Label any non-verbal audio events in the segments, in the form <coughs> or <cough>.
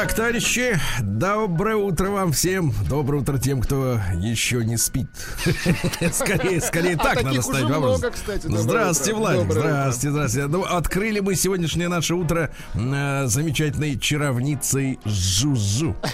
Так, товарищи, доброе утро вам всем. Доброе утро тем, кто еще не спит. <laughs> Скорее, скорее А так надо ставить вопрос. Здравствуйте. Владик, здравствуйте, здравствуйте. Ну, открыли мы сегодняшнее наше утро э, замечательной чаровницей Жужу. <laughs>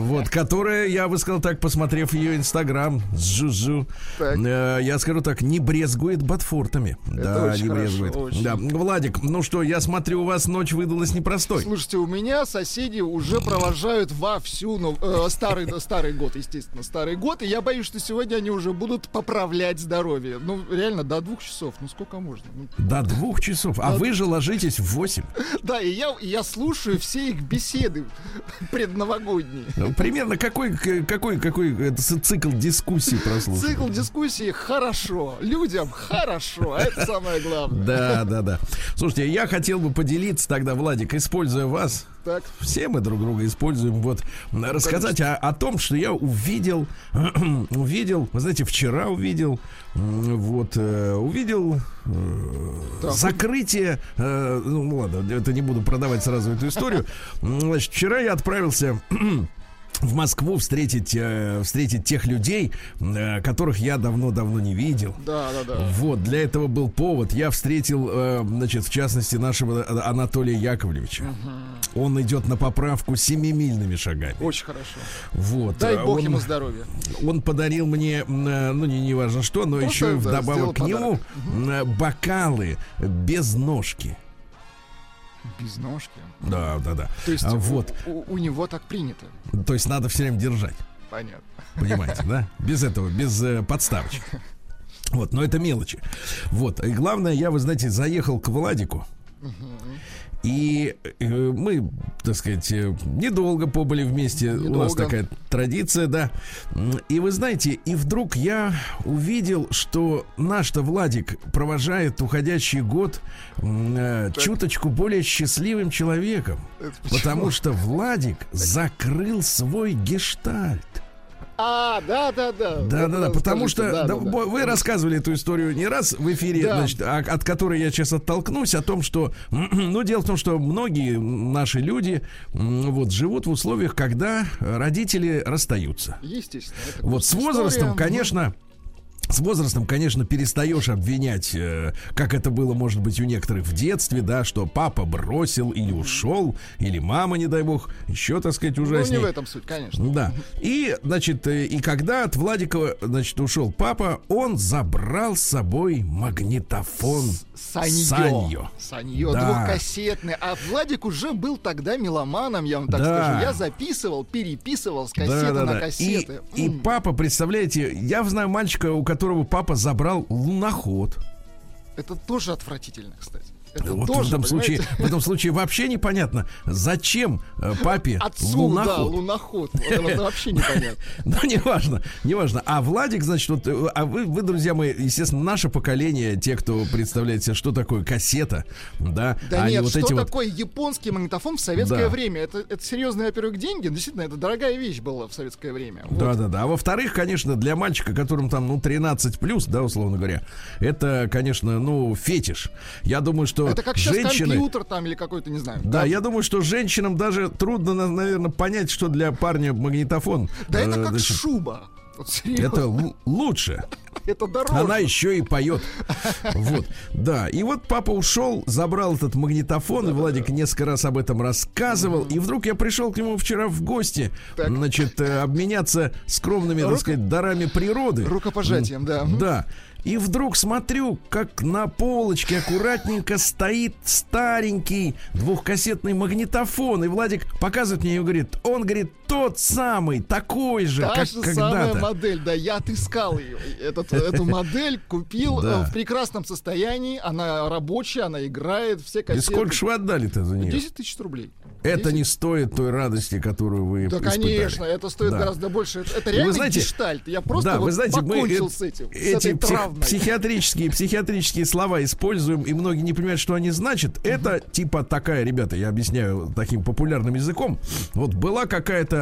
Вот, которая, я бы сказал так, посмотрев ее инстаграм, Жужу, э, я скажу так, не брезгует ботфортами. Да, не брезгует. Да, Владик, ну что, я смотрю, у вас ночь выдалась непростой. Слушайте, у меня соседи уже провожают вовсю ну, э, старый, старый год, естественно, старый год, и я боюсь, что сегодня они уже будут поправлять здоровье. Ну, реально, до двух часов. Ну, сколько можно? Ну, До двух часов. А вы же ложитесь в восемь. <laughs> да, и я, я слушаю все их беседы <laughs> предновогодние. Ну, Примерно какой, какой, какой это цикл дискуссий прослушал? Цикл дискуссии хорошо, людям хорошо, а это самое главное. Да, да, да. Слушайте, я хотел бы поделиться тогда, Владик, используя вас, Так, все мы друг друга используем, вот, рассказать о, о том, что я увидел, <clears throat> увидел, вы знаете, вчера увидел, вот, э, увидел э, закрытие, э, ну ладно, это не буду продавать сразу эту историю. Значит, вчера я отправился <clears throat> в Москву встретить, э, встретить тех людей, э, которых я давно-давно не видел. да, да, да. Вот, для этого был повод. Я встретил, э, значит, в частности, нашего Анатолия Яковлевича. Он идет на поправку семимильными шагами. Очень хорошо. Вот. Дай э, бог он, ему здоровья. он подарил мне, э, ну, не, не важно что, но Просто, еще вдобавок к нему э, бокалы без ножки. Без ножки. Да, да, да. То есть А вот. у, у него так принято. То есть надо все время держать. Понятно. Понимаете, да? Без этого, без э, подставочек. Вот, но это мелочи. Вот, и главное, я, вы знаете, заехал к Владику. И э, мы, так сказать, э, недолго побыли вместе. У нас Недолго. такая традиция, да. И вы знаете, и вдруг я увидел, что наш-то Владик провожает уходящий год э, чуточку более счастливым человеком. Потому что Владик закрыл свой гештальт. А, да, да, да. Да, да, да, потому что да, да, вы рассказывали эту историю не раз в эфире, Да. значит, а- от которой я сейчас оттолкнусь, о том, что, <clears throat> ну, дело в том, что многие наши люди вот живут в условиях, когда родители расстаются. Естественно. Вот с история, возрастом, ну, конечно, с возрастом, конечно, перестаешь обвинять, э, как это было, может быть, у некоторых в детстве, да, что папа бросил или ушел, или мама, не дай бог, еще, так сказать, Ну, не ужаснее. в этом суть, конечно. Да. И, значит, э, и когда от Владика, значит, ушел папа, он забрал с собой магнитофон Санье. Саньо. Санье, Да. двухкассетный. А Владик уже был тогда меломаном, я вам так Да. скажу. Я записывал, переписывал с кассеты на кассеты. И, и М. папа, представляете, я знаю мальчика, у которого папа забрал луноход. Это тоже отвратительно, кстати. Это Вот тоже, в этом понимаете? случае, в этом случае вообще непонятно, зачем э, папе Отцу, да, луноход. луноход. Вот это вообще непонятно. <laughs> Ну, неважно, неважно. А Владик, значит, вот, э, а вы, вы, друзья мои, естественно, наше поколение, те, кто представляет себе, что такое кассета, да, Да нет, вот что эти вот такое японский магнитофон в советское Да. время? Это, это серьезные, во-первых, деньги. Действительно, это дорогая вещь была в советское время. Вот. Да, да, да. А во-вторых, конечно, для мальчика, которым там, ну, 13 плюс, да, условно говоря, это, конечно, ну, фетиш. Я думаю, что Это как сейчас женщины. компьютер там или какой-то, не знаю. Да, я думаю, что женщинам даже трудно, наверное, понять, что для парня магнитофон. Да это э, как значит, шуба. Вот это лучше. Это дороже. Она еще и поет. Вот, да. И вот папа ушел, забрал этот магнитофон, и Владик несколько раз об этом рассказывал. И вдруг я пришел к нему вчера в гости, Так. значит, э, обменяться скромными, так Рука- сказать, дарами природы. Рукопожатием, да. Да. И вдруг смотрю, как на полочке аккуратненько стоит старенький двухкассетный магнитофон. И Владик показывает мне и говорит, он, говорит, тот самый, такой же, Та как же самая когда-то. модель, да, я отыскал ее. Этот, эту модель купил Да. э, в прекрасном состоянии, она рабочая, она играет, все И кассеты. сколько ж вы отдали-то за нее? 10 тысяч рублей. Это 10. не стоит той радости, которую вы Да, испытали. конечно, это стоит Да. гораздо больше. Это, это И реально вы знаете, гештальт. Я просто да, вот вы знаете, мы покончил э- с этим, с эти этой псих- психиатрические, психиатрические слова используем, и многие не понимают, что они значат. Это типа такая, ребята, я объясняю таким популярным языком. Вот была какая-то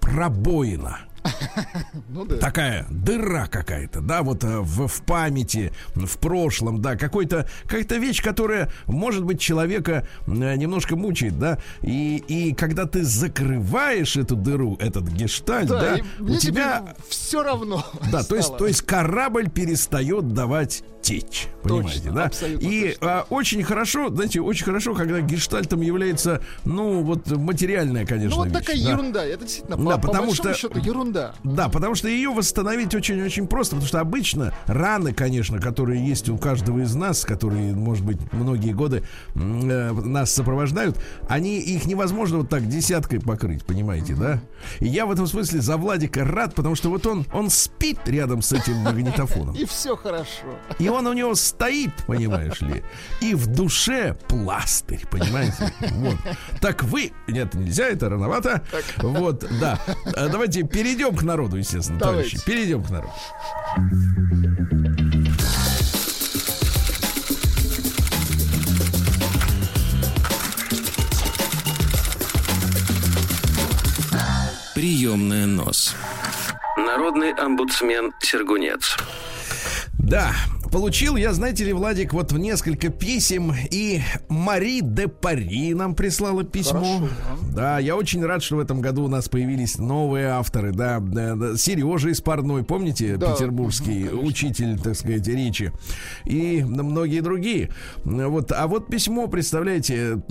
пробоина. <laughs> Ну да. такая дыра какая-то, да, вот э, в, в памяти, в прошлом, да, какой-то, какая-то вещь, которая, может быть, человека э, немножко мучает, да, и, и когда ты закрываешь эту дыру, этот гештальт, да, Да, у тебя, все равно. да, то есть, стало. то есть корабль перестает давать течь, понимаете, Точно, да, абсолютно и а, очень хорошо, знаете, очень хорошо, когда гештальтом является, ну, вот материальная, конечно, Ну вот вещь, такая да. ерунда. Это действительно Да, по, по потому большому что- счету ерунда. Да, потому что ее восстановить очень-очень просто, потому что обычно раны, конечно, которые есть у каждого из нас, которые, может быть, многие годы э, нас сопровождают, они их невозможно вот так десяткой покрыть, понимаете, да? И я в этом смысле за Владика рад, потому что вот он, он спит рядом с этим магнитофоном. И все хорошо. И он у него стоит, понимаешь ли, и в душе пластырь, понимаете? Вот. Так вы... Нет, нельзя, это рановато. Вот, да. А Давайте перейдем к народу, естественно, Давайте. товарищи. Перейдем к народу. Приемная нос. Народный омбудсмен Сергунец. Да, получил я, знаете ли, Владик, вот несколько писем, и Мари де Пари нам прислала письмо. Хорошо, Да, я очень рад, что в этом году у нас появились новые авторы, да, да, да. Сережа из Парной, помните, Да, петербургский учитель, так сказать, речи, и многие другие. Вот, а вот письмо, представляете,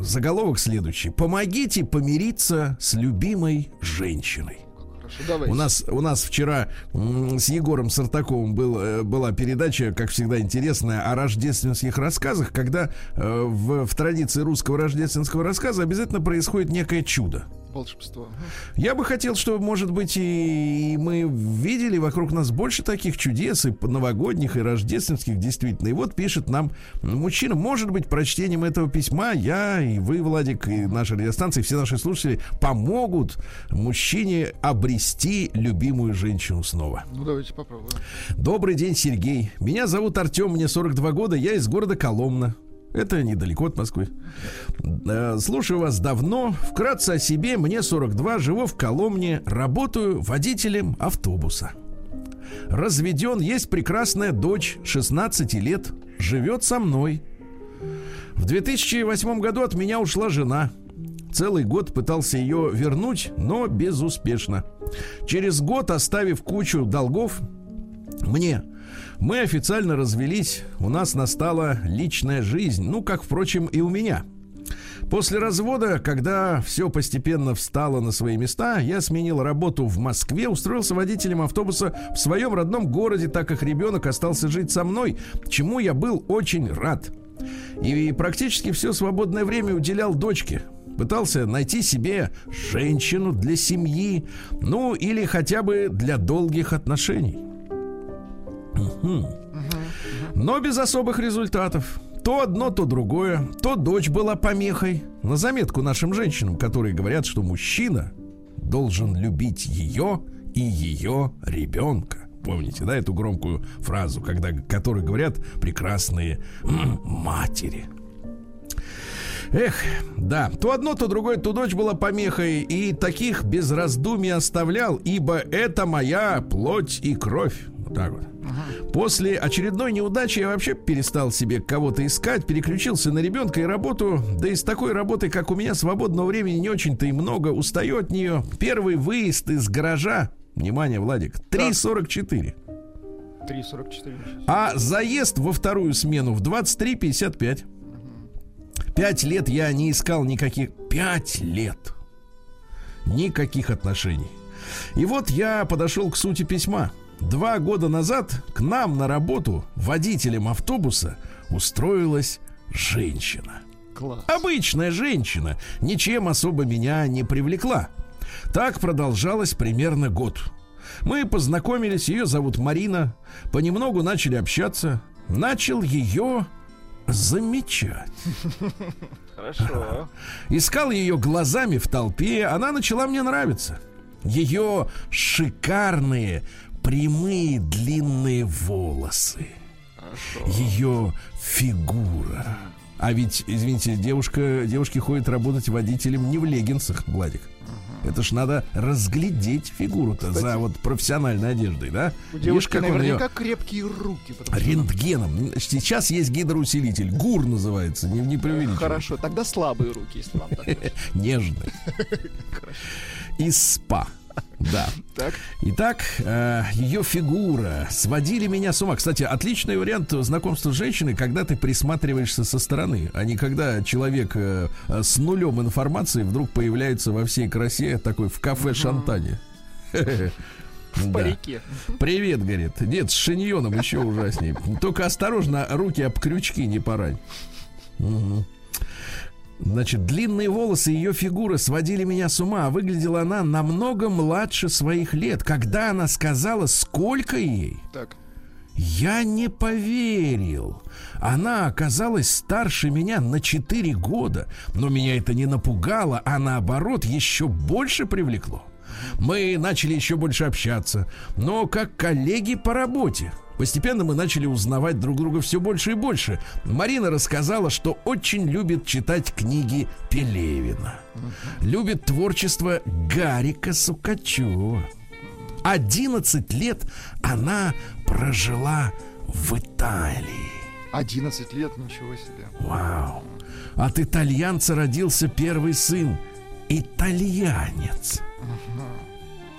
заголовок следующий: "Помогите помириться с любимой женщиной". Хорошо, давайте. У нас, у нас вчера с Егором Сартаковым был, э, была передача, как всегда, интересная о рождественских рассказах, когда э, в, в традиции русского рождественского рассказа обязательно происходит некое чудо. Волшебство. Я бы хотел, чтобы, может быть, и мы видели вокруг нас больше таких чудес, и новогодних, и рождественских, действительно. И вот пишет нам мужчина, может быть, прочтением этого письма я и вы, Владик, и наша радиостанция, и все наши слушатели помогут мужчине обрести любимую женщину снова. Ну давайте попробуем. Добрый день, Сергей. Меня зовут Артем, мне 42 года, я из города Коломна. Это недалеко от Москвы. Э, Слушаю вас давно. Вкратце о себе. Мне 42, живу в Коломне, работаю водителем автобуса. Разведен, есть прекрасная дочь, 16 лет, живет со мной. В 2008 году от меня ушла жена. Целый год пытался ее вернуть, но безуспешно. Через год, оставив кучу долгов, мне. Мы официально развелись, у нас настала личная жизнь, ну, как, впрочем, и у меня. После развода, когда все постепенно встало на свои места, я сменил работу в Москве, устроился водителем автобуса в своем родном городе, так как ребенок остался жить со мной, чему я был очень рад. И практически все свободное время уделял дочке. Пытался найти себе женщину для семьи, ну или хотя бы для долгих отношений. Но без особых результатов. То одно, то другое. То дочь была помехой. На заметку нашим женщинам, которые говорят, что мужчина должен любить ее и ее ребенка. Помните, да, эту громкую фразу, когда, которую говорят прекрасные матери. Эх, да, то одно, то другое, то дочь была помехой, и таких без раздумий оставлял, ибо это моя плоть и кровь. Вот так вот. После очередной неудачи я вообще перестал себе кого-то искать, переключился на ребенка и работу. Да и с такой работой, как у меня, свободного времени не очень-то и много, устаю от нее. Первый выезд из гаража, внимание, Владик, 3.44. 3.44. А заезд во вторую смену в 23.55. Пять лет я не искал никаких... Пять лет. Никаких отношений. И вот я подошел к сути письма. Два года назад к нам на работу водителем автобуса устроилась женщина. Класс. Обычная женщина, ничем особо меня не привлекла. Так продолжалось примерно год. Мы познакомились, ее зовут Марина, понемногу начали общаться. Начал ее замечать. <laughs> Хорошо. Искал ее глазами в толпе, она начала мне нравиться. Ее шикарные, прямые, длинные волосы. Хорошо. Ее фигура. А ведь, извините, девушка, девушки ходят работать водителем не в леггинсах, Владик. Это ж надо разглядеть фигуру-то Кстати. за вот профессиональной одеждой, да? У Видишь, девушки её наверняка крепкие руки. потому что- рентгеном. Сейчас есть гидроусилитель. ГУР называется, не, не преувеличивай. Хорошо, тогда слабые руки, если вам так. <laughs> Нежный. <laughs> Из СПА. Да. Так, Итак, э, ее фигура сводили меня с ума. Кстати, отличный вариант знакомства с женщиной, когда ты присматриваешься со стороны, а не когда человек э, э, с нулем информации вдруг появляется во всей красе такой в кафе Шантане. в Да. парике. Привет, говорит. Дед с шиньоном еще ужаснее. Только осторожно, руки об крючки не порань. Мгм. Значит, длинные волосы ее фигура сводили меня с ума. а Выглядела она намного младше своих лет. Когда она сказала, сколько ей, Так, я не поверил. Она оказалась старше меня на 4 года. Но меня это не напугало, а наоборот еще больше привлекло. Мы начали еще больше общаться, но как коллеги по работе. Постепенно мы начали узнавать друг друга все больше и больше. Марина рассказала, что очень любит читать книги Пелевина. Любит творчество Гарика Сукачева. 11 лет она прожила в Италии. 11 лет, ничего себе. Вау. От итальянца родился первый сын. Итальянец.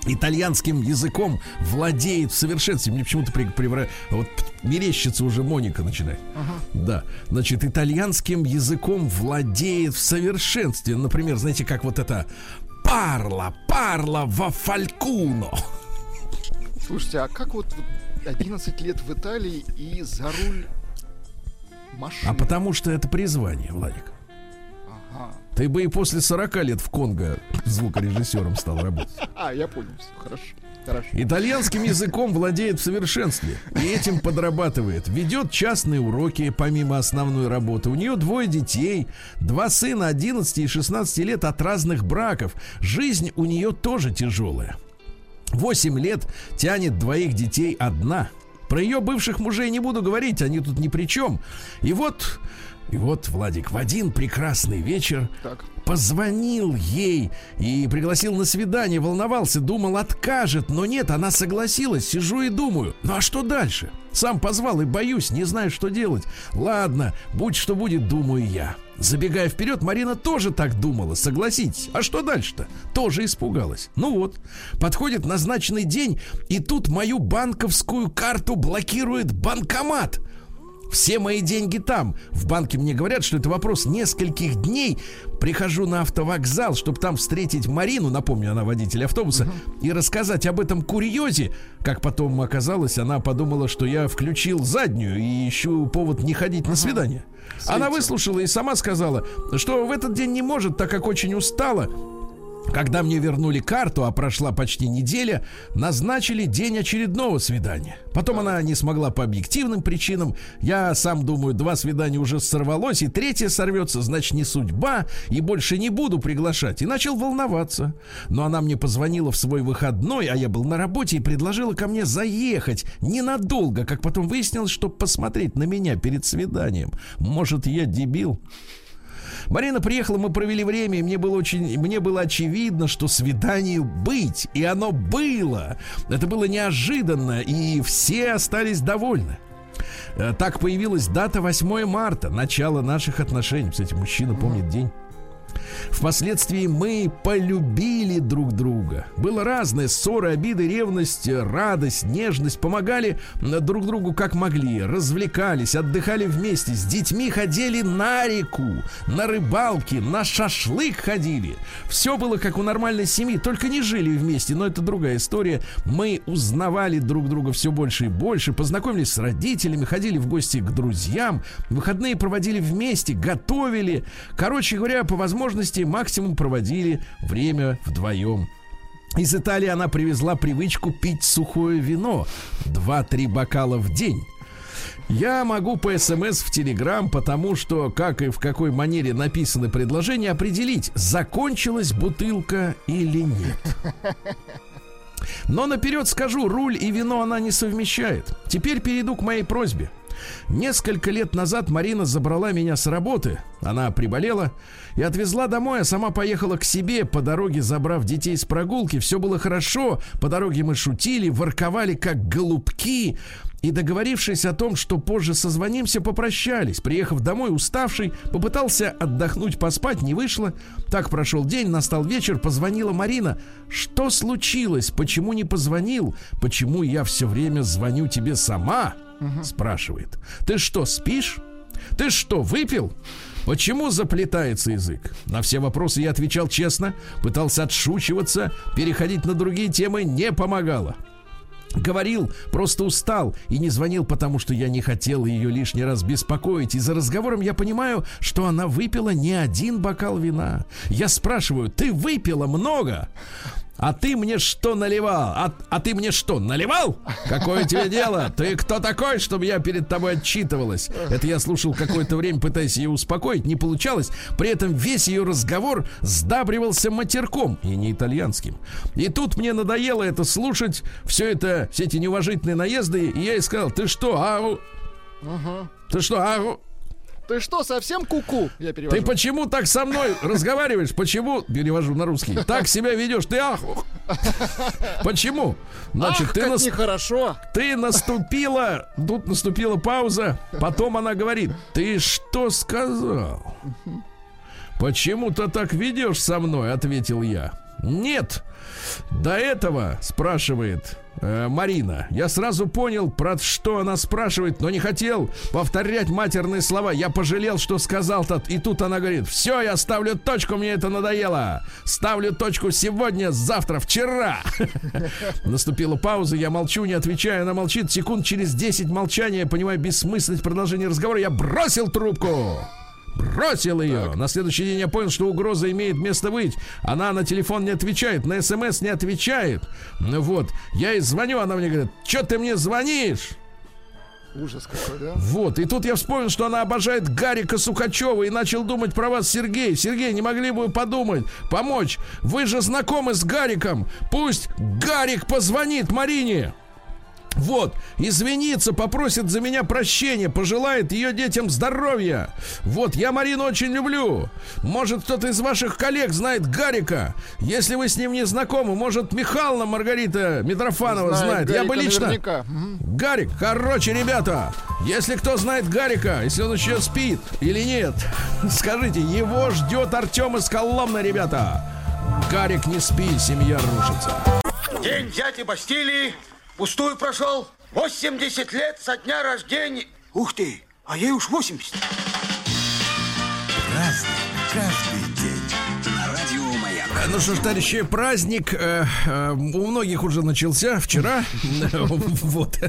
Итальянским языком владеет в совершенстве. Мне почему-то при, привра- вот мерещится уже Моника начинает. Да. Значит, итальянским языком владеет в совершенстве. Например, знаете, как вот это парла, парла во фалькуно. Слушайте, а как вот 11 лет в Италии и за руль машины? А потому что это призвание, Владик. Ты бы и после 40 лет в Конго звукорежиссером стал работать. <laughs> А, я понял, все, хорошо. Хорошо. Итальянским языком владеет в совершенстве и этим подрабатывает. Ведет частные уроки помимо основной работы. У нее двое детей, два сына 11 и 16 лет от разных браков. Жизнь у нее тоже тяжелая. 8 лет тянет двоих детей одна. Про ее бывших мужей не буду говорить, они тут ни при чем. И вот, и вот, Владик, в один прекрасный вечер Так. позвонил ей и пригласил на свидание, волновался, думал, откажет, но нет, она согласилась, сижу и думаю, ну а что дальше? Сам позвал и боюсь, не знаю, что делать. Ладно, будь что будет, думаю я. Забегая вперед, Марина тоже так думала, согласитесь. А что дальше-то? Тоже испугалась. Ну вот, подходит назначенный день, и тут мою банковскую карту блокирует банкомат. Все мои деньги там. В банке мне говорят, что это вопрос нескольких дней. Прихожу на автовокзал, чтобы там встретить Марину, напомню, она водитель автобуса, и рассказать об этом курьезе. Как потом оказалось, она подумала, что я включил заднюю и ищу повод не ходить на свидание. Она Светил. выслушала и сама сказала, что в этот день не может, так как очень устала. Когда мне вернули карту, а прошла почти неделя, назначили день очередного свидания. Потом она не смогла по объективным причинам. Я сам думаю, два свидания уже сорвалось, и третье сорвется, значит, не судьба, и больше не буду приглашать. И начал волноваться. Но она мне позвонила в свой выходной, а я был на работе, и предложила ко мне заехать ненадолго, как потом выяснилось, чтобы посмотреть на меня перед свиданием. Может, я дебил? Марина приехала, мы провели время, и мне было очень, мне было очевидно, что свиданию быть, и оно было. Это было неожиданно, и все остались довольны. Э, Так появилась дата 8 марта, начало наших отношений. Кстати, мужчина помнит день. Впоследствии мы полюбили друг друга. Было разное, ссоры, обиды, ревность, радость, нежность. Помогали друг другу как могли, развлекались, отдыхали вместе. С детьми ходили на реку, на рыбалки, на шашлык ходили. Все было как у нормальной семьи, только не жили вместе, но это другая история. Мы узнавали друг друга все больше и больше, познакомились с родителями, ходили в гости к друзьям, выходные проводили вместе, готовили. Короче говоря, по возможности максимум проводили время вдвоем. Из Италии она привезла привычку пить сухое вино. Два-три бокала в день. Я могу по СМС в Телеграм, потому что, как и в какой манере написаны предложения, определить, закончилась бутылка или нет. Но наперед скажу, руль и вино она не совмещает. Теперь перейду к моей просьбе. Несколько лет назад Марина забрала меня с работы. Она приболела и отвезла домой, а сама поехала к себе, по дороге забрав детей с прогулки. Все было хорошо, по дороге мы шутили, ворковали как голубки. И договорившись о том, что позже созвонимся, попрощались. Приехав домой, уставший, попытался отдохнуть, поспать, не вышло. Так прошел день, настал вечер, позвонила Марина. Что случилось? Почему не позвонил? Почему я все время звоню тебе сама? Спрашивает. Ты что, спишь? Ты что, выпил? Почему заплетается язык? На все вопросы я отвечал честно, пытался отшучиваться, переходить на другие темы не помогало. Говорил, просто устал и не звонил, потому что я не хотел ее лишний раз беспокоить. И за разговором я понимаю, что она выпила не один бокал вина. Я спрашиваю, ты выпила много? А ты мне что наливал? А, а ты мне что, наливал? Какое тебе дело? Ты кто такой, чтобы я перед тобой отчитывалась? Это я слушал какое-то время, пытаясь ее успокоить, не получалось. При этом весь ее разговор сдабривался матерком, и не итальянским. И тут мне надоело это слушать, все это, все эти неуважительные наезды, и я ей сказал, ты что, а... Ты что, а... Ты что, совсем куку? Я перевожу. Ты почему так со мной разговариваешь? Почему, перевожу на русский, так себя ведешь? Ты ах... Почему? Значит, Ах, ты, нас- нехорошо. ты наступила, тут наступила пауза, потом она говорит, ты что сказал? Почему-то так ведешь со мной, ответил я. Нет, до этого, спрашивает э, Марина, я сразу понял, про что она спрашивает, но не хотел повторять матерные слова. Я пожалел, что сказал-то. И тут она говорит, все, я ставлю точку, мне это надоело. Ставлю точку сегодня, завтра, вчера. <laughs> Наступила пауза, я молчу, не отвечаю. Она молчит. Секунд через 10 молчания, понимаю бессмысленность продолжения разговора. Я бросил трубку. Бросил ее. На следующий день я понял, что угроза имеет место быть. Она на телефон не отвечает, на смс не отвечает. Ну вот, я ей звоню, она мне говорит, что ты мне звонишь? Ужас какой, да? Вот, и тут я вспомнил, что она обожает Гарика Сухачева и начал думать про вас, Сергей. Сергей, не могли бы вы подумать, помочь? Вы же знакомы с Гариком. Пусть Гарик позвонит Марине. Вот, извиниться, попросит за меня прощения, пожелает ее детям здоровья. Вот, я Марину очень люблю. Может, кто-то из ваших коллег знает Гарика. Если вы с ним не знакомы, может, Михайловна Маргарита Митрофанова знает. я бы лично... наверняка. Гарик, короче, ребята, если кто знает Гарика, если он еще спит или нет, <laughs> скажите, его ждет Артем из Коломны, ребята. Гарик, не спи, семья рушится. День дяди Бастилии пустую прошел. 80 лет со дня рождения. Ух ты, а ей уж 80. Разный, каждый день. На радио Маяк. Ну что ж, товарищи, праздник э, э, у многих уже начался вчера. <laughs> Вот.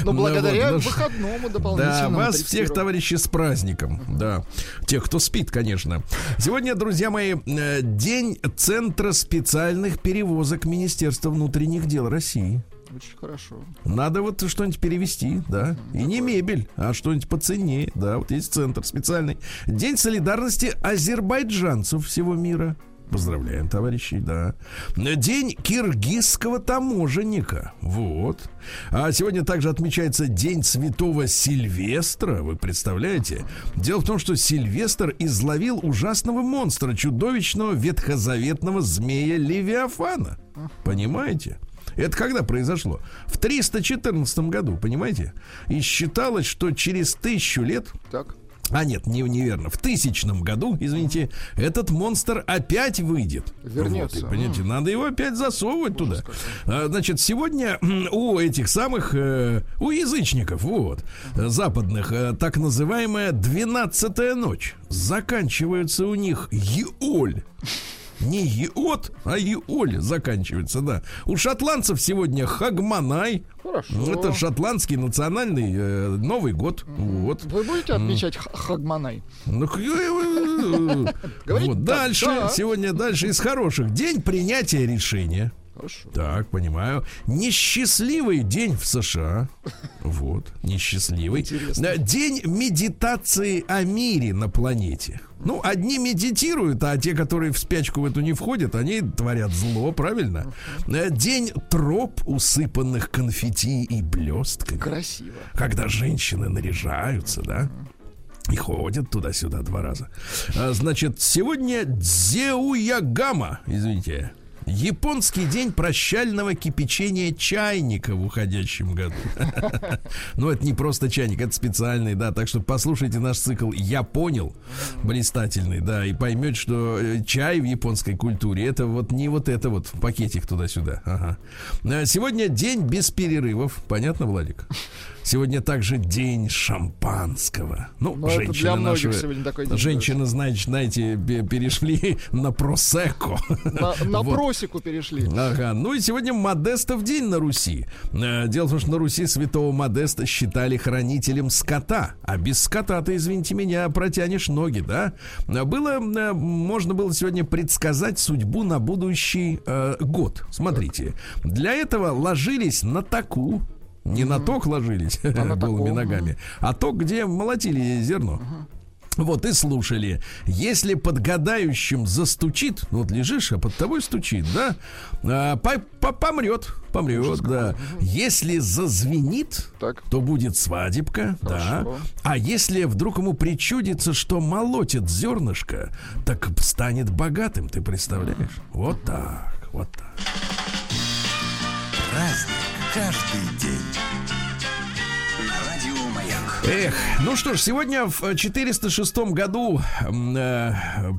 Но Ну благодаря вот, ну выходному Да, дополнительному. вас всех, 31. товарищи, с праздником. Да. Тех, кто спит, конечно. Сегодня, друзья мои, э, день Центра специальных перевозок Министерства внутренних дел России. Очень хорошо. Надо вот что-нибудь перевести, да. И не мебель, а что-нибудь поценнее. Да, вот есть центр специальный. День солидарности азербайджанцев всего мира. Поздравляем, товарищи, да. День киргизского таможенника. Вот. А сегодня также отмечается День Святого Сильвестра. Вы представляете? Дело в том, что Сильвестр изловил ужасного монстра, чудовищного ветхозаветного змея Левиафана. Понимаете? Это когда произошло? В 314 году, понимаете? И считалось, что через тысячу лет Так. а нет, не, неверно. В тысячном году, извините, этот монстр опять выйдет. Вернется. Вот, и, понимаете, надо его опять засовывать туда. А, значит, сегодня у этих самых, э, у язычников, вот, западных, э, так называемая двенадцатая ночь. Заканчивается у них Еоль. Не Еот, а Еоль заканчивается, да. У шотландцев сегодня Хагманай. Хорошо. Это шотландский национальный э, Новый год. Вот. Вы будете отмечать Х- Хагманай? Ну, к- э, Говорит, вот да, дальше, да. сегодня дальше из хороших. День принятия решения. Хорошо. Так, понимаю. Несчастливый день в США. Вот, несчастливый. Интересно. День медитации о мире на планете. Ну, одни медитируют, а те, которые в спячку в эту не входят, они творят зло, правильно? Э, День троп, усыпанных конфетти и блестками. Красиво. Когда женщины наряжаются, да? И ходят туда-сюда два раза. А, значит, сегодня Дзеуягама, извините. Японский день прощального кипячения чайника в уходящем году. <laughs> Но это не просто чайник, это специальный, да. Так что послушайте наш цикл «Я понял» блистательный, да, и поймете, что э, чай в японской культуре это вот не вот это вот пакетик туда-сюда. Ага. А Сегодня день без перерывов. Понятно, Владик? Сегодня также день шампанского. Ну, Ну, это женщины наши, день, женщины, знаете, знаете, пе- перешли <laughs> на просекко. На, <laughs> на Вот. просеку перешли. Ага, ну и сегодня Модестов день на Руси. Э, Дело в том, что на Руси святого Модеста считали хранителем скота. А без скота ты, извините меня, протянешь ноги, да? А Было, э, можно было сегодня предсказать судьбу на будущий э, год. Смотрите, для этого ложились на таку, не на ток ложились голыми <laughs> ногами, а ток, где молотили зерно. Вот и слушали. Если под гадающим застучит, ну вот лежишь, а под тобой стучит, да, а, по- по- помрет, помрет, да. Если зазвенит, Так. то будет свадебка, да. Хорошо. А если вдруг ему причудится, что молотит зернышко, так станет богатым, ты представляешь? Вот так, вот так. Праздник каждый день. Эх, ну что ж, сегодня в 406 году, э,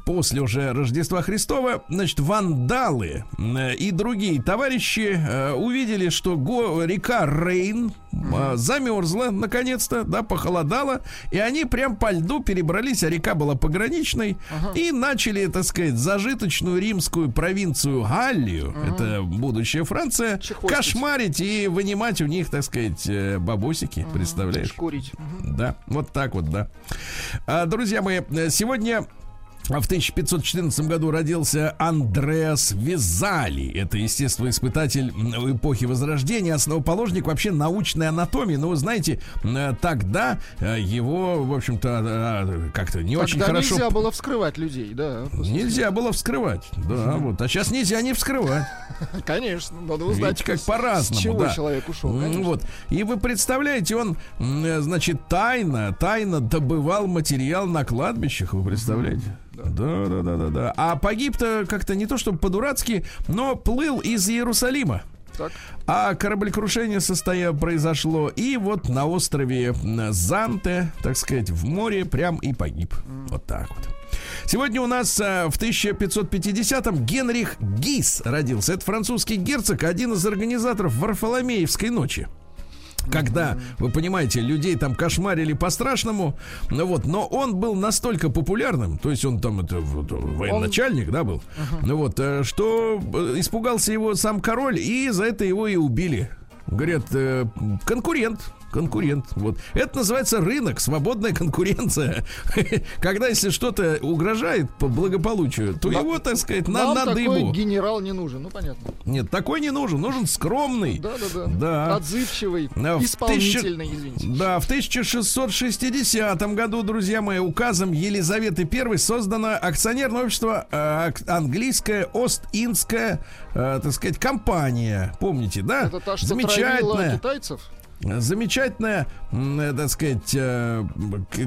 после уже Рождества Христова, значит, вандалы э, и другие товарищи э, увидели, что го- река Рейн э, замерзла, наконец-то, да, похолодала, и они прям по льду перебрались, а река была пограничной, и начали, так сказать, зажиточную римскую провинцию Галлию, это будущая Франция, Чехвостить. кошмарить и вынимать у них, так сказать, э, бабосики, представляешь? Шкурить. Да, вот так вот, да. А, друзья мои, э, сегодня в 1514 году родился Андреас Визали. Это естествоиспытатель м, эпохи Возрождения, основоположник вообще научной анатомии. Но вы знаете, э, тогда э, его, в общем-то, э, как-то не очень Тогда хорошо... нельзя было вскрывать людей, да. Нельзя было вскрывать, да, вот. А сейчас нельзя не вскрывать. <laughs> Конечно, надо узнать, Видите, как по-разному, с чего да. человек ушел. Конечно. Вот. И вы представляете, он, значит, тайно, тайно добывал материал на кладбищах, вы представляете? Да, да, да, да, да. А погиб-то как-то не то, чтобы по-дурацки, но плыл из Иерусалима. Так. А кораблекрушение состоя произошло и вот на острове Занте, так сказать, в море прям и погиб. Вот так вот. Сегодня у нас а, в 1550-м Генрих Гис родился. Это французский герцог, один из организаторов Варфоломеевской ночи. Когда, вы понимаете, людей там кошмарили по-страшному, ну вот, но он был настолько популярным, то есть он там это вот, военачальник, да, был, ну вот, э, что э, испугался его сам король, и за это его и убили. Говорят, э, конкурент, конкурент. Вот. Это называется рынок, свободная конкуренция. <laughs> Когда, если что-то угрожает по благополучию, то Нам- его, так сказать, на, Нам надо такой ему. генерал не нужен, ну понятно. Нет, такой не нужен, нужен скромный. Да, да, да. Да. Отзывчивый, Да, в исполнительный, извините. Да, в 1660 году, друзья мои, указом Елизаветы I создано акционерное общество э, ак- английская Ост-Индская, э, так сказать, компания. Помните, да? Это та, что травила китайцев? Замечательная, э, так сказать, э,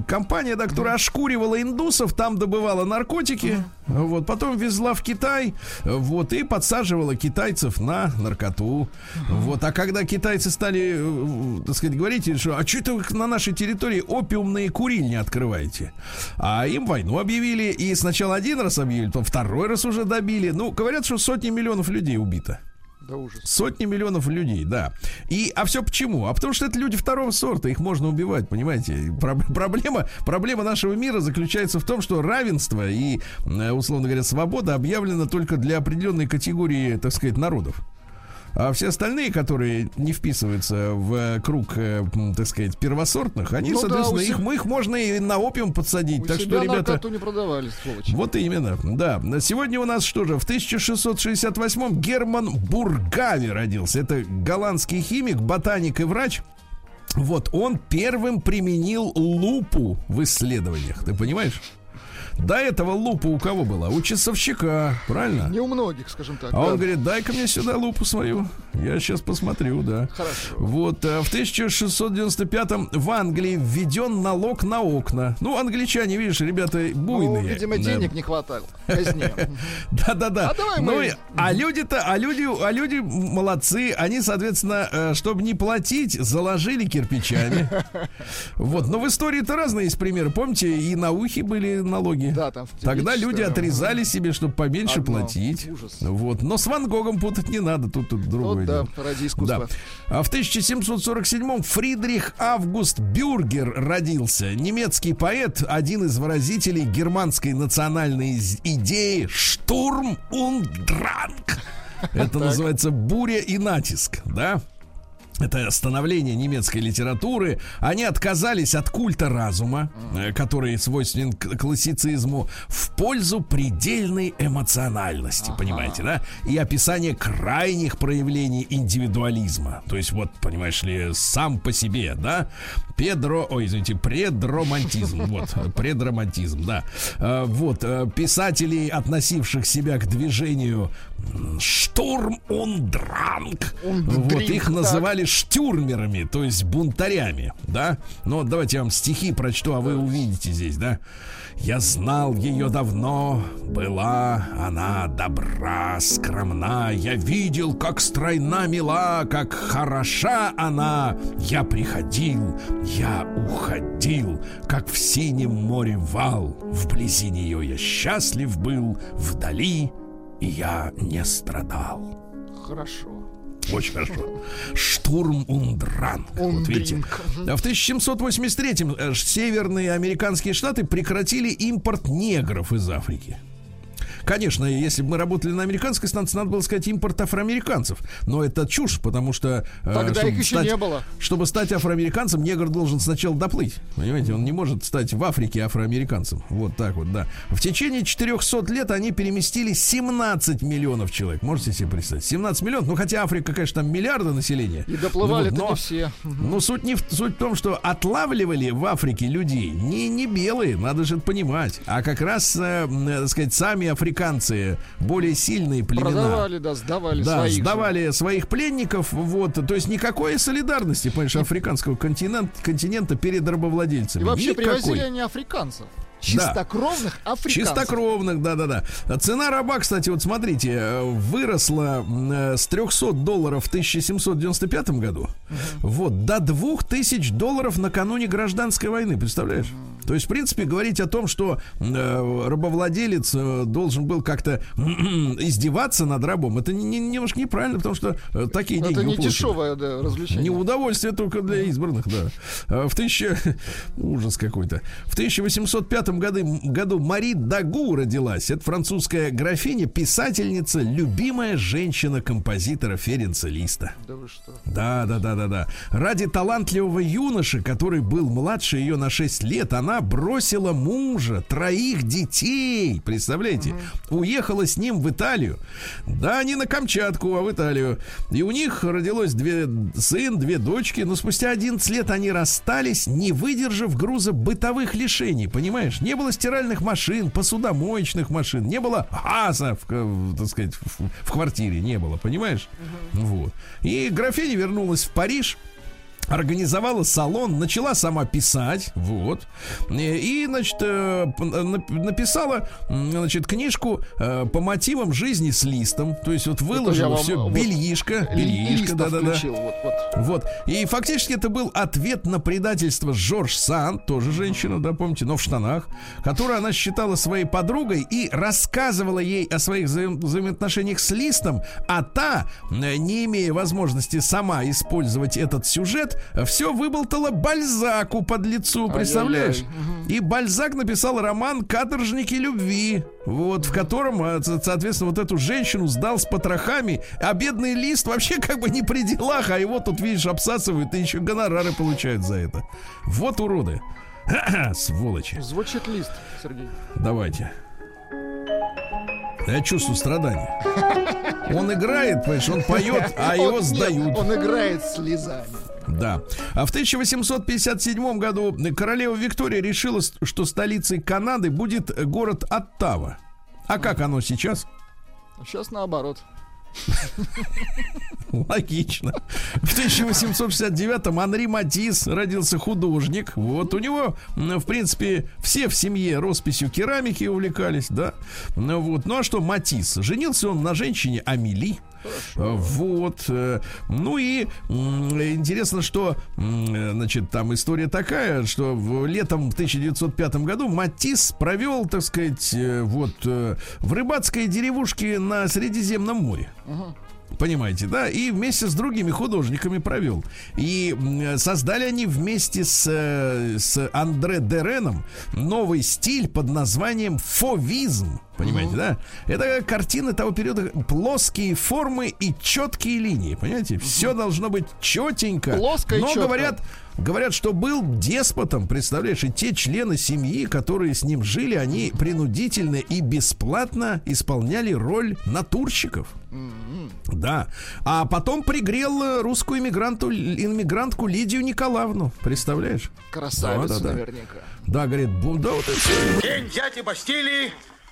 компания, да, которая ошкуривала индусов, там добывала наркотики, вот, потом везла в Китай, вот, и подсаживала китайцев на наркоту. Вот, а когда китайцы стали, э, так сказать, говорить, что, а что это вы на нашей территории опиумные курильни открываете? А им войну объявили, и сначала один раз объявили, потом второй раз уже добили. Ну, говорят, что сотни миллионов людей убито. Да ужас. Сотни миллионов людей, да. И, а все почему? А потому что это люди второго сорта, их можно убивать, понимаете? Про- <laughs> проблема, проблема нашего мира заключается в том, что равенство и, э, условно говоря, свобода объявлена только для определенной категории, так сказать, народов. А все остальные, которые не вписываются в э, круг, э, так сказать, первосортных, они, Ну да, соответственно, у их, се- мы их можно и на опиум подсадить. У так себя что, ребята, не продавали, сволочи. вот именно, да. Сегодня у нас что же, в 1668-м Герман Бургави родился. Это голландский химик, ботаник и врач. Вот он первым применил лупу в исследованиях. Ты понимаешь? До этого лупа у кого была? У часовщика, правильно? Не у многих, скажем так. А он да. говорит, дай-ка мне сюда лупу свою. Я сейчас посмотрю, да. Хорошо. Вот, а в 1695-м в Англии введен налог на окна. Ну, англичане, видишь, ребята Ну, буйные. видимо, Да. денег не хватало. <laughs> Да-да-да. А давай Ну мы- и- а люди-то, а люди, а люди молодцы. Они, соответственно, э, чтобы не платить, заложили кирпичами. <laughs> Вот. Но в истории-то разные есть примеры. Помните, и на ухе были налоги. Да, там Тогда люди отрезали себе, чтобы поменьше Одно. платить. Ужас. Вот. Но с Ван Гогом путать не надо. Тут, тут другое Вот да, ради искусства. Да. А в 1747-м Фридрих Август Бюргер родился. Немецкий поэт, один из выразителей германской национальной идеи «Штурм und Drang». Это называется «буря и натиск», да? Это становление немецкой литературы. Они отказались от культа разума, э, который свойственен классицизму, в пользу предельной эмоциональности, понимаете, да? И описание крайних проявлений индивидуализма. То есть, вот, понимаешь ли, сам по себе, да? Педро, ой, извините, предромантизм. Вот, предромантизм, да. Э, Вот, э, писателей, относивших себя к движению Штурм Drang. Und Вот, их так. называли штюрмерами, то есть бунтарями, да? Ну, вот давайте я вам стихи прочту, а вы увидите здесь, да? Я знал ее давно, была она добра, скромна. Я видел, как стройна мила, как хороша она. Я приходил, я уходил, как в синем море вал. Вблизи нее я счастлив был, вдали я не страдал. Хорошо. Очень хорошо. Штурм Ундран. Вот видите. В 1783-м э, северные американские штаты прекратили импорт негров из Африки. Конечно, если бы мы работали на американской станции, надо было сказать импорт афроамериканцев. Но это чушь, потому что... э, Тогда чтобы их еще стать- не было. Чтобы стать афроамериканцем, негр должен сначала доплыть. Понимаете, он не может стать в Африке афроамериканцем. Вот так вот, да. В течение 400 лет они переместили 17 миллионов человек. Можете себе представить? 17 миллионов. Ну, хотя Африка, конечно, там миллиарды населения. И доплывали-то Ну вот, не все. Ну, суть, не в, суть в том, что отлавливали в Африке людей не, не белые, надо же это понимать, а как раз, э, э, так сказать, сами африканцы, более сильные племена. Продавали, да, сдавали Да, своих же. сдавали своих пленников, вот, то есть никакой солидарности, понимаешь, африканского континента, континента перед рабовладельцами. И вообще Никакой. привозили они африканцев. Чистокровных африканцев. Чистокровных, да-да-да. Цена раба, кстати, вот смотрите, э, выросла э, с 300 долларов в 1795 году вот, до 2000 долларов накануне гражданской войны, представляешь? То есть, в принципе, говорить о том, что э, рабовладелец э, должен был как-то <clears throat> издеваться над рабом, это не, не- немножко неправильно, потому что э, такие деньги Это не уплачены. дешевое да, развлечение. Не удовольствие только для избранных, да. А В тысяча... <laughs> Ужас какой-то. В 1805 году, году Мари Дагу родилась. Это французская графиня, писательница, любимая женщина композитора Ференца Листа. Да вы что? Да, да, да, да, да. Ради талантливого юноши, который был младше ее на 6 лет, она бросила мужа, троих детей. Представляете? Уехала с ним в Италию. Да, не на Камчатку, а в Италию. И у них родилось две сын, две дочки. Но спустя 11 лет они расстались, не выдержав груза бытовых лишений. Понимаешь? Не было стиральных машин, посудомоечных машин, не было газа, в, в, так сказать, в, в квартире не было, понимаешь? Вот. И графиня вернулась в Париж организовала салон, начала сама писать, вот, и, значит, э, нап- написала, значит, книжку э, по мотивам жизни с листом, то есть вот выложила все вот, бельишко, бельишко, да-да-да. вот, вот. Вот. И фактически это был ответ на предательство Жорж Сан, тоже женщина, да, помните, но в штанах, которую она считала своей подругой и рассказывала ей о своих взаим- взаимоотношениях с Листом, а та, э, не имея возможности сама использовать этот сюжет, все выболтала Бальзаку под лицу, представляешь? И Бальзак написал роман «Каторжники любви», вот, в котором, э, со- соответственно, вот эту женщину сдал с потрохами, а бедный лист вообще как бы не при делах, а его тут, видишь, обсасывают и еще гонорары получают за это. Вот уроды. <clears throat> Сволочи. Звучит лист, Сергей. Давайте. Я чувствую страдания. Он играет, понимаешь, он поет, а его Он- нет, сдают. Он играет слезами. Да. А в 1857 году королева Виктория решила, что столицей Канады будет город Оттава. А как оно сейчас? Сейчас наоборот. <laughs> Логично. В 1869-м Анри Матис родился художник. Вот у него, в принципе, все в семье росписью керамики увлекались, да. Ну Вот. Ну а что, Матис? Женился он на женщине Амели. Вот. э, Ну и интересно, что, э, значит, там история такая, что в- летом в 1905 году Матис провел, так сказать, э, вот э, в рыбацкой деревушке на Средиземном море. Понимаете, да? И вместе с другими художниками провел. И создали они вместе с, э, с Андре Дереном новый стиль под названием фовизм. Понимаете, да? Это картины того периода плоские формы и четкие линии. Понимаете? Все должно быть четенько. Плоско и Но чётко. говорят, Говорят, что был деспотом, представляешь, и те члены семьи, которые с ним жили, они принудительно и бесплатно исполняли роль натурщиков. Да. А потом пригрел русскую иммигранту, иммигрантку Лидию Николаевну. Представляешь? Красавица Да-да-да. наверняка. Да, говорит, «Бу- да вот это всё». День дяди Бастилии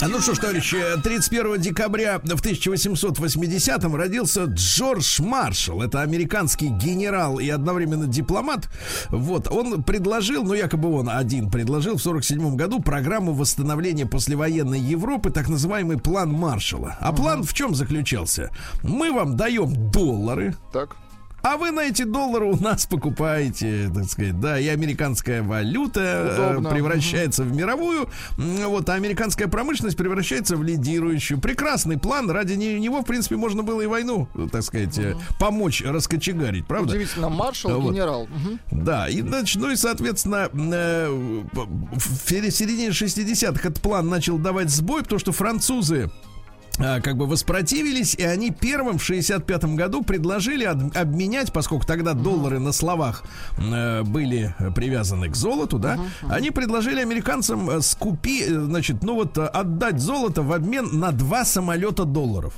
Ну что ж, товарищи, 31 декабря в 1880-м родился Джордж Маршалл. Это американский генерал и одновременно дипломат. Вот, он предложил, ну якобы он один предложил в 47 году программу восстановления послевоенной Европы, так называемый план Маршалла. А план в чем заключался? Мы вам даем доллары, Так. А вы на эти доллары у нас покупаете, так сказать, да, и американская валюта э, Удобно. превращается в мировую, вот, а американская промышленность превращается в лидирующую. Прекрасный план, ради не- него, в принципе, можно было и войну, так сказать, э, помочь раскочегарить, правда? Удивительно, маршал, Вот. генерал. Мгм. Да, и, значит, ну и, соответственно, э, в середине 60-х этот план начал давать сбой, потому что французы как бы воспротивились, и они первым в 65 году предложили об- обменять, поскольку тогда доллары на словах э, были привязаны к золоту, да, они предложили американцам э, скупи, э, значит, ну вот э, отдать золото в обмен на два самолета долларов.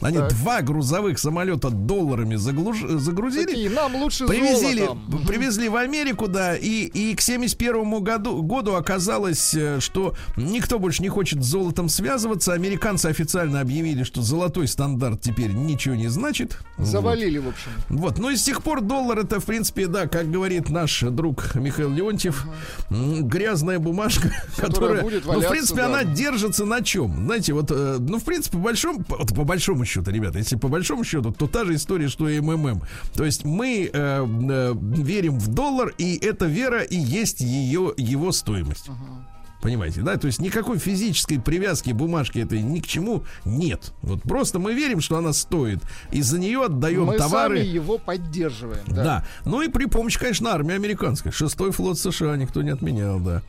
Они Так. два грузовых самолета долларами заглуж- загрузили. Такие, нам лучше Привезли, золотом. привезли в Америку, да, и, и к 71 году, году оказалось, э, что никто больше не хочет с золотом связываться. Американцы официально объявили, что золотой стандарт теперь ничего не значит. Завалили, в общем. Вот, ну и с тех пор доллар это, в принципе, да, как говорит наш друг Михаил Леонтьев, м, грязная бумажка, которая, будет ну, в валяться, принципе, да. она держится на чем? Знаете, вот, э, ну, в принципе, по большому, по, вот по большому счету, ребята, если по большому счету, то та же история, что и МММ. То есть мы э, э, верим в доллар, и эта вера и есть ее, его стоимость. Понимаете, да? То есть никакой физической привязки бумажки этой ни к чему нет. Вот просто мы верим, что она стоит. И за нее отдаем Мы товары. сами его поддерживаем. Да. Да. Ну и при помощи, конечно, армии американской. Шестой флот США никто не отменял, да.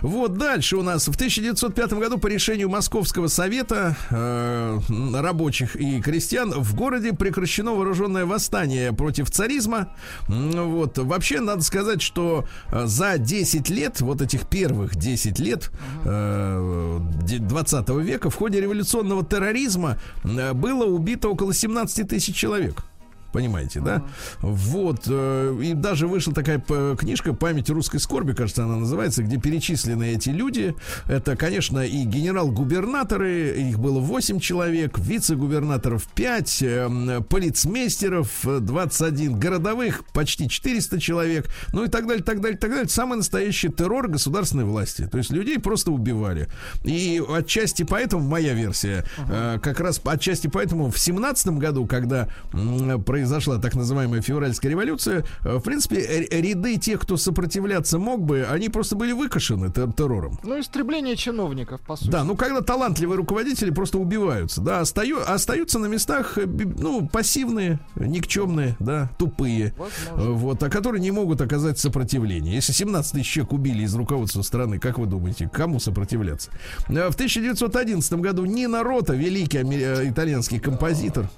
Вот дальше у нас в 1905 году по решению Московского совета э, рабочих и крестьян в городе прекращено вооруженное восстание против царизма. Вот. Вообще, надо сказать, что э, за 10 лет, вот этих первых 10 лет э, де- 20 века в ходе революционного терроризма э, было убито около 17 тысяч человек. Понимаете, да? Вот. э, И даже вышла такая книжка «Память русской скорби», кажется, она называется, где перечислены эти люди. Это, конечно, и генерал-губернаторы, их было 8 человек, вице-губернаторов 5, э, полицмейстеров э, 21, городовых почти 400 человек, ну и так далее, так далее, так далее. Самый настоящий террор государственной власти. То есть людей просто убивали. И отчасти поэтому, моя версия, э, как раз отчасти поэтому в 17 году, когда м, произошла так называемая февральская революция, э, в принципе, ряды тех, кто сопротивляться мог бы, они просто были выкашены тер- террором. Ну, истребление чиновников, по сути. Да, ну когда талантливые руководители просто убиваются, да, остаю, остаются на местах, э, ну, пассивные, никчемные, да, тупые, Возможно. э, вот, а которые не могут оказать сопротивление. Если 17 тысяч человек убили из руководства страны, как вы думаете, кому сопротивляться? В 1911 году Нина Рота, великий итальянский композитор,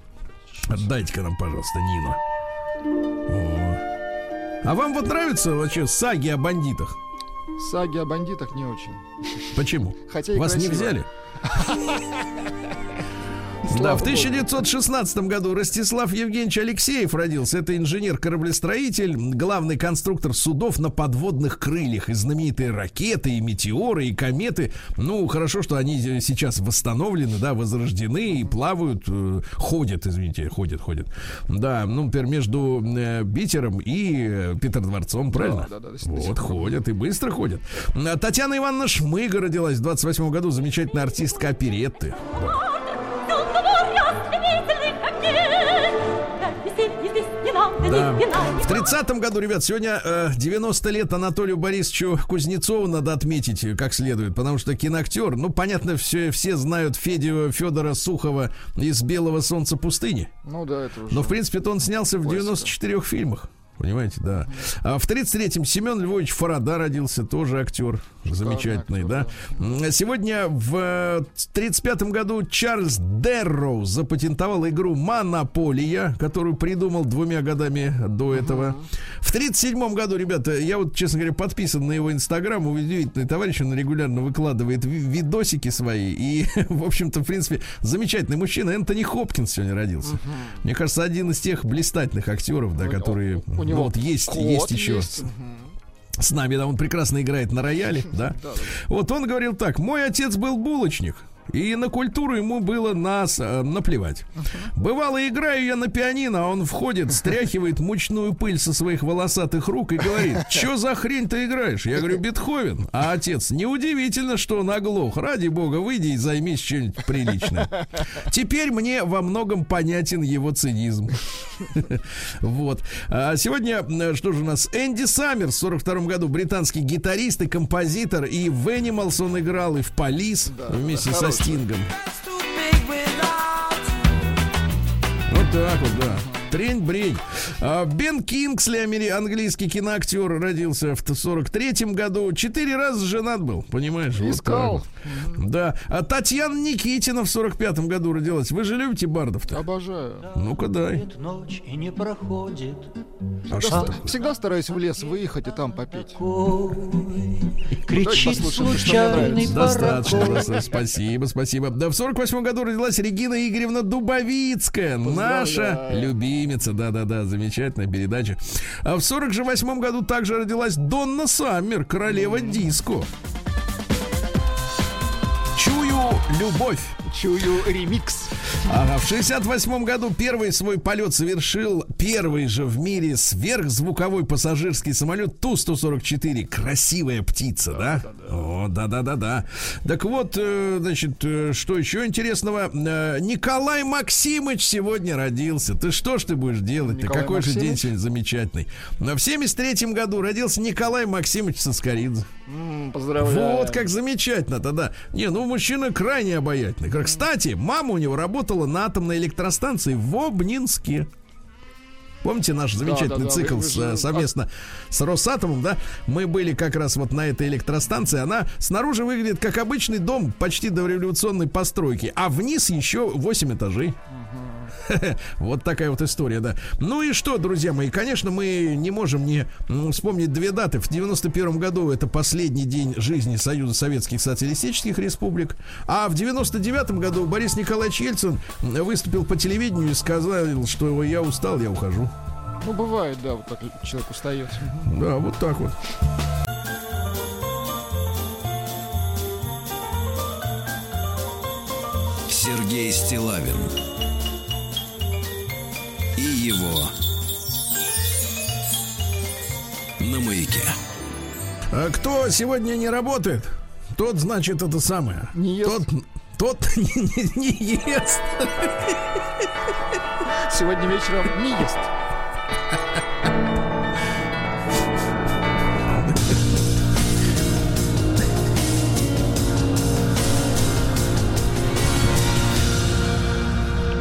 отдайте-ка нам, пожалуйста, Нину. О. А вам вот нравятся вообще саги о бандитах? Саги о бандитах не очень. Почему? Хотя Вас не красиво. <laughs> Да, в богу. 1916 году Ростислав Евгеньевич Алексеев родился. Это инженер-кораблестроитель, главный конструктор судов на подводных крыльях. И знаменитые ракеты, и метеоры, и кометы. Ну, хорошо, что они сейчас восстановлены, да, возрождены и плавают, э, ходят, извините, ходят, ходят. Да, ну, например, между э, Питером и э, Петродворцом, правильно? да, да, сих вот, ходят и быстро ходят. Татьяна Ивановна Шмыга родилась в 28 году, замечательная артистка оперетты. Да. В 30-м году, ребят, сегодня э, 90 лет Анатолию Борисовичу Кузнецову надо отметить э, как следует, потому что киноактер, ну, понятно, все, все знают Федю Федора Сухова из «Белого солнца пустыни». Ну да, это уже. Но, в принципе-то, он снялся в Классика. 94 фильмах. Понимаете, да. А в 33-м Семен Львович Фарада родился, тоже актер. Замечательный, да. Сегодня в э, 35-м году Чарльз Дерроу запатентовал игру Монополия, которую придумал двумя годами до этого. В 37-м году, ребята, я вот, честно говоря, подписан на его инстаграм. Удивительный товарищ, он регулярно выкладывает ви- видосики свои. И, <laughs> в общем-то, в принципе, замечательный мужчина. Энтони Хопкинс сегодня родился. Мне кажется, один из тех блистательных актеров, да, У- которые у ну, него вот есть, есть еще есть. с, с нами, да, он прекрасно играет на рояле, <laughs> да. Вот он говорил так: мой отец был булочник. И на культуру ему было нас э, наплевать. Бывало, играю я на пианино, а он входит, стряхивает мучную пыль со своих волосатых рук и говорит, что за хрень ты играешь? Я говорю, Бетховен. А отец, неудивительно, что он оглох. Ради бога, выйди и займись чем-нибудь приличным. Теперь мне во многом понятен его цинизм. Вот. А сегодня, э, что же у нас? Энди Саммерс в 42 году, британский гитарист и композитор. И в Animals он играл, и в Полис вместе со Стингом. Вот так вот, да. Трень-брень. А, Бен Кингсли, амери- английский киноактер, родился в 43-м году. Четыре раза женат был, понимаешь? Искал. вот. Да. А Татьяна Никитина в 45-м году родилась. Вы же любите бардов-то? Обожаю. Ну-ка дай. Ночь и не проходит. А Всегда, что такое? всегда стараюсь в лес выехать и там попеть. Кричит что мне случайный нравится. Достаточно, достаточно. Спасибо, спасибо. Да, в 48 году родилась Регина Игоревна Дубовицкая. Наша Поздравляю. Любимица. Да-да-да, замечательная передача. А в 48 году также родилась Донна Саммер, королева диско. Чую любовь. Чую ремикс. Ага, в 68 году первый свой полет совершил первый же в мире сверхзвуковой пассажирский самолет Ту-144. Красивая птица, да? О, да-да-да-да. Так вот, э, значит, э, что еще интересного? Э, Николай Максимыч сегодня родился. Ты что ж ты будешь делать-то? Какой же день сегодня замечательный. Но в 73 году родился Николай Максимыч Соскоридзе. Поздравляю. Вот как замечательно тогда. Не, ну мужчина крайне обаятельный. Как, Кстати, мама у него работала на атомной электростанции в Обнинске. Помните наш замечательный да, цикл вы- с, э, совместно с Росатомом, да? Мы были как раз вот на этой электростанции. Она снаружи выглядит как обычный дом почти до революционной постройки, а вниз еще 8 этажей. <laughs> Вот такая вот история, да. Ну и что, друзья мои, конечно, мы не можем не вспомнить две даты. В 91 году это последний день жизни Союза Советских Социалистических Республик, а в 99 году Борис Николаевич Ельцин выступил по телевидению и сказал, что я устал, я ухожу. Ну, бывает, да, вот так человек устает. Да, вот так вот. Сергей Стилавин и его на маяке. А кто сегодня не работает, тот, значит, это самое. Не ест. Тот, тот <laughs> не, не- не ест. сегодня вечером не ест.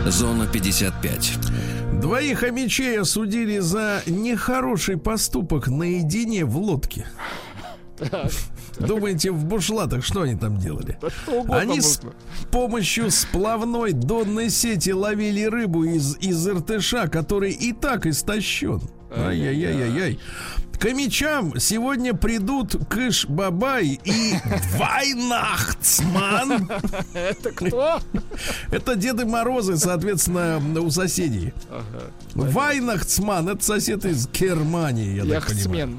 Зона 55. Двоих хомячей осудили за нехороший поступок наедине в лодке. Думаете, в бушлатах что они там делали? Да Они с помощью сплавной донной сети ловили рыбу из, из иртыша, который и так истощен. Ай-яй-яй-яй-яй. К мечам сегодня придут Кыш-Бабай и Вайнахтсман. Это кто? Это Деды Морозы, соответственно, у соседей. Вайнахтсман, это сосед из Германии, я так понимаю.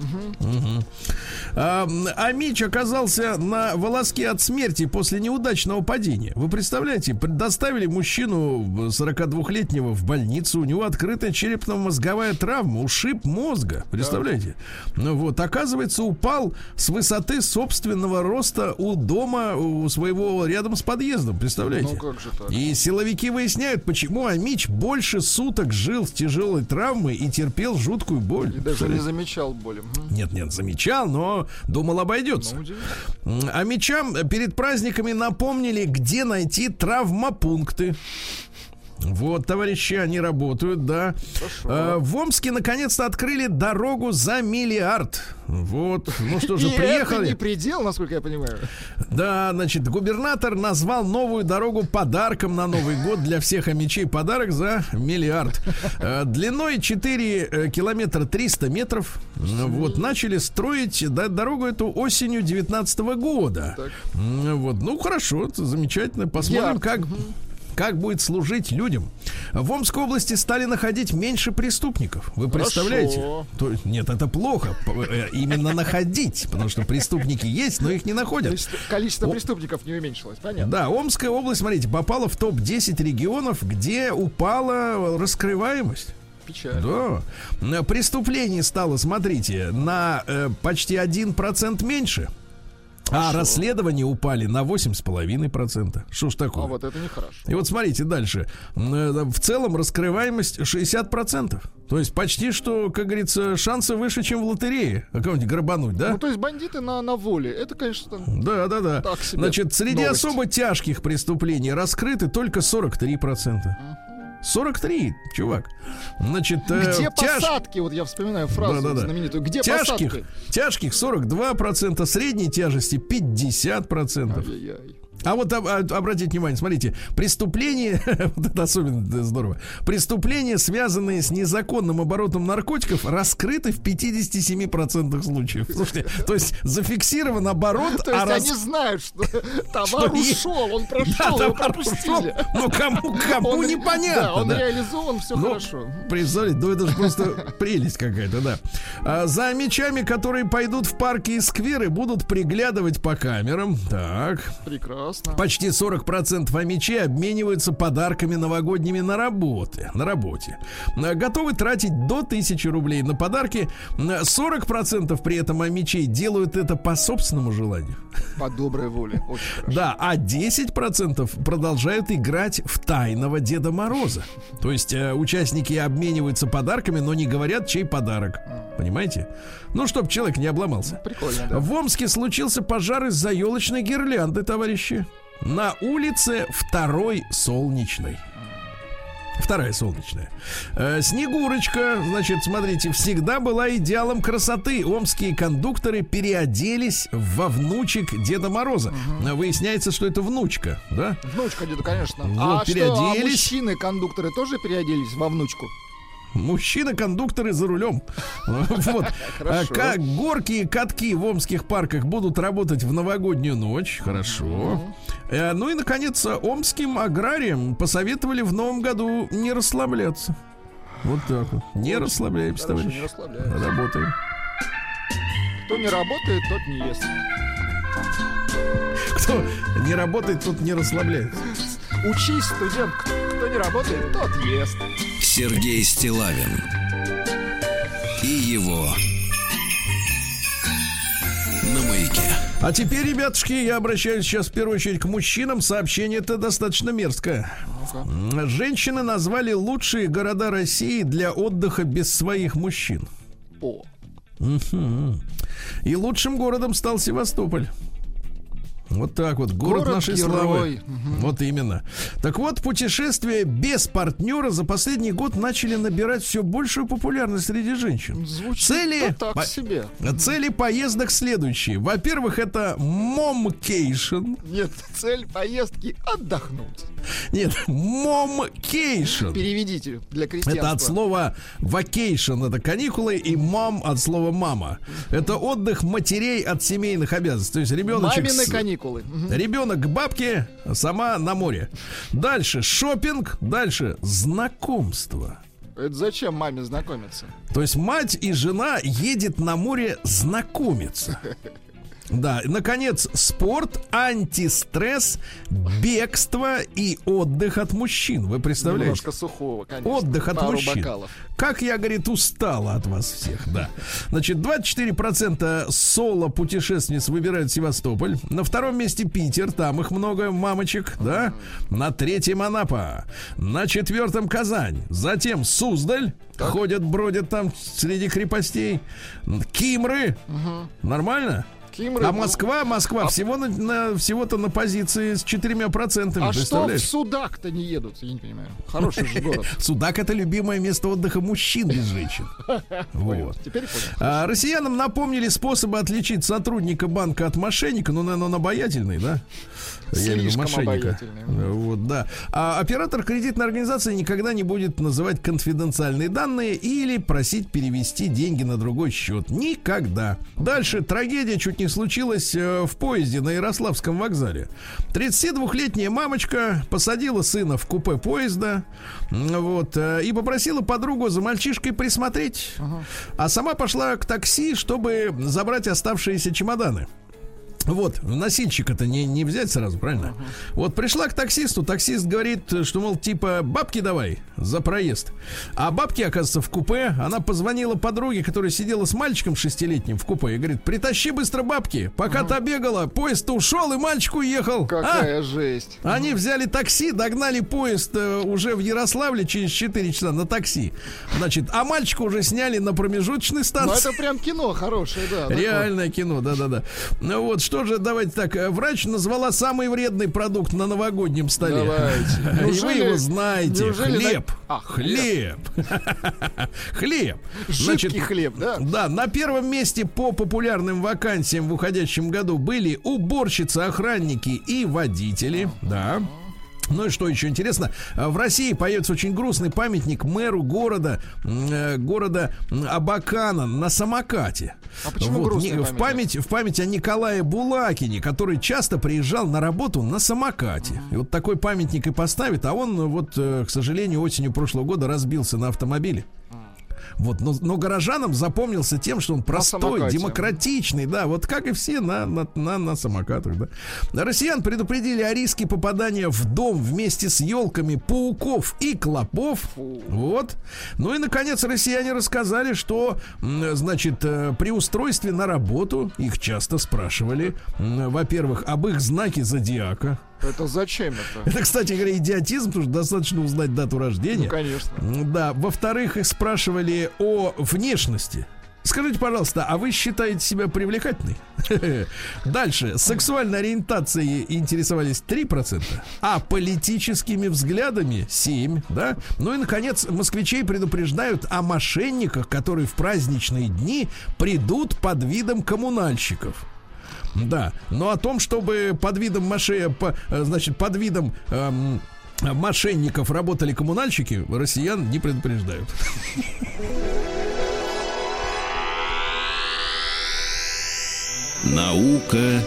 А, а Мич оказался на волоске от смерти после неудачного падения. Вы представляете, доставили мужчину 42-летнего в больницу, у него открытая черепно-мозговая травма, ушиб мозга. Представляете? Ну вот, оказывается, упал с высоты собственного роста у дома у своего рядом с подъездом. Представляете? Ну как же так? И силовики выясняют, почему Амич больше суток жил с тяжелой травмой и терпел жуткую боль. И даже не замечал боли. Нет, нет, замечал, но думал обойдется. Ну, А мечам перед праздниками напомнили, где найти травмопункты. Вот, товарищи, они работают, да. А, в Омске наконец-то открыли дорогу за миллиард. Вот, ну что же, <laughs> И это приехали. не предел, насколько я понимаю. Да, значит, губернатор назвал новую дорогу подарком на Новый год для всех амичей. Подарок за миллиард. Э, Длиной 4 э, километра 300 метров. Э, Вот, начали строить да, дорогу эту осенью 19 года. Так. Вот, ну хорошо, это замечательно. Посмотрим, Ярд. как... Как будет служить людям? В Омской области стали находить меньше преступников. Вы представляете? Хорошо. То, нет, это плохо. Э, Именно находить. Потому что преступники есть, но их не находят. количество О. преступников не уменьшилось, понятно. Да, Омская область, смотрите, попала в топ-10 регионов, где упала раскрываемость. Печально. Да. Преступлений стало, смотрите, на э, почти 1% меньше. А расследования упали на 8,5%. Что ж такое? А вот это нехорошо. И вот смотрите дальше. Э, В целом раскрываемость 60%. То есть почти что, как говорится, шансы выше, чем в лотерее. А кого-нибудь грабануть, да? Ну, то есть бандиты на, на воле. Это, конечно, Да, да, да. Так себе Значит, среди новость. особо тяжких преступлений раскрыты только 43%. 43, чувак. Значит, э, Где тяж- посадки? Вот я вспоминаю фразу Да-да-да. знаменитую. Где Тяжких, посадки? тяжких 42%, средней тяжести 50%. Ай-яй-яй. А вот об- об- обратите внимание, смотрите, преступления, <laughs> вот это особенно здорово, преступления, связанные с незаконным оборотом наркотиков, раскрыты в 57% случаев. Слушайте, то есть зафиксирован оборот, То есть а они знают, что <laughs> товар ушел, он Да, прошел, его товар пропустили. но кому, кому Он- непонятно. Да, он да. реализован, все Ну, хорошо. Представляете, ну это же просто прелесть какая-то, да. А за мечами, которые пойдут в парки и скверы, будут приглядывать по камерам. Так. Прекрасно. Почти 40% амичей обмениваются подарками новогодними на работе. На работе. Готовы тратить до 1000 рублей на подарки. А, 40% при этом амичей делают это по собственному желанию. По доброй воле. Очень. <laughs> Да, а 10% продолжают играть в тайного Деда Мороза. То есть э, участники обмениваются подарками, но не говорят, чей подарок. Понимаете? Ну, чтобы человек не обломался. Прикольно, да. В Омске случился пожар из-за елочной гирлянды, товарищи. На улице второй солнечной. Вторая солнечная. Э, Снегурочка, значит, смотрите, всегда была идеалом красоты. Омские кондукторы переоделись во внучек Деда Мороза. Э, Выясняется, что это внучка, да? Внучка деду, конечно. Вот, а что, а переоделись. мужчины-кондукторы тоже переоделись во внучку? Мужчина-кондукторы за рулем. <laughs> Вот. А Как горки и катки в омских парках будут работать в новогоднюю ночь. Хорошо. Э, Ну и, наконец, омским аграриям посоветовали в новом году не расслабляться. Вот так вот. Не расслабляемся, товарищ. не расслабляемся. Работаем. Кто не работает, тот не ест. Кто не работает, тот не расслабляется. Учись, студент. Кто не работает, тот ест. Сергей Стилавин и его на маяке. А теперь, ребятушки, я обращаюсь сейчас в первую очередь к мужчинам. Сообщение это достаточно мерзкое. Женщины назвали лучшие города России для отдыха без своих мужчин. О. И лучшим городом стал Севастополь. Вот так вот, город, Город нашей герой. славы. Вот именно. Так вот, путешествия без партнера за последний год начали набирать все большую популярность среди женщин. звучит Цели, так по- себе. цели поездок следующие. Во-первых, это momcation. Нет, цель поездки отдохнуть. Нет, momcation. Переведите для крестьянства. Это от слова vacation, это каникулы, и мам от слова мама. Это отдых матерей от семейных обязанностей. То есть ребеночек... Мамины с- каникулы. Ребенок к бабке, сама на море. Дальше шопинг, дальше знакомство. Это зачем маме знакомиться? То есть мать и жена едет на море знакомиться. <laughs> Да, наконец, спорт, антистресс, бегство и отдых от мужчин. Вы представляете? Немножко сухого, конечно. Отдых от Пару мужчин. бокалов. Как я, говорит, устала от вас всех, да. Значит, 24% соло-путешественниц выбирают Севастополь. На втором месте Питер, там их много мамочек, да. На третьем Анапа. На четвертом Казань. Затем Суздаль. Ходят, бродят там среди крепостей. Кимры. Нормально? Кимры, А ну, Москва, Москва всего на, на- всего-то на позиции с четырьмя процентами, А что в? Судак-то не едут? Я не понимаю. Хороший же город. <laughs> Судак это любимое место отдыха мужчин без женщин. <laughs> Вот. Теперь. А, россиянам напомнили способы отличить сотрудника банка от мошенника. Ну, наверное, он обаятельный, да? Я имею в виду Слишком мошенника. Вот, да. А оператор кредитной организации никогда не будет называть конфиденциальные данные или просить перевести деньги на другой счет. Никогда. Дальше трагедия чуть не случилась э, в поезде на Ярославском вокзале. 32-летняя мамочка посадила сына в купе поезда вот, э, и попросила подругу за мальчишкой присмотреть. А сама пошла к такси, чтобы забрать оставшиеся чемоданы. Вот, носильщика-то не, не взять сразу, правильно? Вот пришла к таксисту, таксист говорит, что, мол, типа, бабки давай за проезд. А бабки, оказывается, в купе. Она позвонила подруге, которая сидела с мальчиком шестилетним в купе, и говорит, притащи быстро бабки. Пока та бегала, поезд ушел, и мальчик уехал. А? Какая жесть. Они взяли такси, догнали поезд э, уже в Ярославле через 4 часа на такси. Значит, а мальчика уже сняли на промежуточной Ну станции. это прям кино хорошее, да. такое. Реальное кино, да-да-да. Ну вот, что же, давайте так, э, врач назвала самый вредный продукт на новогоднем столе. Давайте. И <laughs> вы Неужели- его знаете. неужели на- Хлеб. А, Хлеб. <laughs> Хлеб. Жидкий хлеб, да? Да, на первом месте по популярным вакансиям в уходящем году были уборщицы, охранники и водители. Да. Ну и что еще интересно, э, в России появится очень грустный памятник мэру города, э, города Абакана на самокате. А почему грустный не- в память в память о Николае Булакине, который часто приезжал на работу на самокате. И вот такой памятник и поставит, а он, э, вот, к сожалению, осенью прошлого года разбился на автомобиле. Вот, но, но горожанам запомнился тем, что он простой, демократичный, да, вот как и все на, на, на, на самокатах, да. Россиян предупредили о риске попадания в дом вместе с елками пауков и клопов. Вот. Ну и, наконец, россияне рассказали, что, значит, э, при устройстве на работу их часто спрашивали, во-первых, об их знаке зодиака. Это зачем это? <laughs> Это, кстати говоря, идиотизм, потому что достаточно узнать дату рождения. Ну, конечно. Да, во-вторых, их спрашивали о внешности. Скажите, пожалуйста, а вы считаете себя привлекательной? <laughs> Дальше. Сексуальной ориентацией интересовались 3%, а политическими взглядами 7%, да? Ну и, наконец, москвичей предупреждают о мошенниках, которые в праздничные дни придут под видом коммунальщиков. Да, но о том, чтобы под видом маше, по- э, значит, под видом эм, мошенников работали коммунальщики, россиян не предупреждают. Наука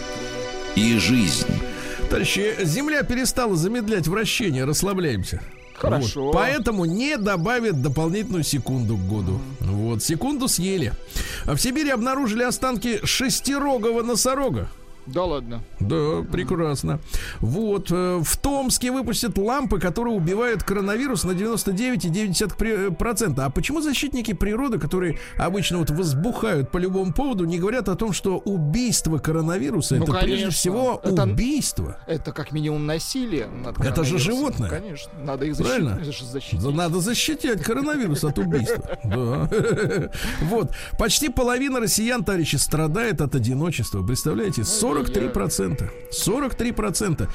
и жизнь. Товарищи, Земля перестала замедлять вращение, расслабляемся. Хорошо. Вот. Поэтому не добавят дополнительную секунду к году. Вот, секунду съели. В Сибири обнаружили останки шестирогого носорога. Да ладно. Да, прекрасно. Вот, э, в Томске выпустят лампы, которые убивают коронавирус на 99,9%. А почему защитники природы, которые обычно вот возбухают по любому поводу, не говорят о том, что убийство коронавируса Ну, это прежде конечно. всего Это- убийство? Это как минимум насилие над Это же животное. Конечно. Надо их защитить. Правильно? Защитить. Надо защитить коронавирус от убийства. Да. <laughs> Вот. Почти половина россиян, товарищи, страдает от одиночества. Представляете? 43%. 43%.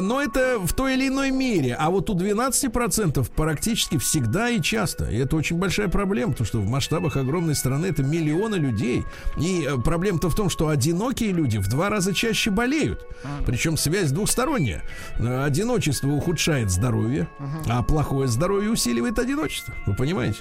Но это в той или иной мере. А вот у 12% практически всегда и часто. И это очень большая проблема, потому что в масштабах огромной страны это миллионы людей. И э, проблема-то в том, что одинокие люди в два раза чаще болеют. Причем связь двухсторонняя. Э, Одиночество ухудшает здоровье, а плохое здоровье усиливает одиночество. Вы понимаете?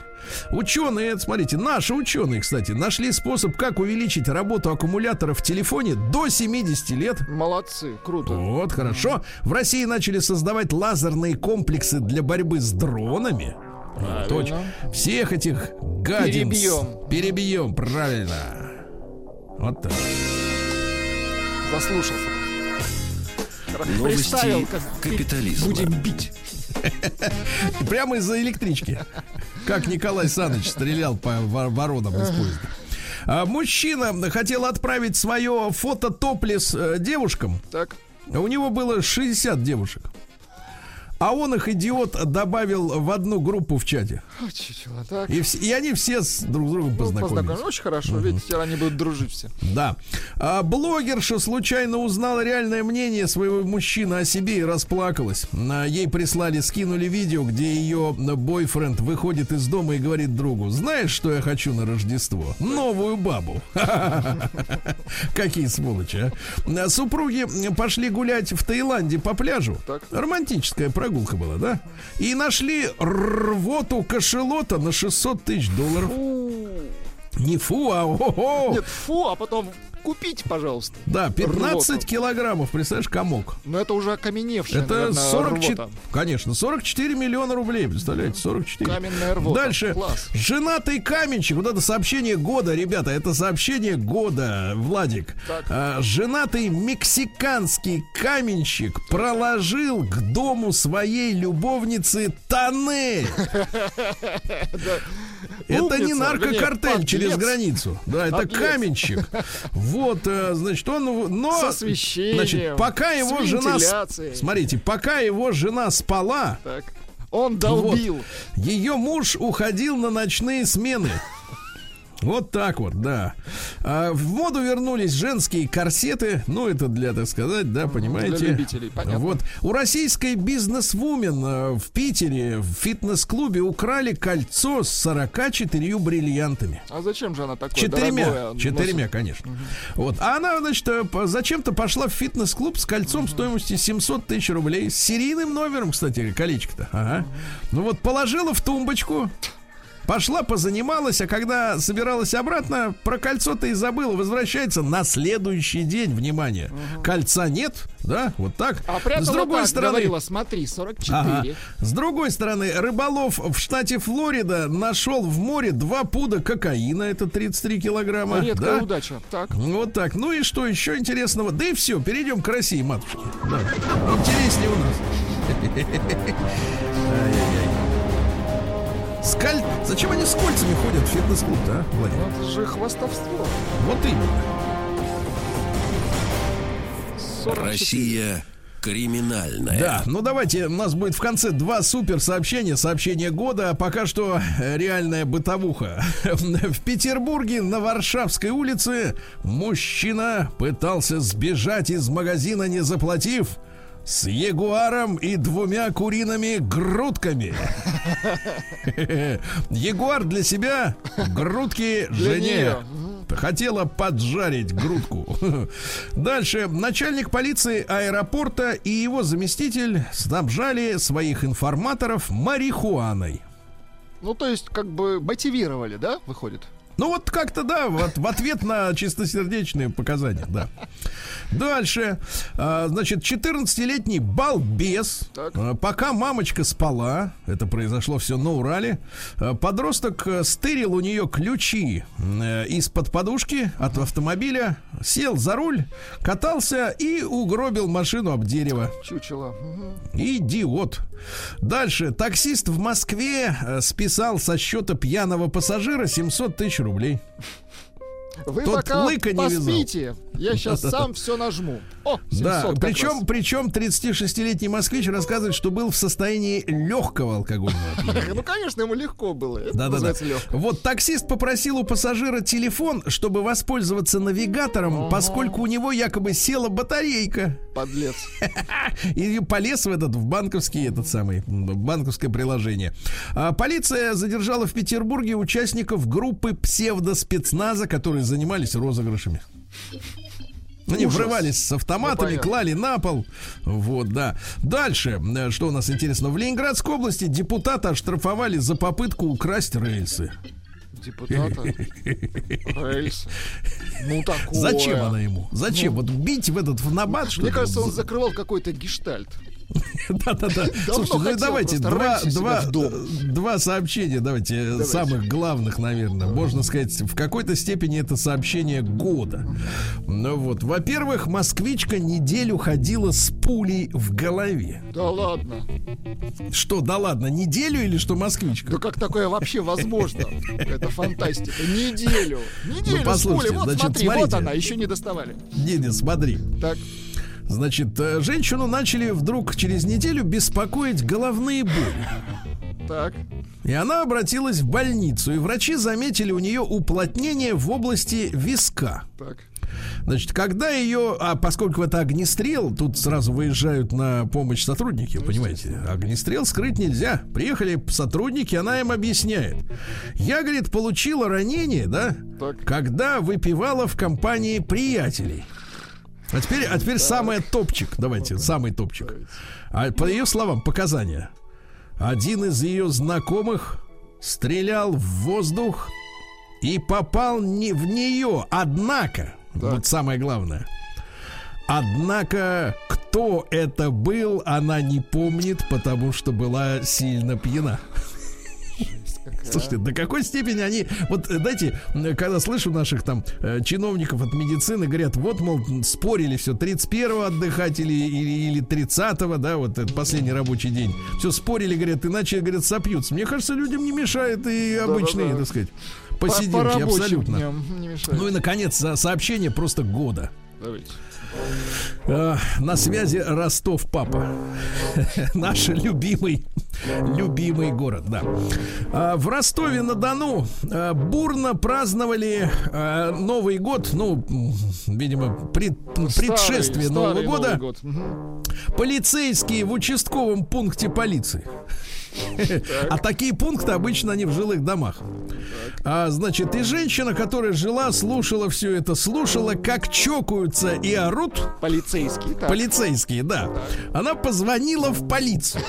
Ученые, смотрите, наши ученые, кстати, нашли способ, как увеличить работу аккумулятора в телефоне до 70 лет. Молодцы, круто. Вот, хорошо. В России начали создавать лазерные комплексы для борьбы с дронами. Правильно. очень. Всех этих гадин Перебьем. Перебьем, правильно. Вот так. Заслушался. Новости как капитализма. Будем бить. <laughs> Прямо из-за электрички. Как Николай Саныч стрелял по во- воронам из поезда. А, мужчина хотел отправить свое фото топлес э, девушкам. Так. У него было 60 девушек. А он их, идиот, добавил в одну группу в чате. Так. И, и они все с друг с другом Ну, познакомились. познакомились. Очень хорошо, видите, теперь они будут дружить все. Да. А, блогерша случайно узнала реальное мнение своего мужчины о себе и расплакалась. А, ей прислали, скинули видео, где ее бойфренд выходит из дома и говорит другу, знаешь, что я хочу на Рождество? Новую бабу. <laughs> Какие сволочи, а. А, Супруги пошли гулять в Таиланде по пляжу. Романтическая прогулка была, да? И нашли рвоту кошелота на 600 тысяч долларов. Не фу, а ого Нет, фу, а потом купите, пожалуйста. Да, 15 Рвота. килограммов, представляешь, комок. Но это уже окаменевшая, Это наверное, 44, рвота. конечно, 44 миллиона рублей, представляете, 44. Каменная рвота. Дальше. Класс. Женатый каменщик. Вот это сообщение года, ребята. Это сообщение года, Владик. Так. А, женатый мексиканский каменщик проложил к дому своей любовницы тоннель. <laughs> Это не наркокартель через границу. Да, это каменщик. <laughs> Вот, э, значит, он... Но, С освещением, Значит, пока его жена... Смотрите, пока его жена спала, Так. Он долбил. ее муж уходил на ночные смены. Вот так вот, да. А, в моду вернулись женские корсеты. Ну, это для, так сказать, да, понимаете. для любителей, понятно. Вот. У российской бизнесвумен э, в Питере в фитнес-клубе украли кольцо с 44 бриллиантами. А зачем же она такое Четырьмя, дорогое четырьмя, носит? конечно. Вот, а она, значит, э, зачем-то пошла в фитнес-клуб с кольцом стоимостью 700 тысяч рублей, с серийным номером, кстати, колечко-то. Ага. Ну вот положила в тумбочку, пошла позанималась, а когда собиралась обратно, про кольцо-то и забыла. Возвращается на следующий день, внимание, кольца нет, да, вот так. А с другой так, стороны, говорила, смотри, 44. Ага. С другой стороны, рыболов в штате Флорида нашел в море два пуда кокаина, это 33 килограмма. Редкая да? удача. Так. Вот так. Ну и что еще интересного? Да и все, перейдем к России, матушки. Да. Интереснее у нас. <laughs> Ай-яй-яй. С коль- Зачем они с кольцами ходят в фитнес-клуб-то, а, Владимир? Это же хвастовство. Вот именно. 44. Россия криминальная. Да, ну давайте, у нас будет в конце два супер сообщения, сообщение года, а пока что э, реальная бытовуха. <laughs> В Петербурге на Варшавской улице мужчина пытался сбежать из магазина, не заплатив, с ягуаром и двумя куриными грудками. <laughs> Ягуар для себя, грудки жене. Хотела поджарить грудку. <laughs> Дальше. Начальник полиции аэропорта и его заместитель снабжали своих информаторов марихуаной. Ну, то есть, как бы мотивировали, да, выходит? Ну вот как-то, да, вот в ответ на чистосердечные показания, да. Дальше. А, значит, 14-летний балбес. Так. а, Пока мамочка спала, это произошло все на Урале, а, подросток э, стырил у нее ключи э, из-под подушки от автомобиля, сел за руль, катался и угробил машину об дерево. Чучело. Идиот. Дальше. Таксист в Москве э, списал со счета пьяного пассажира 700 тысяч рублей. Вы Тот пока лыка не вязал. поспите. Я сейчас <laughs> сам все нажму. О, 700 Да, причем, причем 36-летний москвич рассказывает, что был в состоянии легкого алкогольного <laughs> опьянения. Ну, конечно, ему легко было. Да-да-да. Вот таксист попросил у пассажира телефон, чтобы воспользоваться навигатором, поскольку у него якобы села батарейка. Подлец. <laughs> И полез в этот, в банковский, этот самый, банковское приложение. А, полиция задержала в Петербурге участников группы псевдоспецназа, которые занимались розыгрышами. Они Ужас. врывались с автоматами, Ну, клали на пол. Вот, да. Дальше, э, что у нас интересно. В Ленинградской области депутата оштрафовали за попытку украсть рельсы. Депутата. Рельс. Ну, такое. Зачем она ему? Зачем? Вот бить в этот в набат, что Мне кажется, он За- закрывал какой-то гештальт. <laughs> Да-да-да. <laughs> Слушайте, ну давайте два, сообщения, давайте, э, Давайте. самых главных, наверное. Можно сказать, в какой-то степени это сообщение года. Ну вот, во-первых, москвичка неделю ходила с пулей в голове. Да ладно. Что, да ладно, неделю или что москвичка? Да как такое вообще возможно? Это фантастика. Неделю. Неделю с послушайте, пулей. Вот значит, смотри, вот она, еще не доставали. Не, не, смотри. Так, Значит, э, женщину начали вдруг через неделю беспокоить головные боли. так. И она обратилась в больницу, и врачи заметили у нее уплотнение в области виска. Так. Значит, когда ее, а поскольку это огнестрел, тут сразу выезжают на помощь сотрудники, понимаете, огнестрел скрыть нельзя. Приехали сотрудники, она им объясняет. Я, говорит, получила ранение, да, Так. когда выпивала в компании приятелей. А теперь, а теперь самое топчик, давайте, самый топчик. А по ее словам, показания. Один из ее знакомых стрелял в воздух и попал не в нее. Однако, вот самое главное. Однако, кто это был, она не помнит, потому что была сильно пьяна. Слушайте, до какой степени они... Вот, э, знаете, когда слышу наших там э, чиновников от медицины, говорят, вот, мол, спорили все, 31-го отдыхать или, или, или 30-го, да, вот этот последний рабочий день. Все спорили, говорят, иначе, говорят, сопьются. Мне кажется, людям не мешает и обычные, Да-да-да. так сказать, По- по посиделки, рабочим абсолютно. Ну и, наконец, со- сообщение просто года. Давайте. Э, на связи Ростов, папа. <laughs> Наш любимый, любимый город, да. А, в Ростове на Дону э, бурно праздновали э, Новый год, ну, видимо, пред- предшествие Старый- Нового старый года. Новый год. Полицейские в участковом пункте полиции. А такие пункты обычно они в жилых домах. А, значит, и женщина, которая жила, слушала все это, слушала, как чокаются и орут Полицейский. Так. полицейские, да. Она позвонила в полицию.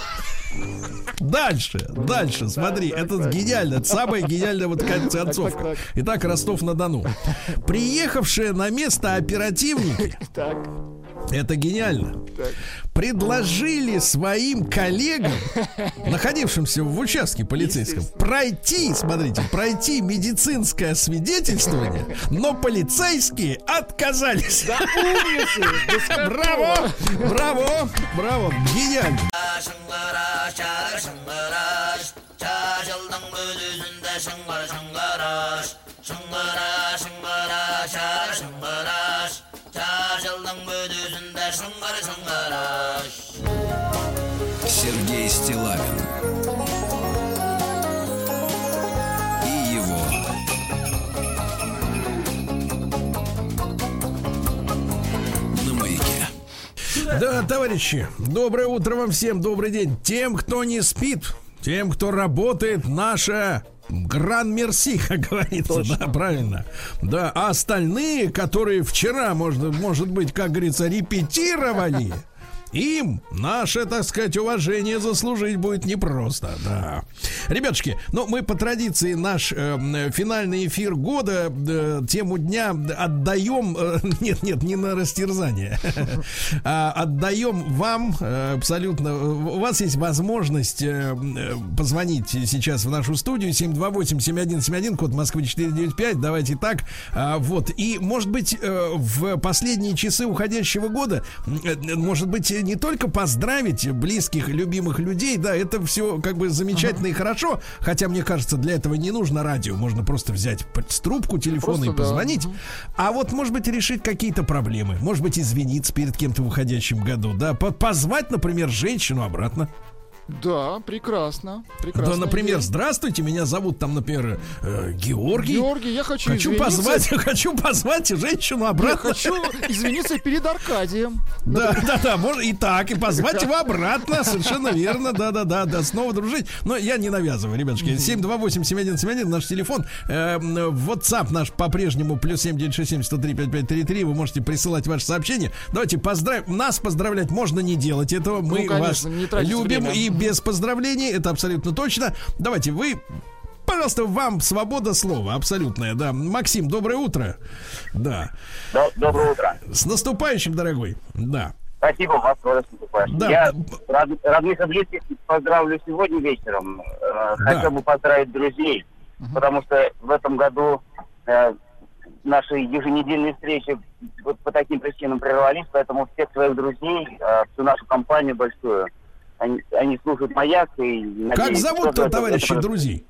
Дальше, дальше, смотри, это гениально, это самая гениальная вот кон- концовка. так. Итак, Ростов-на-Дону. Приехавшие на место оперативники, Так. это гениально, Так. Предложили своим коллегам, <laughs> находившимся в участке полицейском, пройти, смотрите, пройти медицинское свидетельствование, но полицейские отказались. Умницы! Да <laughs> какого? Браво! Браво! Браво! Гениально! шыңғыра шыңғыра шар шыңғыраш Сергей Стилавин и его на маяке. Да, товарищи, доброе утро вам всем, добрый день. Тем, кто не спит, тем, кто работает, наша Гран Мерси, <laughs> как говорится, да, правильно. Да, а остальные, которые вчера, может, может быть, как говорится, репетировали, им наше, так сказать, уважение заслужить будет непросто, да. Ребятушки, ну мы по традиции наш э, финальный эфир года, э, тему дня отдаем, э, <laughs> нет, нет, не на растерзание, <laughs> а отдаем вам э, абсолютно, у вас есть возможность э, э, позвонить сейчас в нашу студию 728-7171, код Москвы 495, давайте так, А, вот, и может быть в последние часы уходящего года, может быть не только поздравить близких, любимых людей, да, это все как бы замечательно и хорошо, хотя мне кажется, для этого не нужно радио, можно просто взять трубку телефона Просто и да. позвонить, а вот может быть решить какие-то проблемы, может быть извиниться перед кем-то в уходящем году, да, по- позвать, например, женщину обратно. Да, прекрасно. прекрасно. Да, например, здравствуйте, меня зовут там, например, э, Георгий. Георгий, я хочу Хочу извиниться. позвать, <laughs> хочу позвать женщину Я обратно. хочу извиниться перед Аркадием. Да, да, да, можно и так, и позвать его обратно, <laughs> совершенно верно, да, да, да, да, снова дружить. Но я не навязываю, ребятушки. 728-7171, наш телефон. Э, WhatsApp наш по-прежнему плюс 7967-103-5533. Вы можете присылать ваши сообщения. Давайте поздравим. Нас поздравлять можно не делать этого. Мы Ну, конечно, вас любим время. и без поздравлений, это абсолютно точно. Давайте, вы Пожалуйста, вам свобода слова, абсолютная, да. Максим, доброе утро. Да. Доброе утро. С наступающим, дорогой. Да. Спасибо, вас тоже с наступающим. Да. Я род- родных и близких поздравлю сегодня вечером. Э, Да. Хотел бы поздравить друзей, потому что в этом году э, наши еженедельные встречи вот по таким причинам прервались, поэтому всех своих друзей, э, всю нашу компанию большую, они, они слушают «Маяк» и... Как надеюсь, зовут-то, что это- товарищи, это- друзей?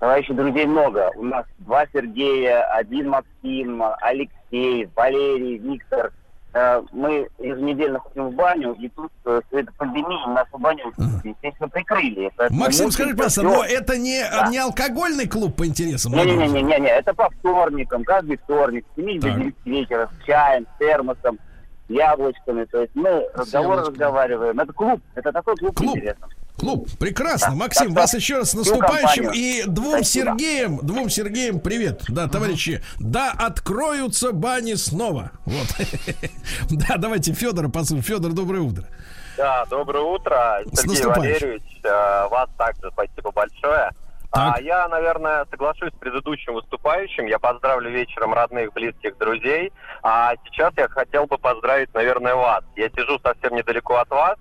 Товарищей друзей много. У нас два Сергея, один Максим, Алексей, Валерий, Виктор. Э, Мы еженедельно ходим в баню, и тут э, с этой пандемией нашу баню, естественно, прикрыли. Поэтому Максим, скажи, пожалуйста, но это не, Да. не алкогольный клуб по интересам? Не-не-не, не, это по вторникам, каждый вторник, с 7 до Так. 9 вечера, с чаем, с термосом, яблочками. То есть мы яблочками. разговариваем. Это клуб, это такой клуб, Клуб. интересный. Клуб, прекрасно. Да, Максим, так вас что еще раз с наступающим. И двум Спасибо. Сергеем, двум Сергеем привет. Да, товарищи, да, откроются бани снова. Вот. <laughs> Да, давайте Федора послушаем. Федор, доброе утро. Да, доброе утро, Сергей. Валерьевич. э, Вас также спасибо большое. Так. А я, наверное, соглашусь с предыдущим выступающим. Я поздравлю вечером родных, близких, друзей. А сейчас я хотел бы поздравить, наверное, вас. Я сижу совсем недалеко от вас.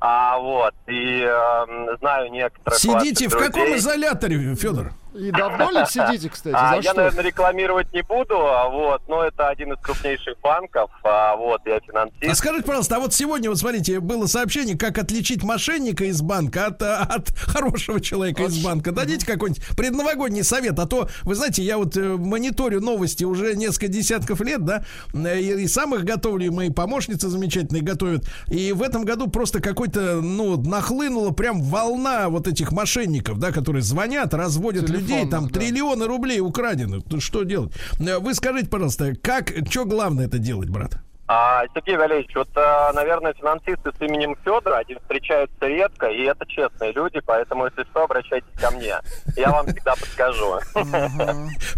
А вот, и эм, знаю некоторых Сидите в ваших каком друзей. изоляторе, Федор? И давно ли сидите, кстати? А, За я, что? наверное, рекламировать не буду, а вот, но это один из крупнейших банков, а вот, я финансист. А скажите, пожалуйста, а вот сегодня, вот смотрите, было сообщение, как отличить мошенника из банка от, а, от хорошего человека из банка. Дадите какой-нибудь предновогодний совет, а то, вы знаете, я вот э, мониторю новости уже несколько десятков лет, да, и, и сам их готовлю, и мои помощницы замечательные готовят. И в этом году просто какой-то, ну, нахлынула прям волна вот этих мошенников, да, которые звонят, разводят людей, Телефонных, там да. триллионы рублей украдены. Ну, Что делать? Э, Вы скажите, пожалуйста, как, что главное это делать, брат? А, Сергей Валерьевич, вот, э, наверное, финансисты с именем Федора, они встречаются редко, и это честные люди, поэтому, если что, обращайтесь ко мне. Я вам всегда подскажу.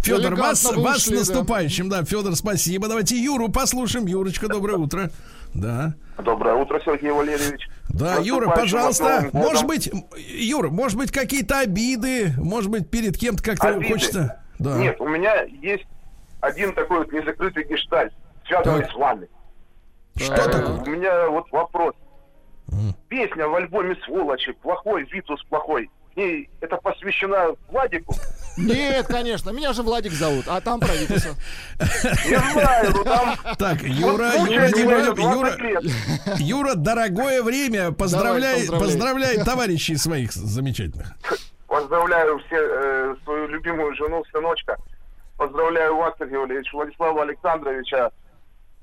Федор, вас, с наступающим, да. Федор, спасибо. Давайте Юру послушаем. Юрочка, доброе утро. Да. Доброе утро, Сергей Валерьевич. Да, Юра, пожалуйста. Может быть, Юра, может быть, какие-то обиды, может быть, перед кем-то как-то Обиды? хочется. Да. Нет, у меня есть один такой вот незакрытый гештальт, связанный Так. с вами. Что Э, такое? У меня вот вопрос. Песня в альбоме «Сволочи», «Плохой», «Витус плохой». Ней это посвящена Владику? Нет, конечно, меня же Владик зовут, а там Витаса. Не знаю, ну там... Так, Юра, Юра, Юра, был 20 Юра, дорогое время. Поздравляй, поздравляй. товарищей своих замечательных. Поздравляю все, э, свою любимую жену, сыночка. Поздравляю вас, Сергей Валерьевич, Владислава Александровича,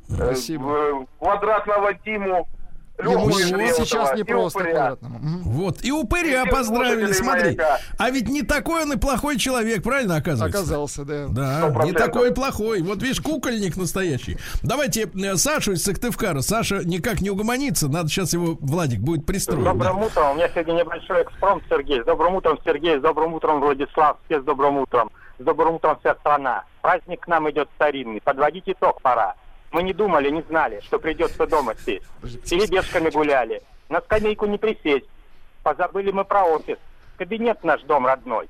э, Спасибо. в- Квадратного Тиму, Ему сейчас не и просто квадратному. Вот. И упыря И поздравили, смотри. «Маяка». А ведь не такой он и плохой человек, правильно оказывается? Оказался, да. Да, Сто не процентов. такой плохой. Вот видишь, кукольник настоящий. Давайте э, Сашу из Сыктывкара. Саша никак не угомонится. Надо сейчас его, Владик, будет пристроить. да. Добрым утром. У меня сегодня небольшой экспромт, Сергей. С добрым утром, Сергей. С добрым утром, Владислав. Все с добрым утром. С добрым утром, вся страна. Праздник к нам идет старинный. Подводить итог пора. Мы не думали, не знали, что придется дома сесть. Перебежками гуляли. На скамейку не присесть. Позабыли мы про офис. Кабинет наш дом родной.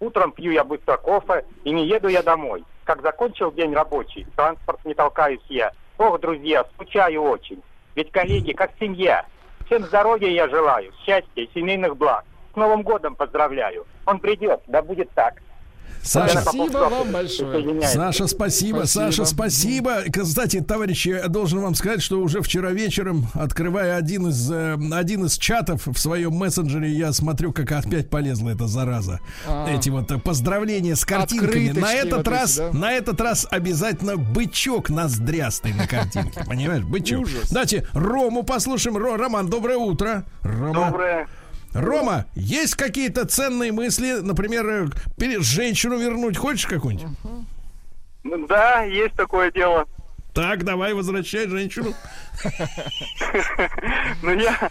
Утром пью я быстро кофе и не еду я домой. Как закончил день рабочий, транспорт не толкаюсь я. Ох, друзья, скучаю очень. Ведь коллеги, как семья. Всем здоровья я желаю, счастья семейных благ. С Новым годом поздравляю. Он придет, да будет так. Саша, Спасибо вам большое. Саша, спасибо. Спасибо. Саша, спасибо. Кстати, товарищи, я должен вам сказать, что уже вчера вечером, открывая один из, э, один из чатов в своем мессенджере, я смотрю, как опять полезла эта зараза. А. Эти вот э, поздравления с картинками. Открыточки На этот вот эти, раз, да? на этот раз обязательно бычок ноздрястый на картинке. Понимаешь, бычок. Ужас. Давайте Рому послушаем. Ро- Роман, доброе утро. Рома. Доброе. Рома, есть какие-то ценные мысли, например, э, женщину вернуть хочешь какую-нибудь? Да, есть такое дело. Так, давай, возвращай женщину. <laughs> Ну я,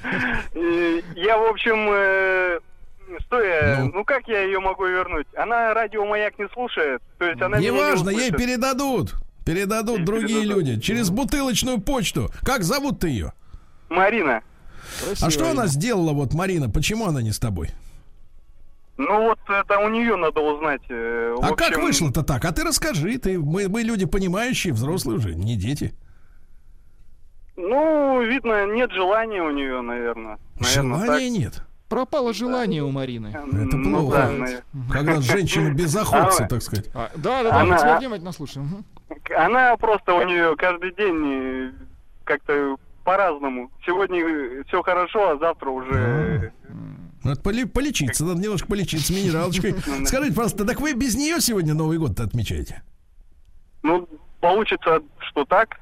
э, я в общем, э, что я, Ну. ну как я ее могу вернуть? Она радио маяк не слушает, то есть она меня не Неважно, ей передадут. Передадут Ей другие передадут. люди. Через бутылочную почту. Как зовут ты ее? Марина. Красиво А что она сделала, вот, Марина? Почему она не с тобой? Ну вот это у нее надо узнать. э, в А как общем, вышло-то так? А ты расскажи. Ты, мы, мы люди понимающие, взрослые уже, не дети. Ну, видно, нет желания у нее, наверное. Наверное, Желания нет. Пропало желание у Марины. так. Это Ну плохо. да. Когда <laughs> женщина без охотцы, А, так сказать. А, да, да, да, мы Она- тебя внимательно слушаем. Она просто у нее каждый день э, как-то по-разному. Сегодня все хорошо, а завтра уже... Надо поли- полечиться, надо немножко полечиться минералочкой. <laughs> Скажите, пожалуйста, так вы без нее сегодня Новый год отмечаете? Ну, получится, что так.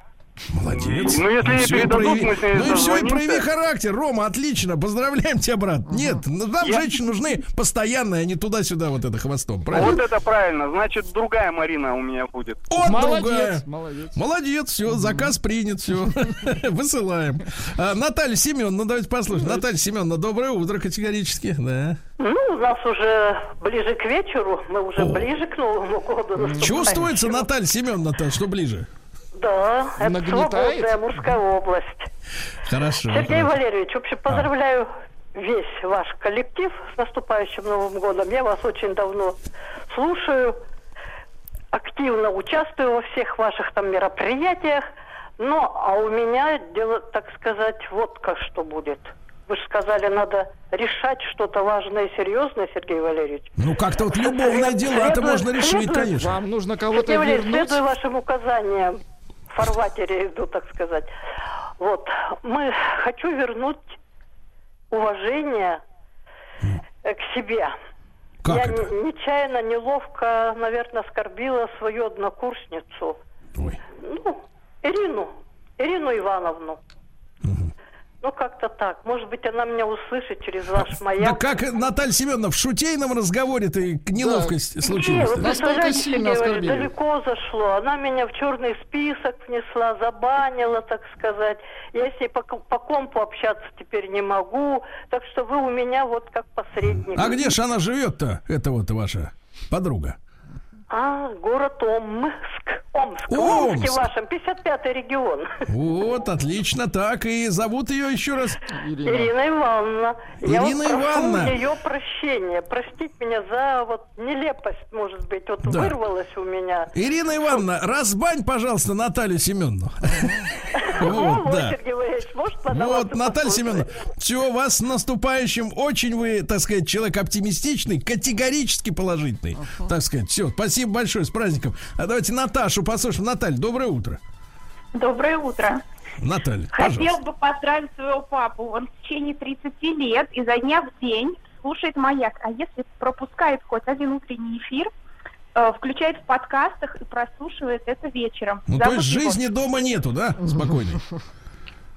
Молодец. Ну, если ей всё, и передадут, прояви- мы с ней Ну и все, и прояви характер. Рома, отлично. Поздравляем тебя, брат. Нет, ну, нам Я- женщины нужны постоянные, а не туда-сюда вот это хвостом. Вот Правильно? это правильно. Значит, другая Марина у меня будет. Вот молодец, другая. молодец. Молодец, все, заказ принят, все. <laughs> Высылаем. А, Наталья Семеновна, ну давайте послушаем. Наталья Семеновна, доброе утро категорически. Да. Ну, у нас уже ближе к вечеру, мы уже ближе к Новому году. Чувствуется, Наталья Семеновна-то, что ближе? Да, это Нагнетает? свободная мужская область. Хорошо. Сергей хорошо. Валерьевич, вообще поздравляю весь ваш коллектив с наступающим Новым годом. Я вас очень давно слушаю, активно участвую во всех ваших там мероприятиях. Ну, а у меня дело, так сказать, вот как что будет. Вы же сказали, надо решать что-то важное и серьезное, Сергей Валерьевич. Ну, как-то вот любовные дела-то Следует- можно решить, следует конечно. Вам нужно кого-то Сергей Валерьевич, вернуть. следуя вашим указаниям, фарватере иду, так сказать. Вот, мы хочу вернуть уважение к себе. Как Я это? не- нечаянно, неловко, наверное, оскорбила свою однокурсницу. Ой. Ну, Ирину. Ирину Ивановну. Ну, как-то так. Может быть, она меня услышит через ваш Да маяк. как, Наталья Семеновна, в шутейном разговоре-то и неловкость Не, случилась. вы Настолько представляете, сильно Сергей далеко зашло. Она меня в черный список внесла, забанила, так сказать. Я с ней по, по компу общаться теперь не могу. Так что вы у меня вот как посредник. А где же она живет-то, эта вот ваша подруга? А, город Омск. Омск. В Омск. Омске вашем, 55-й регион. Вот, отлично, так. И зовут ее еще раз. Ирина. Ирина Ивановна. я Ирина вот прошу Ивановна. ее прощения. Простить меня за вот нелепость, может быть, вот Да. вырвалась у меня. Ирина Ивановна, разбань, пожалуйста, Наталью Семеновну. Вот, Вот, да. Вот, Наталья? Семеновна, все, вас с наступающим. Очень вы, так сказать, человек оптимистичный, категорически положительный. Так сказать, все, спасибо большое, с праздником. А давайте Наташу послушаем. Наталья, доброе утро. Доброе утро. Наталья, Хотел пожалуйста. бы поздравить своего папу. Он в течение 30 лет изо дня в день слушает «Маяк». А если пропускает хоть один утренний эфир, э, включает в подкастах и прослушивает это вечером. Ну, то есть его- жизни дома нету, да? Спокойно.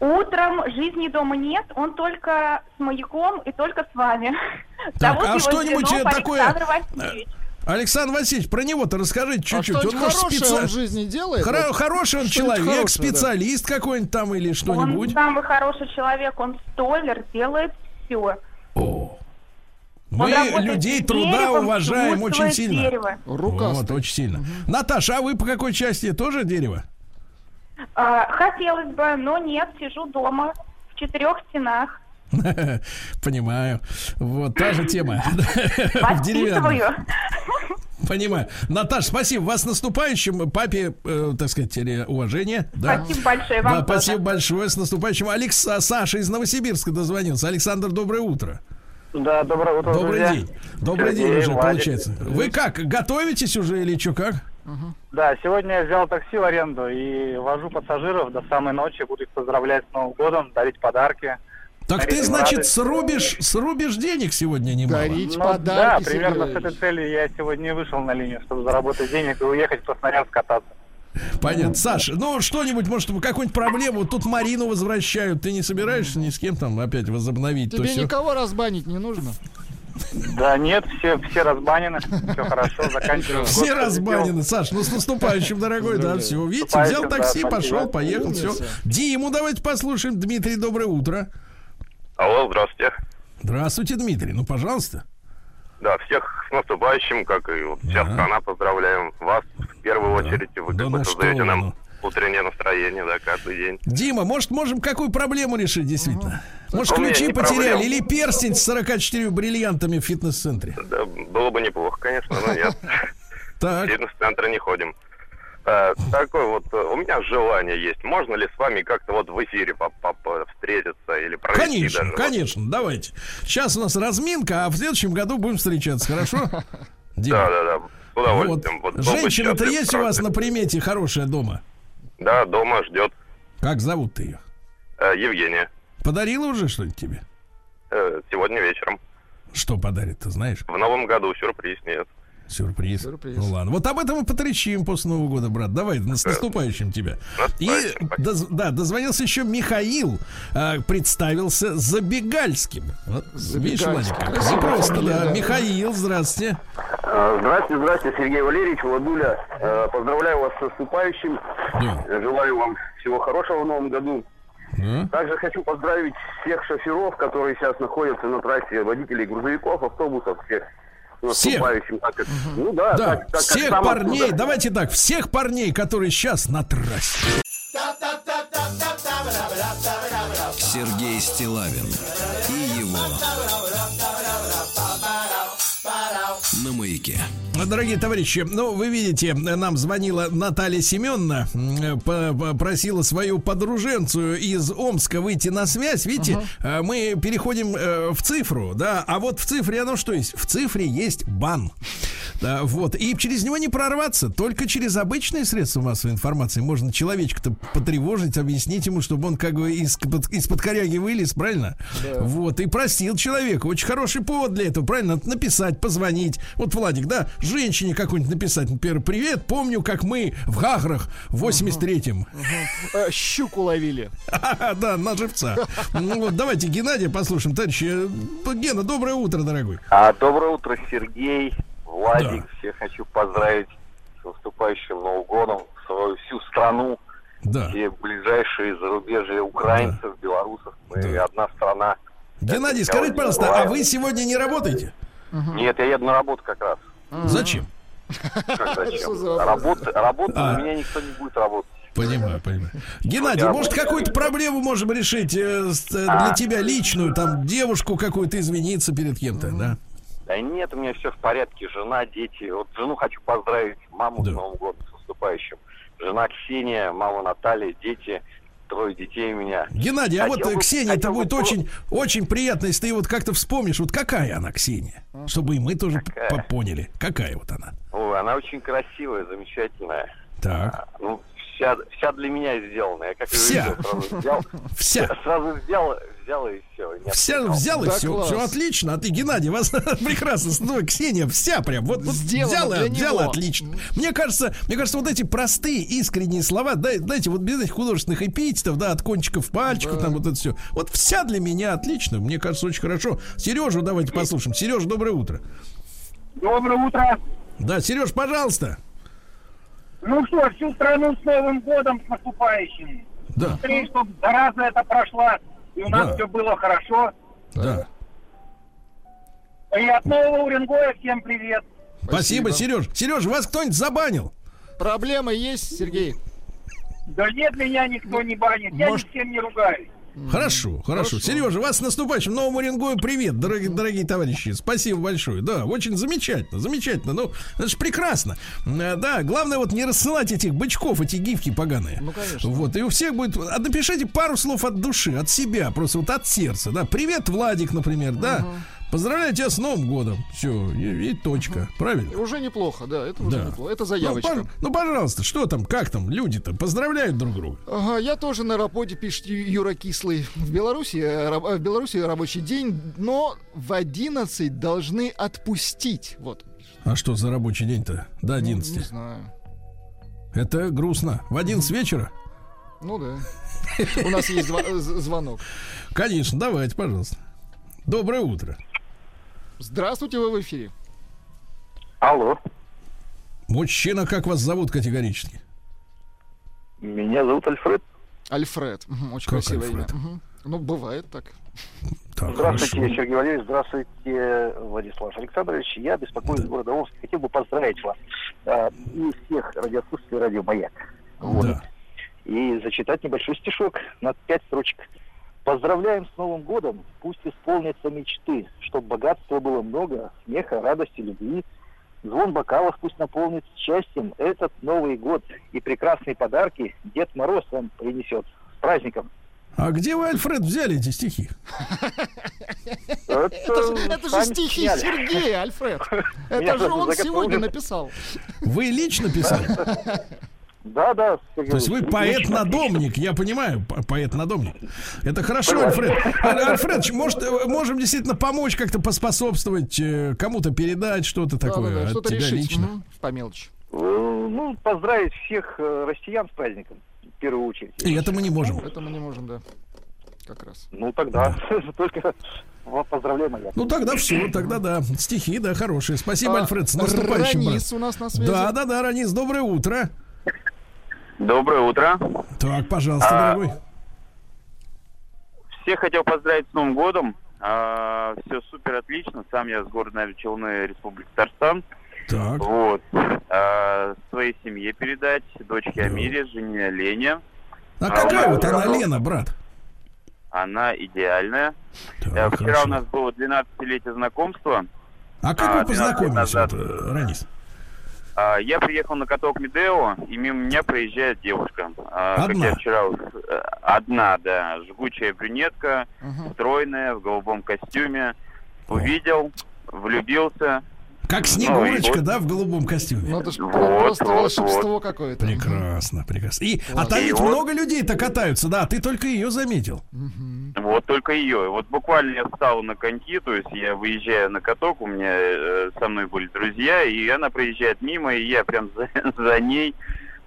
Утром жизни дома нет, он только с «Маяком» и только с вами. Так, Зовут а его что-нибудь Зенов такое- Васильевич. Александр Васильевич, про него-то расскажите А чуть-чуть. что-нибудь может, хорошее спеца- он в жизни делает? Хоро- Вот Хороший он человек, хорошее, да. специалист какой-нибудь там или Он что-нибудь. самый хороший человек, он столер, делает все. Мы людей труда уважаем очень сильно. Дерево. Вот, очень сильно. Наташа, а вы по какой части тоже дерево? А, хотелось бы, но нет, сижу дома в четырех стенах. <laughs> Понимаю. Вот та же тема. <laughs> В деревянном. Понимаю. Наташ, спасибо. Вас с наступающим. Папе, э, так сказать, уважение. Да. Спасибо большое вам Да, тоже. спасибо большое. С наступающим. Алекс, Саша из Новосибирска дозвонился. Александр, доброе утро. Да, доброе утро, Добрый друзья. день. Добрый Сергей, день уже, Владик. получается. Вы как, готовитесь уже или что, как? Да, сегодня я взял такси в аренду и вожу пассажиров до самой ночи. Буду их поздравлять с Новым годом, дарить подарки. Так ты, Дарить значит, радость. срубишь, срубишь денег сегодня немало? Ну, Да, примерно с этой целью я сегодня и вышел на линию, чтобы заработать денег и уехать в Красноярск кататься. Понятно. Саш, ну что-нибудь, может, какую-нибудь проблему? Тут Марину возвращают. Ты не собираешься ни с кем там опять возобновить? то Тебе всё? никого разбанить не нужно. Да нет, все, все разбанены, <laughs> все хорошо, заканчиваем. Все год, разбанены, Саш, ну с наступающим, дорогой, да, все. Видите, взял такси, спасибо. пошел, поехал, все. Диму давайте послушаем. Дмитрий, доброе утро. Алло, здравствуйте. Здравствуйте, Дмитрий, ну, пожалуйста. Да, всех с наступающим, как и вот вся страна, поздравляем вас в первую очередь. Вы как бы ну создаете нам утреннее настроение, да, каждый день. Дима, может, можем какую проблему решить, действительно? Может, У меня ключи потеряли проблема. или перстень с 44 бриллиантами в фитнес-центре? Да, было бы неплохо, конечно, но нет. <laughs> Так. В фитнес-центр не ходим. А, такое вот, э, у меня желание есть. Можно ли с вами как-то вот в эфире по- по- по- встретиться или провести Конечно, даже? конечно, давайте. Сейчас у нас разминка, а в следующем году будем встречаться, хорошо? <laughs> Да, да, да. С удовольствием. Вот, Женщина-то есть у вас на примете хорошая дома? Да, дома ждет Как зовут ты ее? э, Евгения. Подарила уже что-нибудь тебе? Э, сегодня вечером. Что подарит, ты знаешь? В новом году сюрприз нет. Сюрприз. Ну ладно. Вот об этом и потрещим после Нового года, брат. Давай, с наступающим тебя. И доз- да, дозвонился еще Михаил, а, представился Забегальским. Вот, видишь. Владик, как Красивая просто, да. да. Михаил, здравствуйте. Э, Здравствуйте, здравствуйте, Сергей Валерьевич, Владуля. Э, Поздравляю вас с наступающим. Э, Желаю вам всего хорошего в новом году. Также хочу поздравить всех шоферов, которые сейчас находятся на трассе, водителей грузовиков, автобусов, Всех? Наступающим. Так как- Ну да, Да, так- так как всех сам парней, оттуда. давайте так, всех парней, которые сейчас на трассе. Сергей Стилавин и его на маяке. Дорогие товарищи, ну, вы видите, нам звонила Наталья Семеновна, м, по- по- просила свою подруженцию из Омска выйти на связь. Видите, э, мы переходим э, в цифру, да, а вот в цифре оно что есть? В цифре есть бан. Да, вот, и через него не прорваться, только через обычные средства массовой информации можно человечка-то потревожить, объяснить ему, чтобы он как бы из, из-под коряги вылез, правильно? Да. Вот, и простил человека. Очень хороший повод для этого, правильно? Написать, позвонить. Вот, Владик, да, женщине какой-нибудь написать, например, привет, помню, как мы в Гаграх в 83-м. Э, Щуку ловили. Да, на живца. Ну вот, давайте Геннадия послушаем. Товарищи, э, Гена, доброе утро, дорогой. А, доброе утро, Сергей, Владик. Всех хочу поздравить с наступающим Новым годом, свою всю страну, Да. все ближайшие зарубежья украинцев, белорусов. Мы одна страна. Геннадий, скажите, пожалуйста, а вы сегодня не работаете? Нет, я еду на работу как раз. Зачем? Как зачем? Работа, работа А. у меня никто не будет работать. Понимаю, понимаю. Геннадий, Я может, какую-то проблему можем решить э, с- э, для А. тебя личную, там, девушку какую-то извиниться перед кем-то, да? Да нет, у меня все в порядке. Жена, дети. Вот жену хочу поздравить, маму с Новым годом, с наступающим. Жена Ксения, мама Наталья, дети, трое детей у меня. Геннадий, а вот Хотел бы- Ксения, это хотел бы будет про- очень, очень приятно, если ты вот как-то вспомнишь, вот какая она, Ксения, чтобы и мы тоже Какая? по- поняли, какая вот она. Ой, она очень красивая, замечательная. Так. Ну, вся, вся для меня сделана. Я как Вся. увидел, сразу взял. Вся. Сразу взял, взял и все. Вся взял и все, все отлично. А ты, Геннадий, вас <laughs> прекрасно. Ну, Ксения, вся прям. Вот, вот взяла, взяла него. отлично. Мне кажется, мне кажется, вот эти простые, искренние слова, дай- знаете, вот без этих художественных эпитетов, да, от кончиков пальчиков, там вот это все. Вот вся для меня отлично. Мне кажется, очень хорошо. Сережу давайте послушаем. Сереж, доброе утро. Доброе утро. Да, Сереж, пожалуйста. Ну что, всю страну с Новым годом, с наступающим. Да. Быстрее, чтобы зараза это прошла, и у нас Да. все было хорошо. Да. И от Нового Уренгоя всем привет. Спасибо, Сереж. Сереж, вас кто-нибудь забанил? Проблемы есть, Сергей? Да нет, меня никто не банит, я Может- ни с кем не ругаюсь. Хорошо, хорошо. Сережа, вас с наступающим Новым Уренгою привет, дорогие, дорогие товарищи. Спасибо большое. Да, очень замечательно, замечательно. Ну, это же прекрасно. Э, Да, главное вот не рассылать этих бычков, эти гифки поганые. Ну, конечно. Вот, и у всех будет... А напишите пару слов от души, от себя, просто вот от сердца, да. Привет, Владик, например, да. Поздравляю тебя с Новым годом. Все, и, и точка. Правильно? Уже неплохо, да, это уже Да. неплохо. Это Ну, заявочка. пож- ну, пожалуйста, что там, как там, люди-то поздравляют друг друга. Ага, я тоже на работе, пишет Юра Кислый. В Беларуси, э, э, в Беларуси рабочий день, но в 11 должны отпустить. Вот. А что за рабочий день-то? До Ну, 11. не знаю. Это грустно. В 11 вечера? Ну да. <laughs> У нас есть звонок. Конечно, давайте, пожалуйста. Доброе утро. Здравствуйте, вы в эфире. Алло, Мужчина, как вас зовут категорически? меня зовут Альфред. Альфред. Очень Как красивое Альфред? имя. Мгм. Ну, бывает так. Так, Здравствуйте, хорошо. Сергей Валерьевич. Здравствуйте, Владислав Александрович. Я беспокоюсь из города Омск. Хотел бы поздравить вас а, и всех радиослушателей радио «Маяк». Вот. Да. И зачитать небольшой стишок на пять строчек. Поздравляем с Новым годом, пусть исполнятся мечты, чтоб богатства было много, смеха, радости, любви. Звон бокалов пусть наполнит счастьем этот Новый год. И прекрасные подарки Дед Мороз вам принесет. С праздником! А где вы, Альфред, взяли эти стихи? Это, же- это же стихи сняли. Сергея, Альфред. <laughs> Я Это же даже он заготовлен. сегодня написал. Вы лично писали? <laughs> Да, да, То есть вы поэт-надомник, я понимаю, по- поэт-надомник. Это хорошо, Альфред. Аль- Альфред, может, э, можем действительно помочь как-то поспособствовать, э, кому-то передать что-то такое Да-да-да, от что-то тебя решить. лично? Мгм, По мелочи. Э, Ну, поздравить всех россиян с праздником, в первую очередь. И это мы не можем. Это мы не можем, да. Как раз. Ну, тогда <laughs> только поздравляем, Илья. Ну тогда все, тогда да. Стихи, да, хорошие. Спасибо, А, Альфред, с наступающим. брат. Ранис у нас на связи. Да, да, да, Ранис, доброе утро. Доброе утро. Так, пожалуйста, А, дорогой. Всех хотел поздравить с Новым годом. все супер отлично. Сам я с города Новые Челны, Республика Татарстан. Так. Вот. А, своей семье передать, дочке Амире, жене Лене. А а, какая вот она, давно- Лена, брат? Она идеальная. Так, Э, Вчера хорошо. у нас было 12-летие знакомства. А как а, вы 12 лет познакомились, назад. вот, э, Ранис? А, Я приехал на каток Медео, и мимо меня проезжает девушка. А, Как Одна? я вчера... э, Одна, да. Жгучая брюнетка, стройная, в голубом костюме. Увидел, влюбился. Как Ну, Снегурочка, вот- да, в голубом костюме? Ну, это ж Вот, просто вот, волшебство вот. какое-то. Прекрасно, прекрасно. И, а там И ведь вот- много людей-то катаются, да, ты только ее заметил. Вот только ее. Вот буквально я встал на коньки, то есть я выезжаю на каток, у меня э, со мной были друзья, и она проезжает мимо, и я прям за, <laughs> за ней.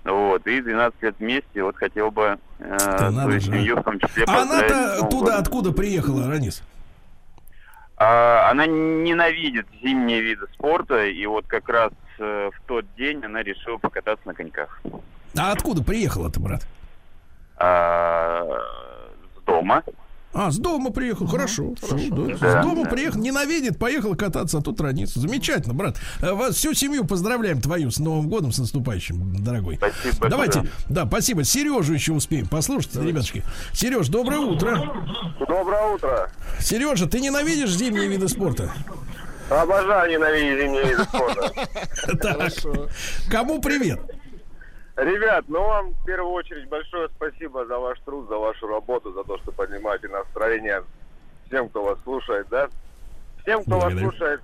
Вот, и 12 лет вместе, вот хотел бы э, Да надо же, семью в том числе А она-то туда откуда приехала, Ранис? А, она ненавидит зимние виды спорта, и вот как раз э, в тот день она решила покататься на коньках. А откуда приехала-то, брат? А, с дома. А, с дома приехал, хорошо. хорошо, да. Да, С дома да. приехал, ненавидит, поехал кататься, а тут Ранис. Замечательно, брат. Э, Вас всю семью поздравляем твою с Новым годом, с наступающим, дорогой. Спасибо Давайте, большое. да, спасибо. Сережу еще успеем послушать, ребятушки. Сереж, доброе утро. Доброе утро. Сережа, ты ненавидишь зимние виды спорта? Обожаю ненавидеть зимние виды спорта. <laughs> Так. Кому привет? Ребят, ну вам в первую очередь большое спасибо за ваш труд, за вашу работу, за то, что поднимаете настроение всем, кто вас слушает, да? Всем, кто вас слушает,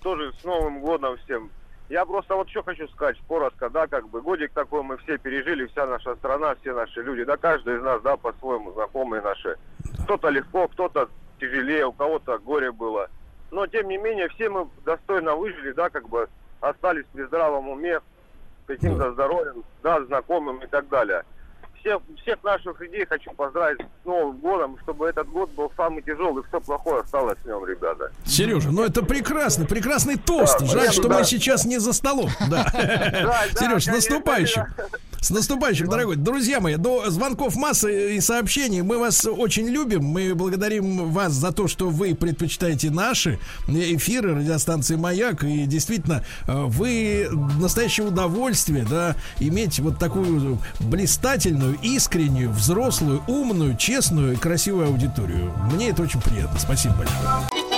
тоже с Новым годом всем. Я просто вот что хочу сказать, коротко, да, как бы годик такой мы все пережили, вся наша страна, все наши люди, да, каждый из нас, да, по-своему знакомые наши. Кто-то легко, кто-то тяжелее, у кого-то горе было. Но, тем не менее, все мы достойно выжили, да, как бы остались при здравом уме, каким-то здоровьем, да, знакомым и так далее. Всех, всех наших людей хочу поздравить с Новым годом, чтобы этот год был самый тяжелый, все плохое осталось с нем, ребята. Сережа, ну это прекрасно, прекрасный тост. Да, Жаль, понятно, что да. мы сейчас не за столом. <laughs> Да. <laughs> Сереж, с наступающим. С наступающим, дорогой. Друзья мои, до звонков массы и сообщений. Мы вас очень любим. Мы благодарим вас за то, что вы предпочитаете наши эфиры радиостанции «Маяк». И действительно, э, вы настоящее удовольствие, да, иметь вот такую блистательную приятную, искреннюю, взрослую, умную, честную и красивую аудиторию. Мне это очень приятно. Спасибо большое.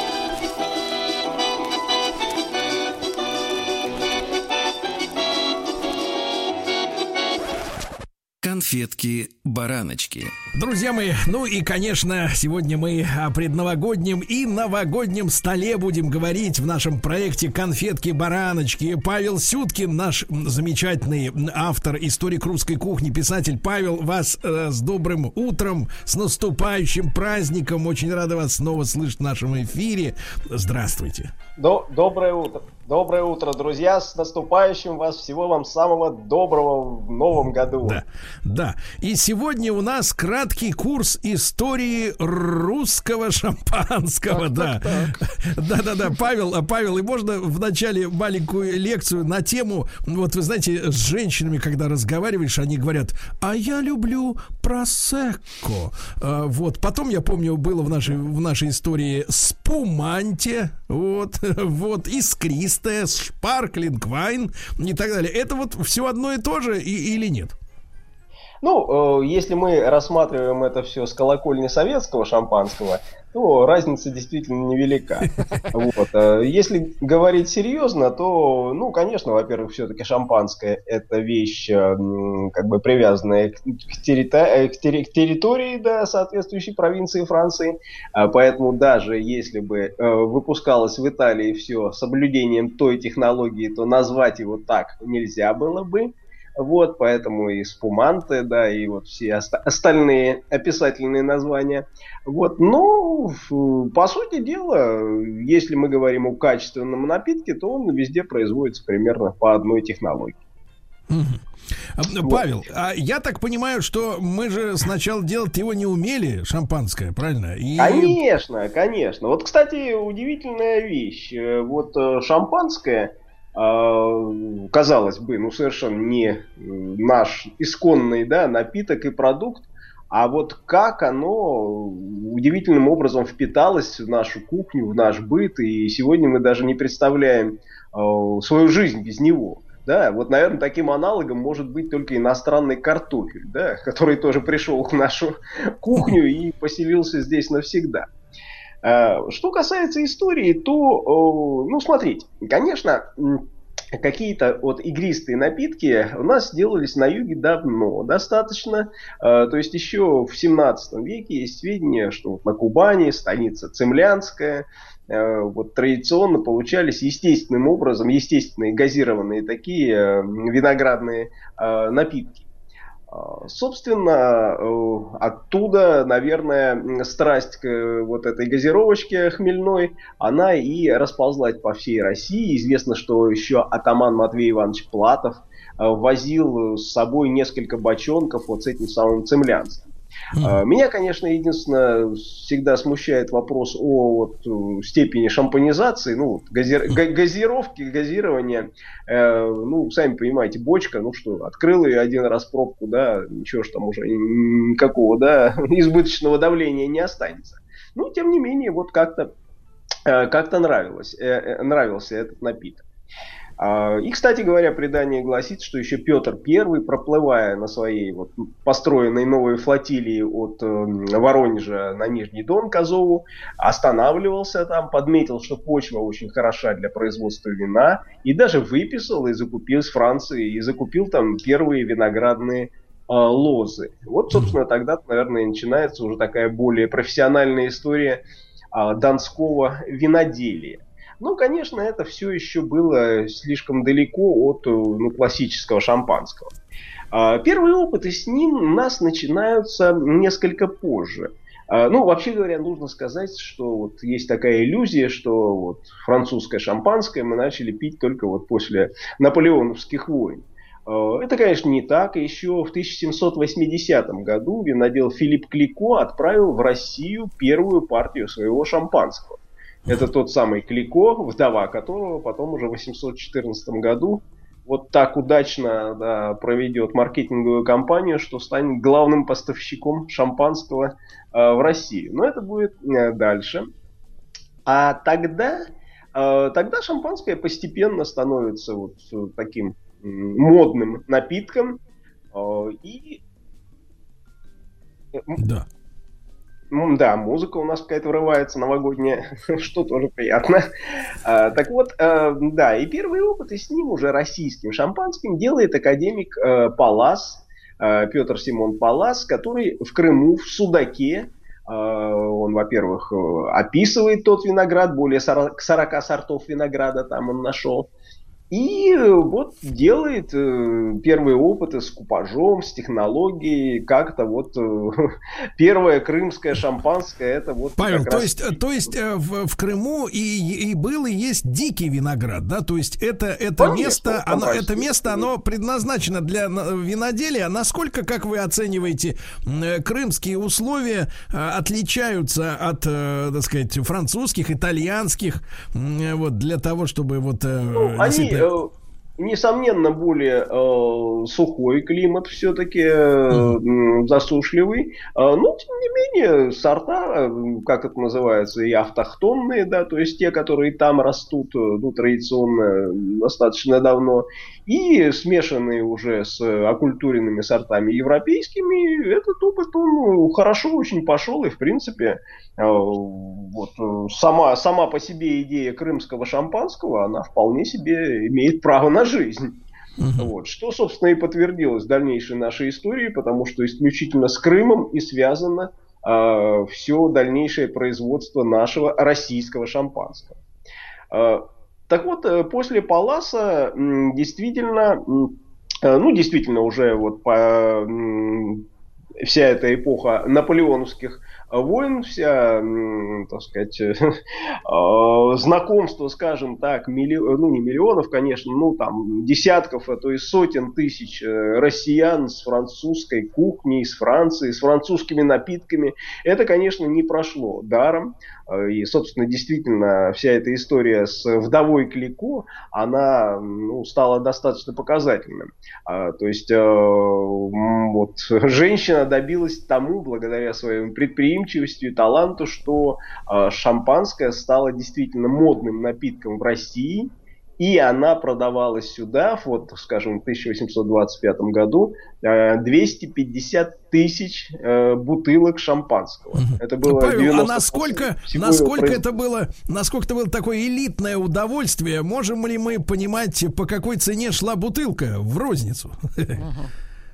Конфетки-бараночки. Друзья мои, ну и, конечно, сегодня мы о предновогоднем и новогоднем столе будем говорить в нашем проекте «Конфетки-бараночки». Павел Сюткин, наш замечательный автор, историк русской кухни, писатель. Павел, вас э, с добрым утром, с наступающим праздником. Очень рада вас снова слышать в нашем эфире. Здравствуйте. До доброе утро. Доброе утро, друзья! С наступающим вас! Всего вам самого доброго в новом году! Да, да. И сегодня у нас краткий курс истории русского шампанского. Так, да. да, да, да. Павел, а Павел, и можно в начале маленькую лекцию на тему, вот вы знаете, с женщинами, когда разговариваешь, они говорят, а я люблю просекко. А, вот. Потом, я помню, было в нашей, в нашей истории спуманте, вот, <laughs> вот, искрист чистое, шпарклинг вайн и так далее. Это вот все одно и то же и, или нет? Ну, э, если мы рассматриваем это все с колокольни советского шампанского, то разница действительно невелика. <laughs> Вот. Э, если говорить серьезно, то, ну, конечно, во-первых, все-таки шампанское это вещь, э, как бы привязанная к, территори- к, терри- к территории да, соответствующей провинции Франции. Поэтому даже если бы выпускалось в Италии все соблюдением той технологии, то назвать его так нельзя было бы. Вот, поэтому и спуманты, да, и вот все оста- остальные описательные названия. Вот, но, по сути дела, если мы говорим о качественном напитке, то он везде производится примерно по одной технологии. А, Павел, а я так понимаю, что мы же сначала делать его не умели, шампанское, правильно? И... Конечно, конечно. Вот, кстати, удивительная вещь. Э, вот э, шампанское, казалось бы, ну совершенно не наш исконный да, напиток и продукт, а вот как оно удивительным образом впиталось в нашу кухню, в наш быт, и сегодня мы даже не представляем э, свою жизнь без него. Да, вот, наверное, таким аналогом может быть только иностранный картофель, да, <laughs> который тоже пришел в нашу кухню и поселился здесь навсегда. Э, что касается истории, то, ну, смотрите, конечно, какие-то вот игристые напитки у нас делались на юге давно, достаточно. Э, то есть еще в 17 веке есть сведения, что на Кубани, станица Цемлянская, э, вот традиционно получались естественным образом, естественные газированные такие виноградные напитки. А, собственно, э, оттуда, наверное, страсть к вот этой газировочке хмельной, она и расползлась по всей России. Известно, что еще атаман Матвей Иванович Платов э, возил с собой несколько бочонков вот с этим самым цемлянцем. А, меня, конечно, единственное, всегда смущает вопрос о вот, э, степени шампанизации, ну, гази- газировки, газирования. Э, ну, сами понимаете, бочка, ну что, открыл ее один раз пробку, да, ничего ж там уже никакого, да, <laughs> избыточного давления не останется. Ну, тем не менее, вот как-то э, как-то нравилось, э, нравился этот напиток. А, и, кстати говоря, предание гласит, что еще Петр I, проплывая на своей вот построенной новой флотилии от эм, Воронежа на Нижний Дон к Азову, останавливался там, подметил, что почва очень хороша для производства вина, и даже выписал и закупил с Франции, и закупил там первые виноградные э, лозы. Вот, собственно, тогда, наверное, начинается уже такая более профессиональная история э, донского виноделия. Ну, конечно, это все еще было слишком далеко от э, ну, классического шампанского. А, первые опыты с ним у нас начинаются несколько позже. А, ну, вообще говоря, нужно сказать, что вот есть такая иллюзия, что вот французское шампанское мы начали пить только вот после наполеоновских войн. А, это, конечно, не так. Еще в 1780 году винодел Филипп Клико отправил в Россию первую партию своего шампанского. Это тот самый Клико, вдова которого потом уже в 814 году вот так удачно да, проведет маркетинговую кампанию, что станет главным поставщиком шампанского э, в России. Но это будет э, дальше. А тогда, э, тогда шампанское постепенно становится вот таким модным напитком. Э, и Да. Да, музыка у нас какая-то врывается новогодняя, <laughs> что тоже приятно. А, так вот, а, да, и первый опыт и с ним уже российским шампанским делает академик а, Палас, а, Петр Симон Палас, который в Крыму, в Судаке, а, он, во-первых, описывает тот виноград, более 40, 40 сортов винограда там он нашел. И вот делает э, первые опыты с купажом, с технологией, как-то вот э, <laughs> первое крымское шампанское, это вот... Павел, то, раз... есть, то есть э, в, в Крыму и, и был и есть дикий виноград, да? То есть это, это Конечно, место, оно, это место, оно предназначено для виноделия. Насколько, как вы оцениваете, крымские условия отличаются от, так сказать, французских, итальянских, вот для того, чтобы вот... Ну, они Э, несомненно, более э, сухой климат все-таки, э, засушливый. Э, но, тем не менее, сорта, э, как это называется, и автохтонные, да, то есть те, которые там растут, ну, традиционно, достаточно давно, и смешанные уже с оккультуренными сортами европейскими, этот опыт, он хорошо очень пошел, и, в принципе, э, вот, сама, сама по себе идея крымского шампанского, она вполне себе имеет право на жизнь. Вот. Что, собственно, и подтвердилось в дальнейшей нашей истории, потому что исключительно с Крымом и связано э, все дальнейшее производство нашего российского шампанского. Э, так вот, э, после Паласа действительно, э, ну, действительно уже вот по, вся эта эпоха наполеоновских войн, вся, так сказать, <laughs> а, знакомство, скажем так, миллион, ну не миллионов, конечно, ну там десятков, а то и сотен тысяч э, россиян с французской кухней, с Францией, с французскими напитками, это, конечно, не прошло даром. Э, и, собственно, действительно, вся эта история с вдовой Клико, она ну, стала достаточно показательным. А, то есть, э, вот, <laughs> женщина добилась тому, благодаря своему предприимчивости и таланту, что э, шампанское стало действительно модным напитком в России, и она продавалась сюда, вот, скажем, в 1825 году, 250 э, тысяч э, бутылок шампанского. Это было Павел, а насколько, насколько это было, насколько это было такое элитное удовольствие? Можем ли мы понимать, по какой цене шла бутылка в розницу? А,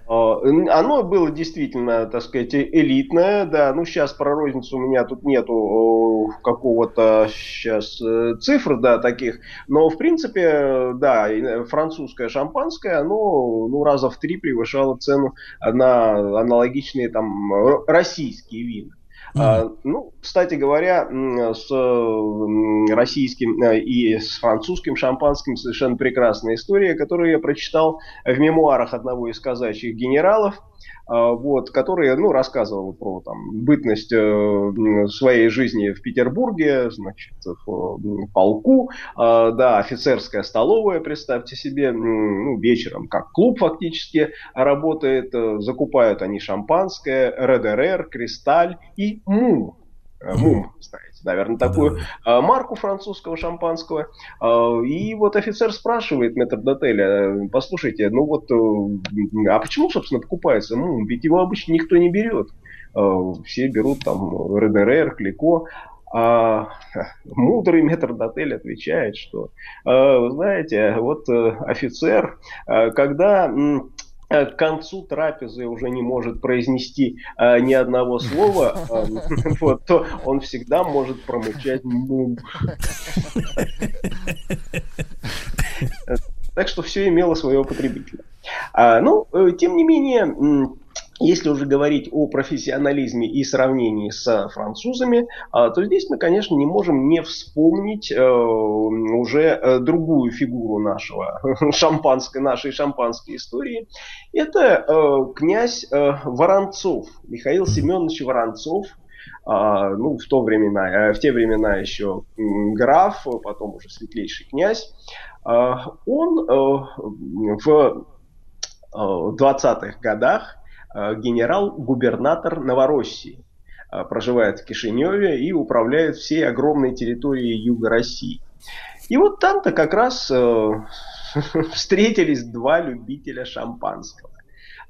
оно было действительно, так сказать, элитное, да. Ну, сейчас про розницу у меня тут нету какого-то сейчас э, цифр, да, таких. Но, в принципе, да, французское шампанское, оно ну, раза в три превышало цену на аналогичные там российские вина. Mm-hmm. Ну, кстати говоря, с российским э, и с французским шампанским совершенно прекрасная история, которую я прочитал в мемуарах одного из казачьих генералов. А, вот, который, ну, рассказывал про там, бытность э, своей жизни в Петербурге, значит, в э, полку, э, да, офицерская столовая, представьте себе, ну, вечером, как клуб фактически работает, э, закупают они шампанское, РДР, Кристаль и Мум. Мум, знаете наверное, такую да. марку французского шампанского. А, и вот офицер спрашивает метрдотеля, послушайте, ну вот, э, а почему, собственно, покупается? Ну, ведь его обычно никто не берет. Все берут там РДР, Клико. А мудрый метрдотель отвечает, что, вы знаете, вот э, офицер, когда Э, к концу трапезы уже не может произнести э, ни одного слова, э, <laughs> вот, то он всегда может промычать мум. Так что все имело своего потребителя. А, ну, э, тем не менее, если уже говорить о профессионализме и сравнении с французами, а, то здесь мы, конечно, не можем не вспомнить э, уже э, другую фигуру нашего <laughs> шампанской, нашей шампанской истории. Это э, князь Воронцов, Михаил Семенович Воронцов, а, ну, в, то времена, в те времена еще граф, потом уже светлейший князь. А, он в 20-х годах генерал-губернатор Новороссии. Э, проживает в Кишиневе и управляет всей огромной территорией Юга России. И вот там-то как раз э, <laughs> встретились два любителя шампанского.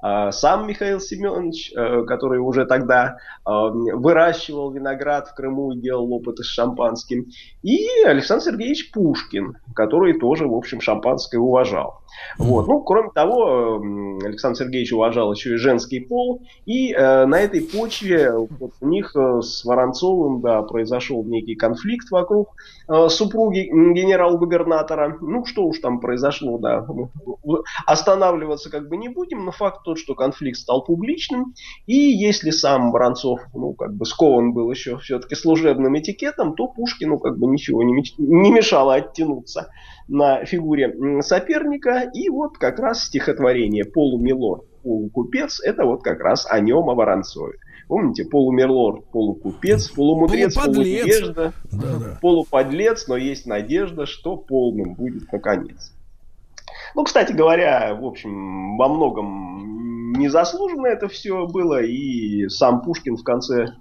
Э, сам Михаил Семенович, э, который уже тогда э, выращивал виноград в Крыму и делал опыты с шампанским, и Александр Сергеевич Пушкин, который тоже, в общем, шампанское уважал. Вот. Ну, кроме того, Александр Сергеевич уважал еще и женский пол, и э, на этой почве вот, у них э, с Воронцовым да, произошел некий конфликт вокруг супруги генерал-губернатора. Ну, что уж там произошло, да, останавливаться как бы не будем, но факт тот, что конфликт стал публичным, и если сам Воронцов, ну, как бы скован был еще все-таки служебным этикетом, то Пушкину как бы ничего не, не мешало оттянуться на фигуре соперника. И вот как раз стихотворение «Полумилор, полукупец» это вот как раз о нем, о Воронцове. Помните, полумерлор, полукупец, полумудрец, полуневежда, да, да. полуподлец, но есть надежда, что полным будет наконец. Ну, кстати говоря, в общем, во многом незаслуженно это все было, и сам Пушкин в конце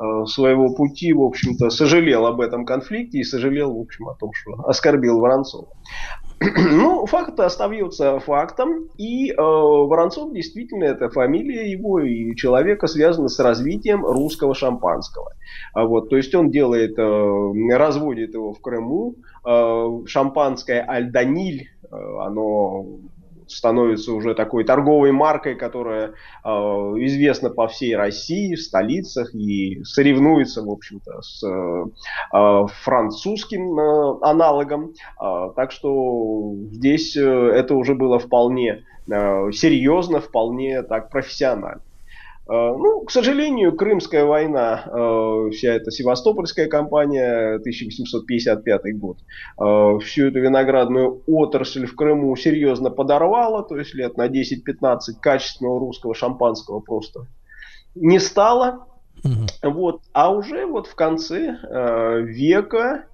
Э, своего пути, в общем-то, сожалел об этом конфликте и сожалел, в общем, о том, что оскорбил Воронцова. <clears throat> Ну, факт остается фактом, и э, Воронцов действительно это фамилия его и человека связана с развитием русского шампанского. А вот, то есть он делает, э, разводит его в Крыму, э, шампанское Альданиль, э, оно становится уже такой торговой маркой, которая э, известна по всей России, в столицах и соревнуется, в общем-то, с э, французским э, аналогом. Э, так что здесь э, это уже было вполне э, серьезно, вполне так профессионально. Э, ну, к сожалению, Крымская война, э, вся эта Севастопольская кампания, 1855 год, э, всю эту виноградную отрасль в Крыму серьезно подорвала, то есть лет на 10-15 качественного русского шампанского просто не стало. Вот. А уже вот в конце века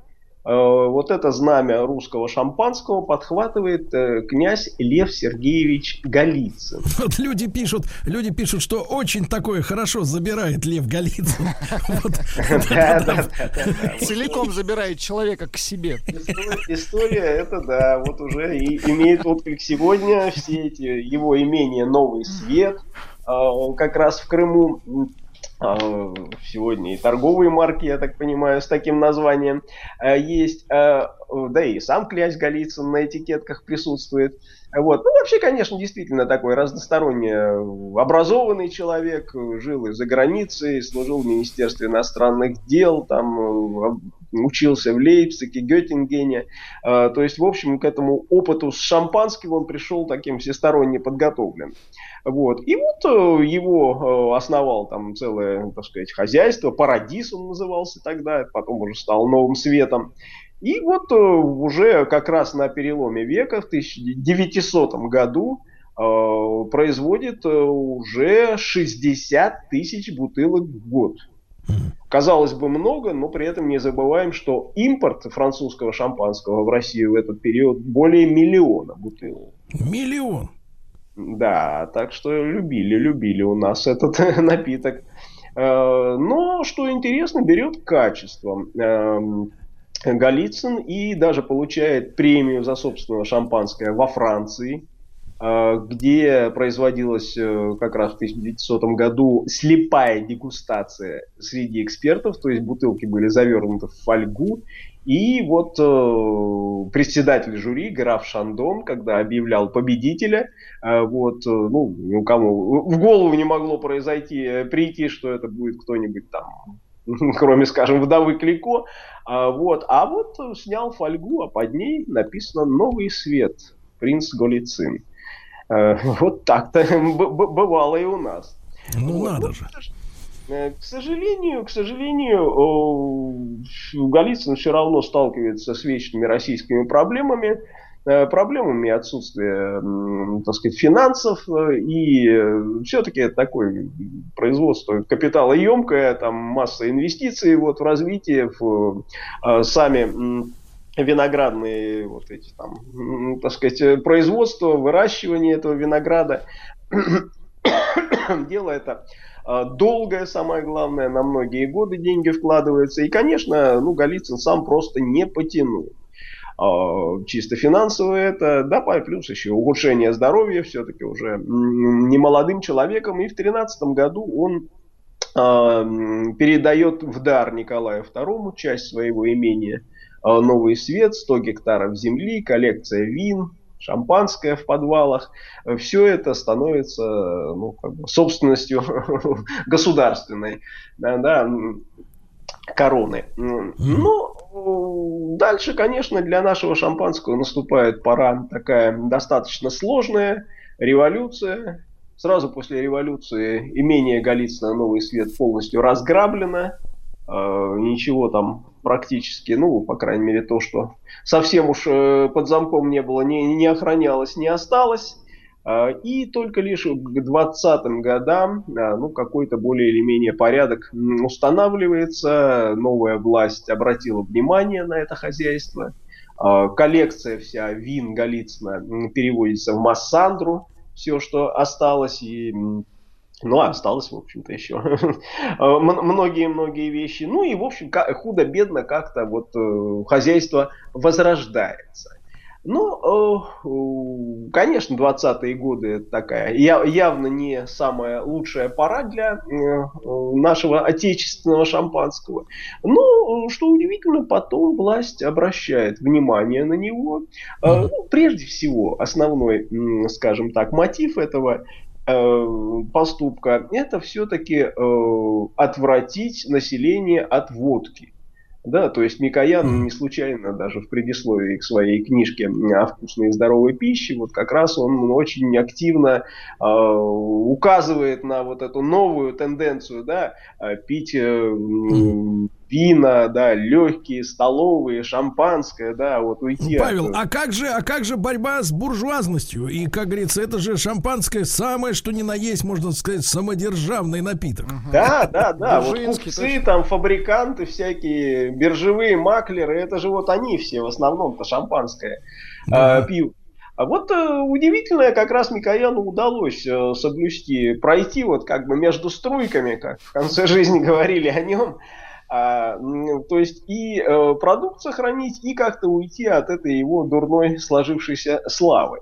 вот это знамя русского шампанского подхватывает э, князь Лев Сергеевич Голицын. <laughs> Вот люди пишут, люди пишут, что очень такое хорошо забирает Лев Голицын. Целиком забирает человека к себе. История это, да, вот уже имеет отклик сегодня. Все эти его имения «Новый свет», э, как раз в Крыму сегодня и торговые марки, я так понимаю, с таким названием э, есть. Э, да и сам князь Голицын на этикетках присутствует. Вот. Ну, вообще, конечно, действительно такой разносторонне образованный человек, жил и за границей, служил в Министерстве иностранных дел, там учился в Лейпциге, Геттингене. Э, то есть, в общем, к этому опыту с шампанским он пришел таким всесторонне подготовлен. Вот. И вот э, его э, основал там целое, так сказать, хозяйство, Парадис он назывался тогда, потом уже стал Новым Светом. И вот уже как раз на переломе века, в 1900 году, производит уже 60 тысяч бутылок в год. Казалось бы, много, но при этом не забываем, что импорт французского шампанского в Россию в этот период более миллиона бутылок. Миллион? Да, так что любили, любили у нас этот <laughs> напиток. Э, но, что интересно, берет качество. Эм, Голицын и даже получает премию за собственное шампанское во Франции. Э, где производилась э, как раз в 1900 году слепая дегустация среди экспертов, то есть бутылки были завернуты в фольгу, и вот э, председатель жюри, граф Шандон, когда объявлял победителя, э, вот, э, ну, кому в голову не могло произойти, э, прийти, что это будет кто-нибудь там, <laughs> кроме, скажем, вдовы Клико, а, вот, а вот снял фольгу, а под ней написано «Новый свет», принц Голицын. Э, <laughs> вот так-то <laughs> бывало и у нас. Ну вот. надо же. Э, к сожалению, к сожалению, Голицын все равно сталкивается с вечными российскими проблемами, э, проблемами отсутствия, так сказать, финансов, и все-таки это такое производство капиталоемкое, там масса инвестиций вот в развитие, в сами виноградные вот эти там, так сказать, производство, выращивание этого винограда. <coughs> Дело это а, долгое, самое главное, на многие годы деньги вкладываются. И, конечно, ну, Голицын сам просто не потянул. э, чисто финансово это, да, плюс еще улучшение здоровья, все-таки уже не молодым человеком, и в 2013 году он э, передает в дар Николаю II часть своего имения э, Новый Свет, 100 гектаров земли, коллекция вин, шампанское в подвалах, все это становится ну, как бы собственностью <laughs> государственной да, да, короны. Ну, дальше, конечно, для нашего шампанского наступает пора такая достаточно сложная революция. Сразу после революции имение Голицына Новый Свет полностью разграблено. Э, ничего там практически, ну, по крайней мере, то, что совсем уж э, под замком не было, не, не охранялось, не осталось. Э, и только лишь к 20-м годам ну, какой-то более или менее порядок устанавливается, новая власть обратила внимание на это хозяйство, коллекция вся вин Голицына переводится в Массандру, все, что осталось, и ну, а осталось, в общем-то, еще <laughs> многие-многие вещи. Ну и, в общем, худо-бедно как-то вот э, хозяйство возрождается. Ну, э, конечно, 20-е годы такая явно не самая лучшая пора для э, нашего отечественного шампанского. Но, что удивительно, потом власть обращает внимание на него. Ну, прежде всего, основной, скажем так, мотив этого Э, поступка, это все-таки э, отвратить население от водки. Да, то есть Микоян не случайно даже в предисловии к своей книжке о вкусной и здоровой пище, вот как раз он очень активно э, указывает на вот эту новую тенденцию, да, э, пить э, вина, да, легкие, столовые, шампанское, да, вот уйти. Павел, от... а как же, а как же борьба с буржуазностью? И, как говорится, это же шампанское самое, что ни на есть, можно сказать, самодержавный напиток. Да, да, да. Вот купцы, там, фабриканты всякие, биржевые маклеры, это же вот они все в основном-то шампанское да. э, пьют. А вот э, удивительное как раз Микояну удалось э, соблюсти, пройти вот как бы между струйками, как в конце <laughs> жизни говорили о нем, а, то есть и э, продукт сохранить, и как-то уйти от этой его дурной сложившейся славы.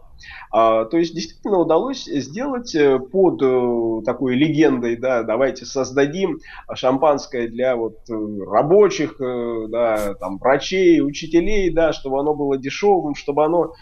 А, то есть действительно удалось сделать э, под э, такой легендой, да, давайте создадим шампанское для вот э, рабочих, да, там врачей, учителей, да, чтобы оно было дешевым, чтобы оно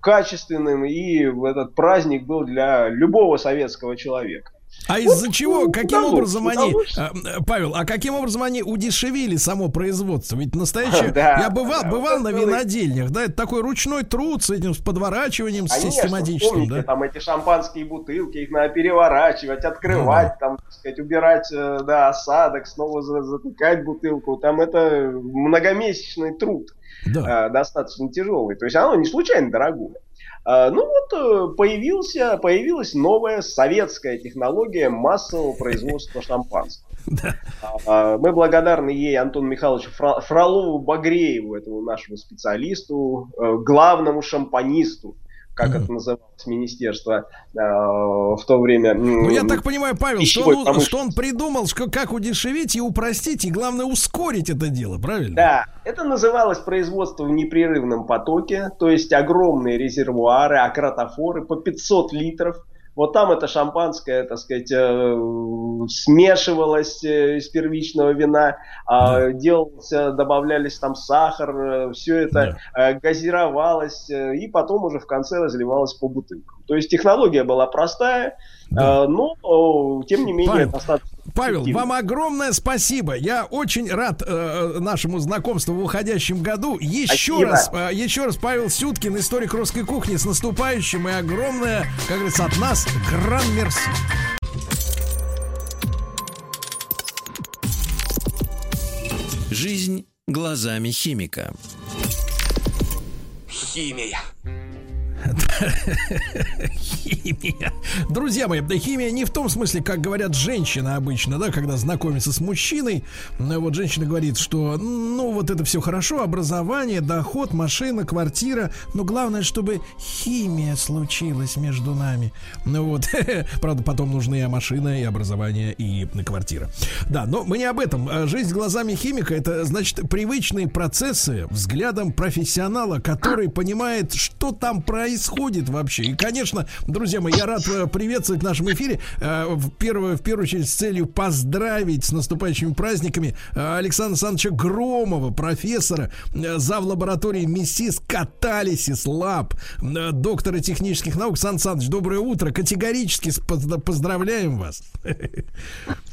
качественным, и этот праздник был для любого советского человека. А из-за вот, чего, ну, каким образом удалось. они, а, Павел, а каким образом они удешевили само производство? Ведь настоящее, <laughs> да, я бывал, да, бывал на винодельнях, да, это такой ручной труд с этим, с подворачиванием, Конечно, систематическим, помните, да? там эти шампанские бутылки, их надо переворачивать, открывать, ну, там, так сказать, убирать, э, да, осадок, снова затыкать бутылку, там это многомесячный труд, да. достаточно тяжелый, то есть оно не случайно дорогое. А, ну вот э, появился, появилась новая советская технология массового производства шампанского. <laughs> А, мы благодарны ей Антону Михайловичу Фролову-Багрееву, этому нашему специалисту, э, главному шампанисту как mm-hmm. это называлось, министерство э, в то время. Ну, я так понимаю, Павел, что он, что он придумал, что, как удешевить и упростить, и главное ускорить это дело, правильно? Да, это называлось производство в непрерывном потоке, то есть огромные резервуары, акротофоры по 500 литров вот там это шампанское, так сказать, э, смешивалось э, из первичного вина, да. делался, добавлялись там сахар, э, все это да. газировалось, и потом уже в конце разливалось по бутылкам. То есть технология была простая, да. но тем не менее Павел, достаточно. Павел, вам огромное спасибо. Я очень рад э, нашему знакомству в уходящем году. Еще спасибо. раз, э, еще раз, Павел Сюткин, историк русской кухни, с наступающим и огромное, как говорится, от нас гран мерси. Жизнь глазами химика. Химия Химия. Друзья мои, да химия не в том смысле, как говорят женщины обычно, да, когда знакомятся с мужчиной. Ну, Вот женщина говорит, что, ну, вот это все хорошо, образование, доход, машина, квартира, но главное, чтобы химия случилась между нами. Ну вот, <laughs> правда, потом нужны и машина, и образование, и квартира. Да, но мы не об этом. А Жизнь глазами химика это значит привычные процессы взглядом профессионала, который понимает, что там происходит вообще. И, конечно, друзья мои, я рад э, приветствовать в нашем эфире э, в первую, в первую очередь с целью поздравить с наступающими праздниками э, Александра Александровича Громова, профессора, зав. лаборатории МИСИС Catalysis Lab, доктора технических наук. Сан Саныч, доброе утро. Категорически поздравляем вас.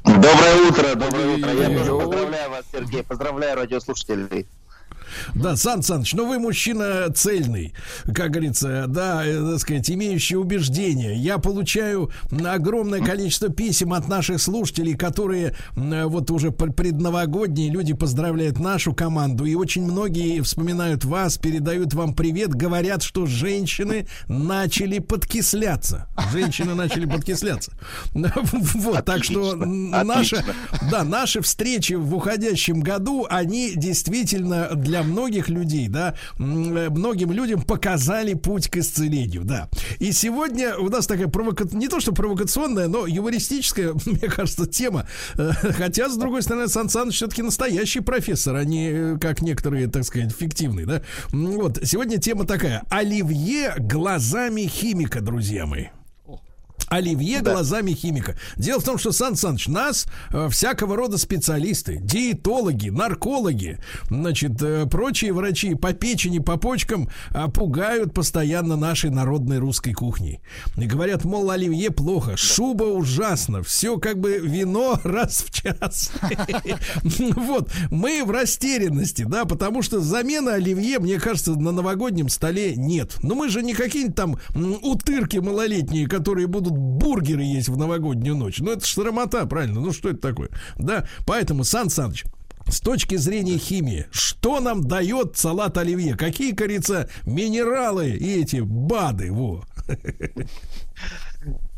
Доброе утро, доброе утро. Я тоже поздравляю вас, Сергей. Поздравляю радиослушателей. Да, Сан Саныч, ну вы мужчина цельный, как говорится, да, э, так сказать, имеющий убеждения. Я получаю огромное количество писем от наших слушателей, которые вот уже пр- предновогодние люди поздравляют нашу команду, и очень многие вспоминают вас, передают вам привет, говорят, что женщины начали подкисляться. Женщины начали подкисляться. <laughs> Вот, так что м, наша, да, наши встречи в уходящем году, они действительно для многих людей, да, э, многим людям показали путь к исцелению, да. И сегодня у нас такая провока... не то что провокационная, но юмористическая, <laughs> мне кажется, тема. Э, Хотя, с другой стороны, Сан Саныч все-таки настоящий профессор, а не, э, как некоторые, так сказать, фиктивный, да. Вот, сегодня тема такая. Оливье глазами химика, друзья мои. Оливье глазами химика. Дело в том, что, Сан Саныч, нас э, всякого рода специалисты, диетологи, наркологи, значит, э, прочие врачи по печени, по почкам э, пугают постоянно нашей народной русской кухней. И говорят, мол, оливье плохо, шуба ужасно, все как бы вино <laughs> раз в час. <laughs> Вот, мы в растерянности, да, потому что замены оливье, мне кажется, на новогоднем столе нет. Но мы же не какие-нибудь там утырки малолетние, которые будут бургеры есть в новогоднюю ночь. Ну, это ж срамота, правильно? Ну, что это такое? Да, поэтому, Сан Саныч, с точки зрения химии, что нам дает салат оливье? Какие, кажется, минералы и эти БАДы? Во.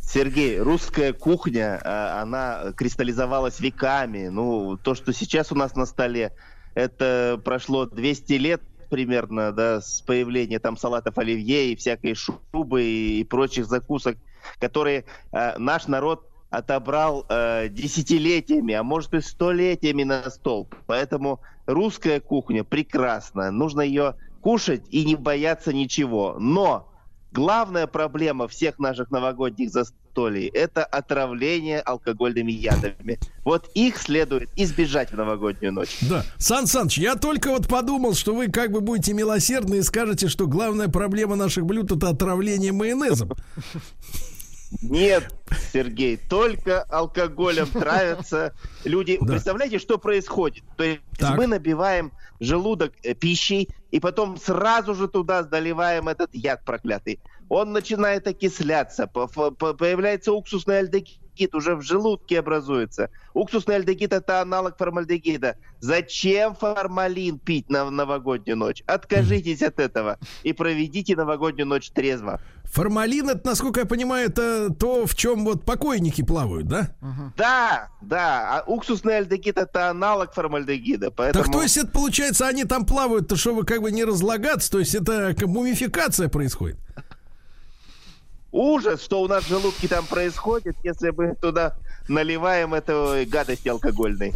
Сергей, русская кухня, а, она кристаллизовалась веками. Ну, то, что сейчас у нас на столе, это прошло 200 лет примерно, да, с появления там салатов оливье и всякой шубы и прочих закусок, которые а, наш народ отобрал э, десятилетиями, а может и столетиями на стол. Поэтому русская кухня прекрасна. Нужно ее кушать и не бояться ничего. Но главная проблема всех наших новогодних застолий – это отравление алкогольными ядами. Вот их следует избежать в новогоднюю ночь. Да. Сан Саныч, я только вот подумал, что вы как бы будете милосердны и скажете, что главная проблема наших блюд это отравление майонезом. Нет, Сергей, только алкоголем <laughs> травятся люди. Да. Представляете, что происходит? То есть Так. мы набиваем желудок э, пищей, и потом сразу же туда заливаем этот яд проклятый. Он начинает окисляться, по- по- по- появляется уксусный альдегид, уже в желудке образуется. Уксусный альдегид это аналог формальдегида. Зачем формалин пить на новогоднюю ночь? Откажитесь от этого и проведите новогоднюю ночь трезво. Формалин, это, насколько я понимаю, это то, в чем вот покойники плавают, да? Да, да, а уксусный альдегид это аналог формальдегида, поэтому... Так то есть это получается, они там плавают, то чтобы как бы не разлагаться, то есть это как мумификация происходит. Ужас, что у нас в желудке там происходит, если мы туда наливаем эту гадость алкогольной.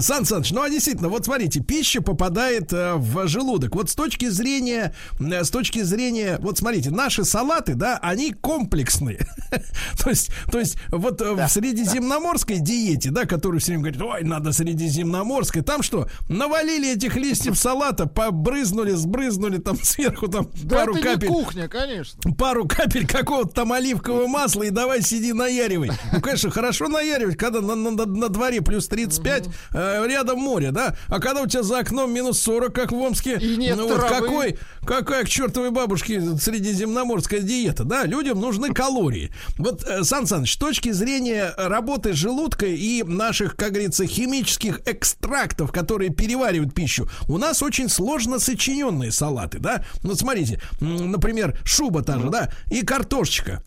Сан Саныч, ну а действительно, вот смотрите, пища попадает э, в желудок. Вот с точки зрения, э, с точки зрения, вот смотрите, наши салаты, да, они комплексные. <laughs> то есть, то есть вот э, в средиземноморской диете, да, которую все время говорят, ой, надо средиземноморской, там что, навалили этих листьев салата, побрызнули, сбрызнули там сверху там Да пару это не капель кухня, конечно. пару капель какого-то там оливкового масла и давай сиди наяривай. Ну, конечно, хорошо наяривать, когда на, на- на- на дворе плюс 35, э, рядом море, да? А когда у тебя за окном минус 40, как в Омске, И нет ну вот травы. какой, какая к чертовой бабушке средиземноморская диета, да? Людям нужны калории. Вот, э, Сан Саныч, с точки зрения работы желудка и наших, как говорится, химических экстрактов, которые переваривают пищу, у нас очень сложно сочиненные салаты, да? Ну, смотрите, например, шуба та же, да, и картошечка.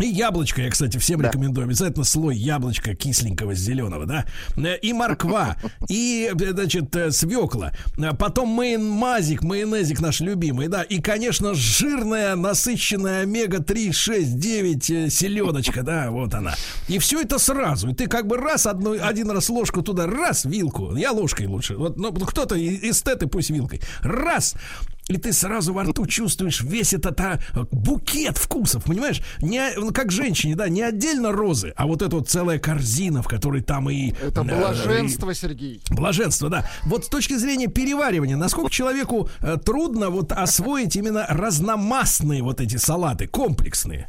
И яблочко, я, кстати, всем рекомендую. Обязательно слой яблочка кисленького зеленого, да. Э, И морква, и, э, значит, э, свекла. Потом майон, мазик, майонезик наш любимый, да. И, конечно, жирная, насыщенная омега-3, 6, 9 селедочка, да, вот она. И все это сразу. И ты как бы раз одну, один раз ложку туда, раз вилку. Я ложкой лучше. Вот, ну, кто-то эстеты пусть вилкой. Раз. И ты сразу во рту чувствуешь весь этот а, букет вкусов, понимаешь? Не, ну, как женщине, да, не отдельно розы, а вот эта вот целая корзина, в которой там и... Это э, блаженство, Сергей. и- Блаженство, да. Вот с точки зрения переваривания, насколько человеку э, трудно вот освоить именно разномастные вот эти салаты, комплексные?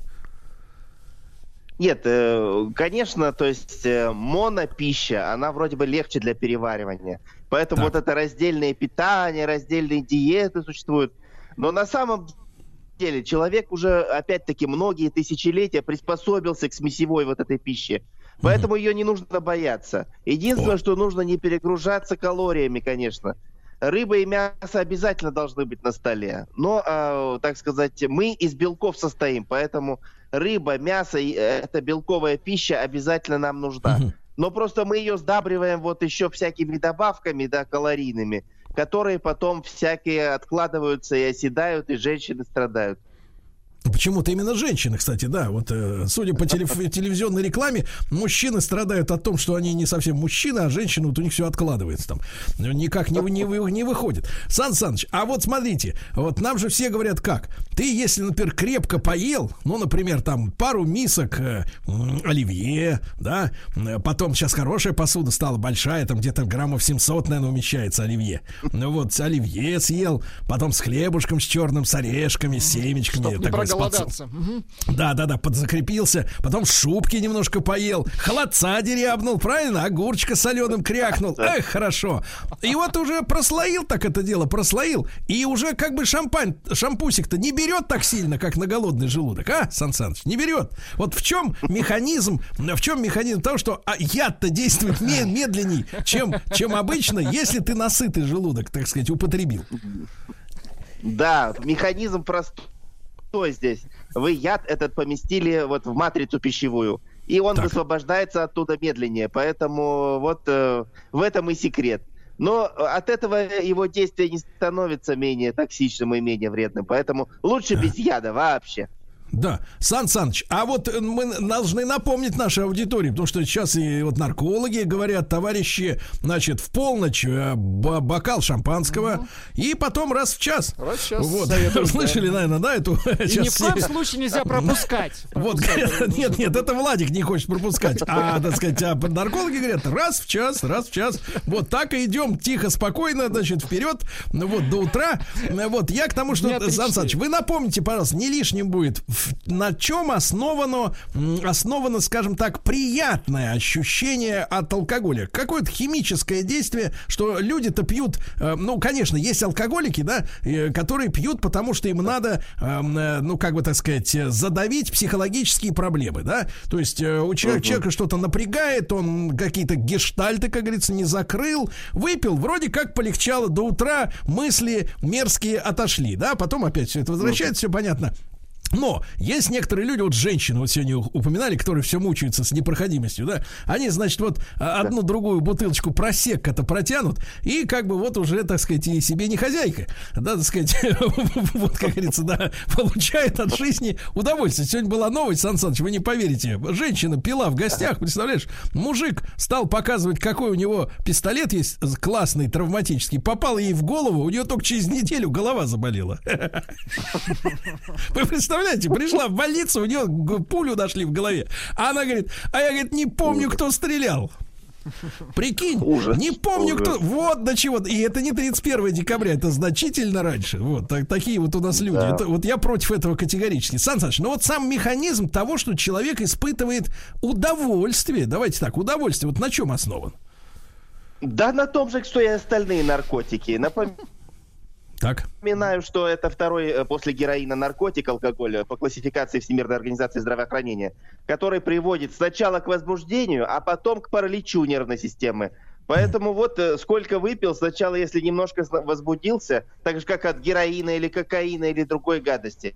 Нет, э, конечно, то есть э, монопища, она вроде бы легче для переваривания. Поэтому вот это раздельное питание, раздельные диеты существуют. Но на самом деле человек уже, опять-таки, многие тысячелетия приспособился к смесевой вот этой пище. Поэтому ее не нужно бояться. Единственное, что нужно не перегружаться калориями, конечно. Рыба и мясо обязательно должны быть на столе. Но, э, так сказать, мы из белков состоим, поэтому рыба, мясо, э, это белковая пища обязательно нам нужна. Но просто мы ее сдабриваем вот еще всякими добавками, да, калорийными, которые потом всякие откладываются и оседают, и женщины страдают. Почему-то именно женщины, кстати, да. Вот, э, судя по телев- <laughs> телевизионной рекламе, мужчины страдают от том, что они не совсем мужчины, а женщины, вот у них все откладывается там. Никак не, не, не выходит. Сан Саныч, а вот смотрите, вот нам же все говорят как. Ты, если, например, крепко поел, ну, например, там пару мисок э, оливье, да, э, потом сейчас хорошая посуда стала, большая, там где-то граммов 700, наверное, умещается оливье. Ну вот, оливье съел, потом с хлебушком, с черным, с орешками, с семечками. Чтоб не Мгм. да, да, да, подзакрепился. Потом шубки немножко поел. Холодца дерябнул, правильно? Огурчика соленым крякнул. Эх, хорошо. И вот уже прослоил так это дело, прослоил. И уже как бы шампань, шампусик-то не берет так сильно, как на голодный желудок, а, Сан Саныч? Не берет. Вот в чем механизм, в чем механизм того, что а, яд-то действует ме- медленней, чем, чем обычно, если ты насытый желудок, так сказать, употребил. Да, механизм простой здесь. Вы яд этот поместили вот в матрицу пищевую, и он высвобождается оттуда медленнее. Поэтому вот э, в этом и секрет. Но от этого его действие не становится менее токсичным и менее вредным. Поэтому лучше без яда вообще. Да, Сан Саныч, а вот э, мы должны напомнить нашей аудитории, потому что сейчас и вот наркологи говорят, товарищи, значит, в полночь э, б- бокал шампанского и потом раз в час. Раз в час Вот, да. слышали, наверное, да, эту <laughs> И сейчас ни в коем случае нельзя пропускать. <laughs> Вот, <laughs> нет, нет, это Владик не хочет пропускать. А, так сказать, а наркологи говорят, раз в час, раз в час. Вот так и идем тихо, спокойно, значит, вперед, ну вот, до утра. Ну Вот, я к тому, что. Сан Саныч, вы напомните, пожалуйста, не лишним будет, в- на чем основано, основано, скажем так, приятное ощущение от алкоголя? Какое-то химическое действие, что люди-то пьют, э, ну, конечно, есть алкоголики, да, э, которые пьют, потому что им надо, эм, э, ну, как бы так сказать, задавить психологические проблемы, да, то есть у человека, человека что-то напрягает, он какие-то гештальты, как говорится, не закрыл, выпил, вроде как полегчало до утра, мысли мерзкие отошли, да, потом опять все это возвращается, все понятно. Но есть некоторые люди, вот женщины, вот сегодня упоминали, которые все мучаются с непроходимостью, да, они, значит, вот а, одну другую бутылочку просека-то протянут, и как бы вот уже, так сказать, и себе не хозяйка, да, так сказать, <laughs> вот, как говорится, да, получает от жизни удовольствие. Сегодня была новость, Сан Саныч, вы не поверите, женщина пила в гостях, представляешь, мужик стал показывать, какой у него пистолет есть классный, травматический, попал ей в голову, у нее только через неделю голова заболела. <laughs> Вы представляете, пришла в больницу, у нее пулю нашли в голове. А она говорит, а я, говорит, не помню, кто стрелял. Прикинь, не помню, ужас. кто. Вот до чего. И это не 31 декабря, это значительно раньше. Вот так- такие вот у нас люди. Да. Это- вот я против этого категорически. Сан Саныч, ну вот сам механизм того, что человек испытывает удовольствие. Давайте так, удовольствие. Вот на чем основан? Да на том же, что и остальные наркотики. Напоминаю, Так. Напоминаю, что это второй э, после героина наркотик, алкоголь э, по классификации Всемирной организации здравоохранения, который приводит сначала к возбуждению, а потом к параличу нервной системы. Поэтому вот э, сколько выпил, сначала если немножко возбудился, так же как от героина или кокаина или другой гадости,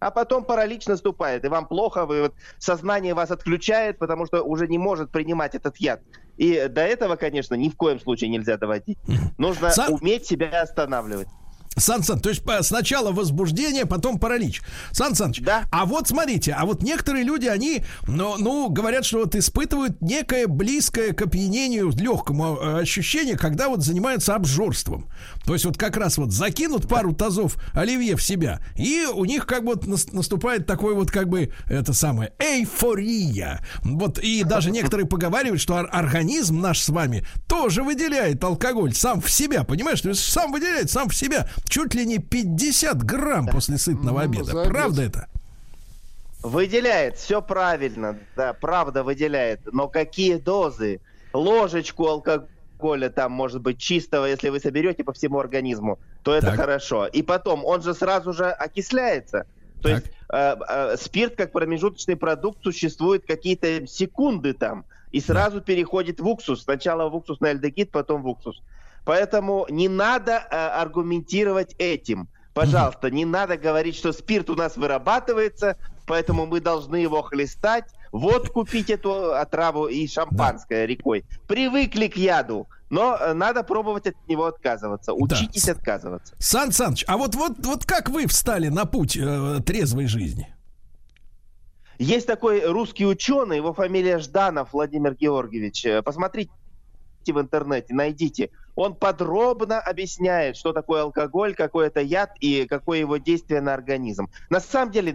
а потом паралич наступает, и вам плохо, вы, вот, сознание вас отключает, потому что уже не может принимать этот яд. И до этого, конечно, ни в коем случае нельзя доводить. Нужно Сам- уметь себя останавливать. Сан Сан, то есть по- сначала возбуждение, потом паралич. Сан Саныч, а вот смотрите, а вот некоторые люди, они, ну, ну, говорят, что вот испытывают некое близкое к опьянению, легкому э, ощущение, когда вот занимаются обжорством. То есть вот как раз вот закинут пару тазов оливье в себя, и у них как бы вот нас- наступает такой вот как бы это самое эйфория. Вот и даже некоторые поговаривают, что ор- организм наш с вами тоже выделяет алкоголь сам в себя, понимаешь? То есть сам выделяет сам в себя чуть ли не 50 грамм после сытного обеда. за обед. Правда это? Выделяет, все правильно, да, правда выделяет. Но какие дозы? Ложечку алкоголя там, может быть, чистого, если вы соберете по всему организму, то это Так. хорошо. И потом, он же сразу же окисляется. То есть э, э, спирт как промежуточный продукт существует какие-то секунды там и сразу переходит в уксус. Сначала в уксусный альдегид, потом в уксус. Поэтому не надо э, аргументировать этим. Пожалуйста, не надо говорить, что спирт у нас вырабатывается, поэтому мы должны его хлестать. Вот купить эту отраву и шампанское рекой. Привыкли к яду, но э, надо пробовать от него отказываться. Учитесь отказываться. Сан Саныч, а вот, вот, вот как вы встали на путь э, трезвой жизни? Есть такой русский ученый, его фамилия Жданов Владимир Георгиевич. Э, Посмотрите в интернете, найдите. Он подробно объясняет, что такое алкоголь, какой это яд и какое его действие на организм. На самом деле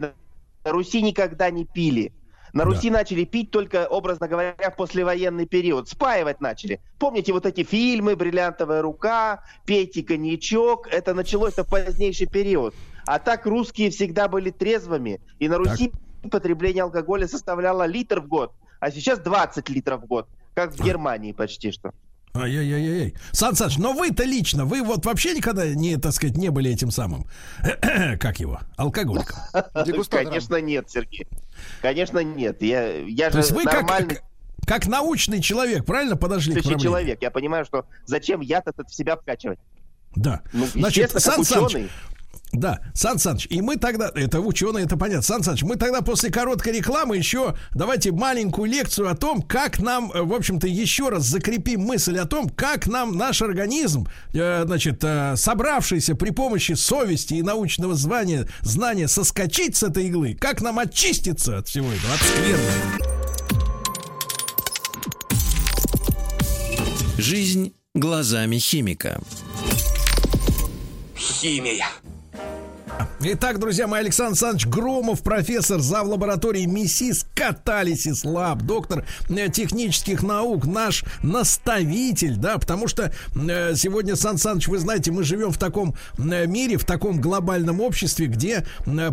на Руси никогда не пили. На Руси начали пить только, образно говоря, в послевоенный период. Спаивать начали. Помните вот эти фильмы «Бриллиантовая рука», «Пейте коньячок»? Это началось в позднейший период. А так русские всегда были трезвыми. И на Руси потребление алкоголя составляло литр в год. А сейчас 20 литров в год. Как в Германии почти что. Ай-яй-яй-яй. Сан Саныч, но вы-то лично, вы вот вообще никогда не, так сказать, не были этим самым, <clears throat> как его, алкоголиком? <laughs> Конечно нет, Сергей. Конечно нет. Я, я То же есть вы как, нормальный как научный человек, правильно подошли к тысячи проблеме? человек. Я понимаю, что зачем яд этот в себя вкачивать. Да. Ну, Значит, Сан как Саныч, ученый. Да, Сан Саныч, и мы тогда, это ученые, это понятно, Сан Саныч, мы тогда после короткой рекламы еще давайте маленькую лекцию о том, как нам, э, в общем-то, еще раз закрепим мысль о том, как нам наш организм, э, значит, э, собравшийся при помощи совести и научного звания, знания соскочить с этой иглы, как нам очиститься от всего этого, от скверны. Жизнь глазами химика. Химия. Итак, друзья мои, Александр Александрович Громов, профессор зав. лаборатории МИСИС Catalysis Lab, доктор э, технических наук, наш наставитель, да, потому что э, сегодня, Сан Саныч, вы знаете, мы живем в таком э, мире, в таком глобальном обществе, где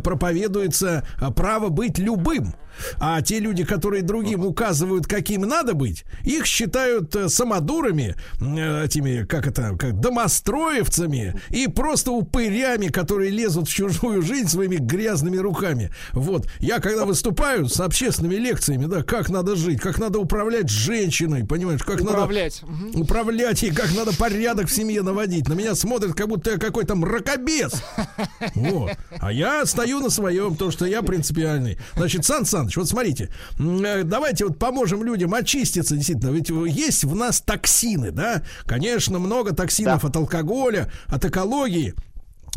проповедуется право быть любым. А те люди, которые другим указывают, каким надо быть, их считают э, самодурами, э, этими, как это, как домостроевцами и просто упырями, которые лезут в чужую жизнь своими грязными руками. Вот. Я когда выступаю с общественными лекциями, да, как надо жить, как надо управлять женщиной, понимаешь, как Управлять. надо управлять и как надо порядок в семье наводить. На меня смотрят, как будто я какой-то мракобес. Вот. А я стою на своем, то, что я принципиальный. Значит, Сан Саныч, вот смотрите, э, давайте вот поможем людям очиститься, действительно. Ведь есть в нас токсины, да? Конечно, много токсинов от алкоголя, от экологии.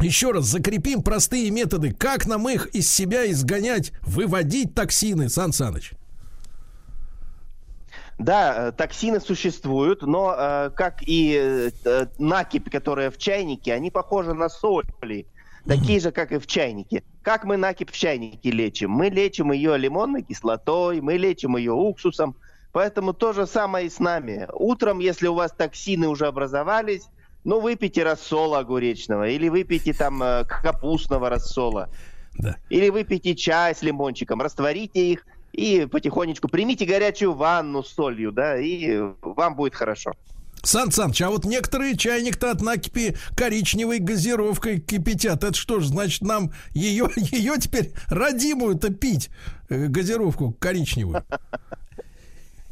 Еще раз закрепим простые методы, как нам их из себя изгонять, выводить токсины, Сан Саныч. Да, э, токсины существуют, но э, как и накипь, которая в чайнике, они похожи на соли. Такие же, как и в чайнике. Как мы накипь в чайнике лечим? Мы лечим ее лимонной кислотой, мы лечим ее уксусом. Поэтому то же самое и с нами. Утром, если у вас токсины уже образовались, ну, выпейте рассола огуречного, или выпейте там э, капустного рассола. Да. Или выпейте чай с лимончиком, растворите их, и потихонечку примите горячую ванну с солью, да, и вам будет хорошо. Сан Саныч, а вот некоторые чайник-то от накипи коричневой газировкой кипятят. Это что ж, значит, нам ее, <laughs> ее теперь родимую-то пить, э, газировку коричневую?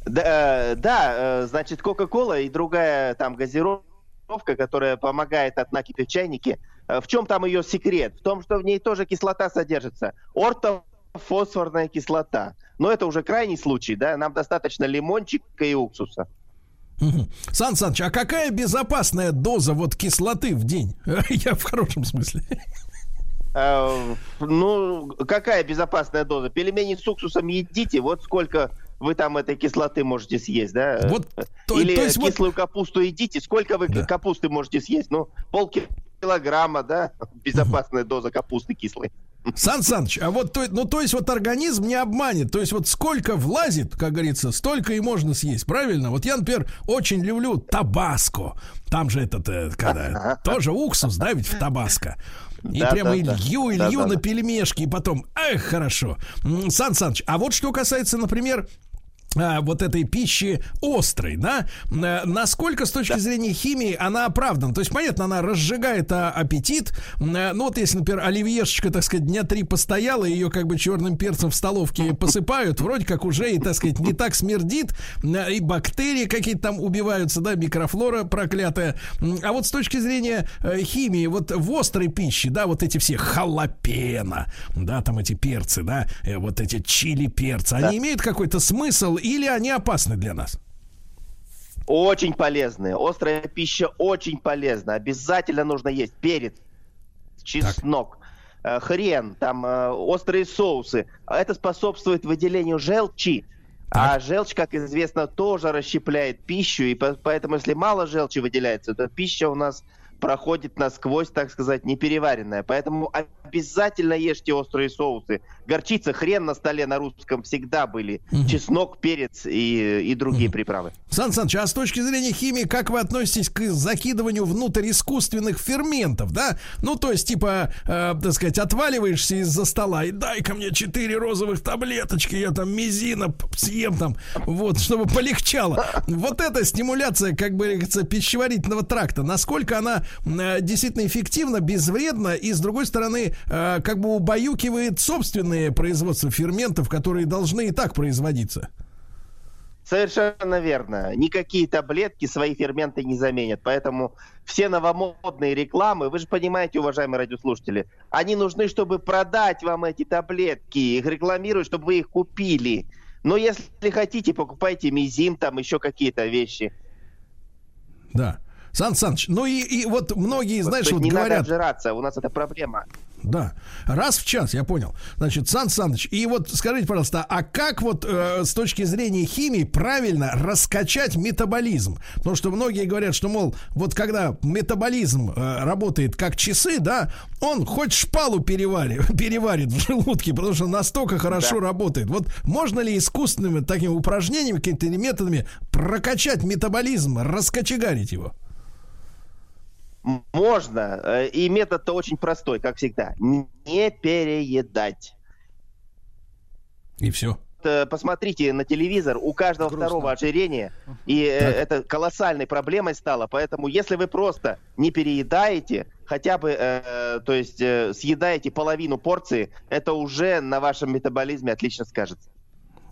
Да, да, э, значит, Кока-Кола и другая там газировка, которая помогает от накипи в чайнике. Э, в чем там ее секрет? В том, что в ней тоже кислота содержится. Ортофосфорная кислота. Но это уже крайний случай, да? Нам достаточно лимончика и уксуса. Сан Саныч, а какая безопасная доза вот кислоты в день? <laughs> Я в хорошем смысле. Э, ну, какая безопасная доза? Пельмени с уксусом едите, вот сколько вы там этой кислоты можете съесть, да? Вот, то, Или то есть кислую вот... капусту едите, сколько вы да. капусты можете съесть? Ну, полкилограмма, да? <laughs> Безопасная доза капусты кислой. Сан Саныч, а вот то, ну то есть вот организм не обманет, то есть вот сколько влазит, как говорится, столько и можно съесть, правильно? Вот я, например, очень люблю табаско, там же этот, э, когда <laughs> тоже уксус, да, ведь в табаско. И да, прямо да, илью, да. илью да, на да. пельмешки, и потом, эх, хорошо. Сан Саныч, а вот что касается, например, вот этой пищи острой, да, э, насколько с точки зрения химии она оправдана? То есть, понятно, она разжигает а, аппетит. Э, ну, вот если, например, оливьешечка, так сказать, дня три постояла, ее как бы черным перцем в столовке посыпают, вроде как уже и, так сказать, не так смердит, э, и бактерии какие-то там убиваются, да, микрофлора проклятая. А вот с точки зрения химии, вот в острой пище, да, вот эти все халапена, да, там эти перцы, да, вот эти чили-перцы, они имеют какой-то смысл или они опасны для нас? Очень полезные. Острая пища очень полезна. Обязательно нужно есть перец, чеснок, так. Э, хрен, там э, острые соусы. Это способствует выделению желчи. А так. А желчь, как известно, тоже расщепляет пищу, и поэтому, если мало желчи выделяется, то пища у нас проходит насквозь, так сказать, непереваренная. Поэтому обязательно ешьте острые соусы. Горчица, хрен на столе на русском всегда были. Угу. Чеснок, перец и, и другие угу. приправы. Сан Саныч, а с точки зрения химии, как вы относитесь к закидыванию внутрь искусственных ферментов, да? Ну, то есть, типа, э, так сказать, отваливаешься из-за стола и дай-ка мне четыре розовых таблеточки, я там мизина съем там, вот, чтобы полегчало. Вот эта стимуляция, как бы, говорится, пищеварительного тракта, насколько она э, действительно эффективна, безвредна и, с другой стороны, э, как бы убаюкивает собственные производства ферментов, которые должны и так производиться. Совершенно верно. Никакие таблетки свои ферменты не заменят. Поэтому все новомодные рекламы, вы же понимаете, уважаемые радиослушатели, они нужны, чтобы продать вам эти таблетки, их рекламируют, чтобы вы их купили. Но если хотите, покупайте мизим, там еще какие-то вещи. Да. Сан Саныч, ну и, и вот многие, знаешь, вот, вот не говорят... надо обжираться, у нас это проблема. Да, раз в час, я понял. Значит, Сан Саныч, и вот скажите, пожалуйста, а как вот э, с точки зрения химии правильно раскачать метаболизм? Потому что многие говорят, что, мол, вот когда метаболизм э, работает как часы, да, он хоть шпалу переварит, <laughs> переварит в желудке, потому что настолько хорошо да. работает. Вот можно ли искусственными такими упражнениями, какими-то методами прокачать метаболизм, раскочегарить его? Можно. Э, и метод-то очень простой, как всегда. Не переедать. И все. Э, посмотрите на телевизор, у каждого Грустно. второго ожирение, и э, так. это колоссальной проблемой стало. Поэтому, если вы просто не переедаете, хотя бы, э, то есть э, съедаете половину порции, это уже на вашем метаболизме отлично скажется.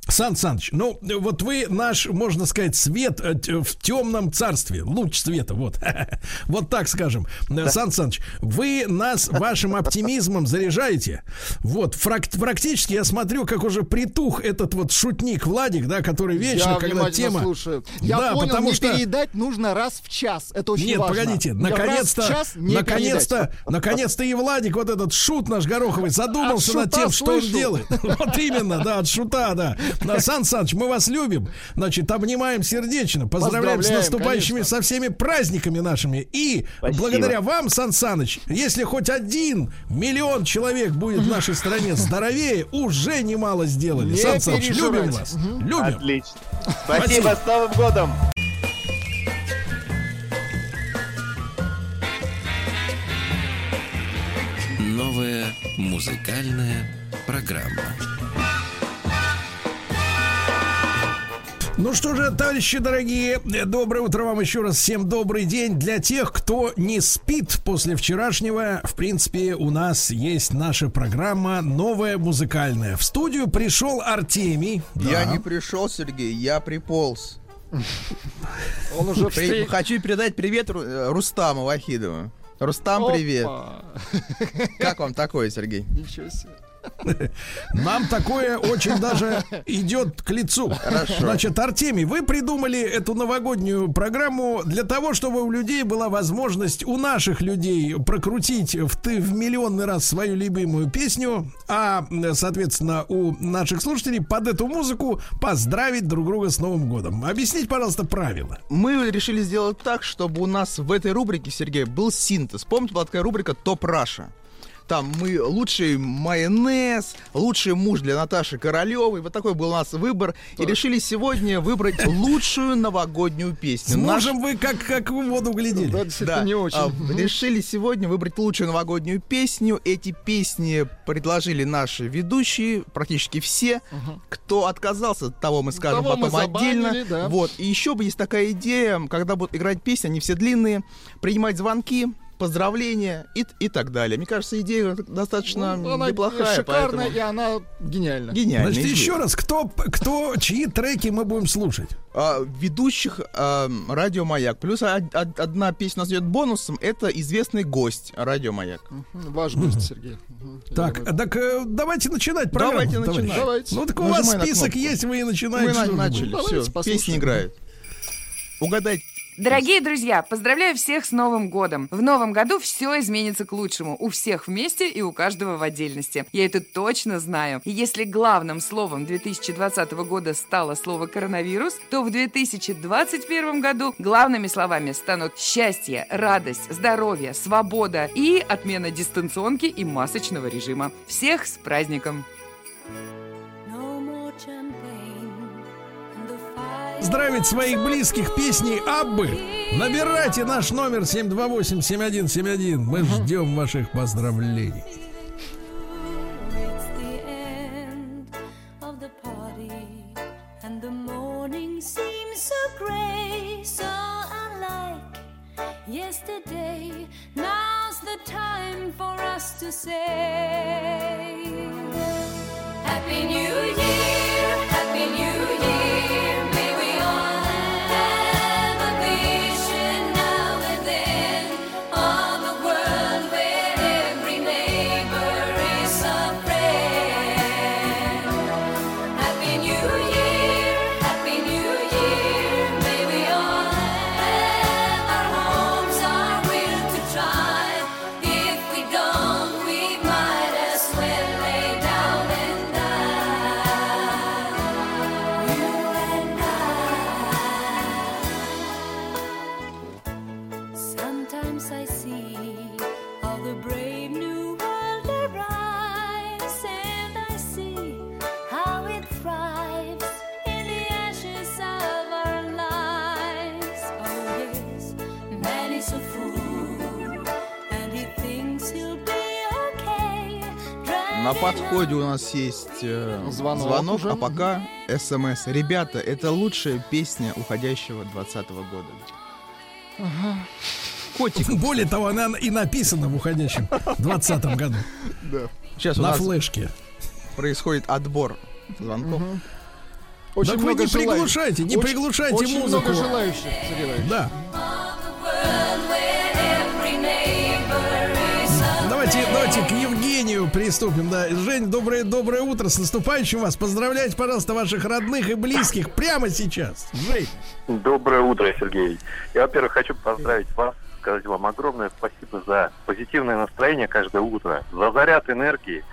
Сан Саныч, ну вот вы наш, можно сказать, свет э, в темном царстве, луч света, вот, <laughs> вот так скажем. Да. Сан Саныч, вы нас вашим оптимизмом заряжаете. Вот, практически я смотрю, как уже притух этот вот шутник Владик, да, который вечно, я когда тема... слушаю. Я да, понял, потому не что... переедать нужно раз в час, это очень Нет, важно. погодите, наконец-то, наконец-то, наконец-то и Владик, вот этот шут наш Гороховый, задумался над тем, что он делает. <laughs> Вот именно, да, от шута, да. Сан Саныч, мы вас любим. Значит, обнимаем сердечно. Поздравляем, с наступающими, конечно. со всеми праздниками нашими. И Спасибо. благодаря вам, Сан Саныч, если хоть один миллион человек будет в нашей стране здоровее, уже немало сделали. Не Сан Саныч, любим вас. Угу. Любим. Отлично. Спасибо, Спасибо. с Новым годом. Новая музыкальная программа. Ну что же, товарищи дорогие, доброе утро вам еще раз. Всем добрый день. Для тех, кто не спит после вчерашнего, в принципе, у нас есть наша программа новая музыкальная. В студию пришел Артемий. Я Да. не пришел, Сергей, я приполз. Он уже При- Хочу передать привет э, Рустаму Вахидову. Рустам, привет. Как вам такое, Сергей? Ничего себе. Нам такое очень даже идет к лицу. Хорошо. Значит, Артемий, вы придумали эту новогоднюю программу для того, чтобы у людей была возможность, у наших людей, прокрутить в, ты, в миллионный раз свою любимую песню, а, соответственно, у наших слушателей под эту музыку поздравить друг друга с Новым годом. Объясните, пожалуйста, правила. Мы решили сделать так, чтобы у нас в этой рубрике, Сергей, был синтез. Помните, была такая рубрика «Топ Раша»? Там мы лучший майонез, лучший муж для Наташи Королевой. Вот такой был у нас выбор. И решили сегодня выбрать лучшую новогоднюю песню. С Наш- вы как, как в воду глядели. Да, действительно, не очень. а, решили сегодня выбрать лучшую новогоднюю песню. Эти песни предложили наши ведущие, практически все. Кто отказался, того мы скажем Того мы потом отдельно. забанили, да. Вот. И еще бы есть такая идея, когда будут играть песни, они все длинные, принимать звонки, поздравления и, и так далее. Мне кажется, идея достаточно Ну, она неплохая. шикарная, поэтому- и она гениальна. Гениальная Значит, идея. еще раз, кто, кто, чьи треки мы будем слушать? А, ведущих а, радио Маяк. Плюс од- од- одна песня у нас идет бонусом. Это известный гость радио Маяк. Мгм, Ваш гость, Сергей. Я Так, думаю, так э, давайте начинать программу. Давайте начинать. Давайте. Ну так у вас Нажимай список есть, вы и начинаете. Мы начали, все, песня играет. Угадайте. Дорогие друзья, поздравляю всех с Новым годом. В новом году все изменится к лучшему. У всех вместе и у каждого в отдельности. Я это точно знаю. И если главным словом 2020 года стало слово коронавирус, то в 2021 году главными словами станут счастье, радость, здоровье, свобода и отмена дистанционки и масочного режима. Всех с праздником! Здравить своих близких песней Аббы. Набирайте наш номер 728-7171. Мы ждем ваших поздравлений. Yesterday. Now's the time for us to say Happy New Year, подходе у нас есть э, Звонок звонок, уже. а пока СМС. Ребята, это лучшая песня уходящего 2020 года. Котик. <laughs> Более того, она и написана в уходящем 20 году. Да. Сейчас у На нас флешке. происходит отбор звонков. Очень Так вы не желающих. приглушайте, не Очень- приглушайте очень музыку. много желающих, Сергей. Да. Давайте, давайте к Евгению приступим. Да. Жень, доброе, доброе утро. С наступающим вас. Поздравляйте, пожалуйста, ваших родных и близких прямо сейчас. Жень. Доброе утро, Сергей. Я, во-первых, хочу поздравить вас, сказать вам огромное спасибо за позитивное настроение каждое утро, за заряд энергии.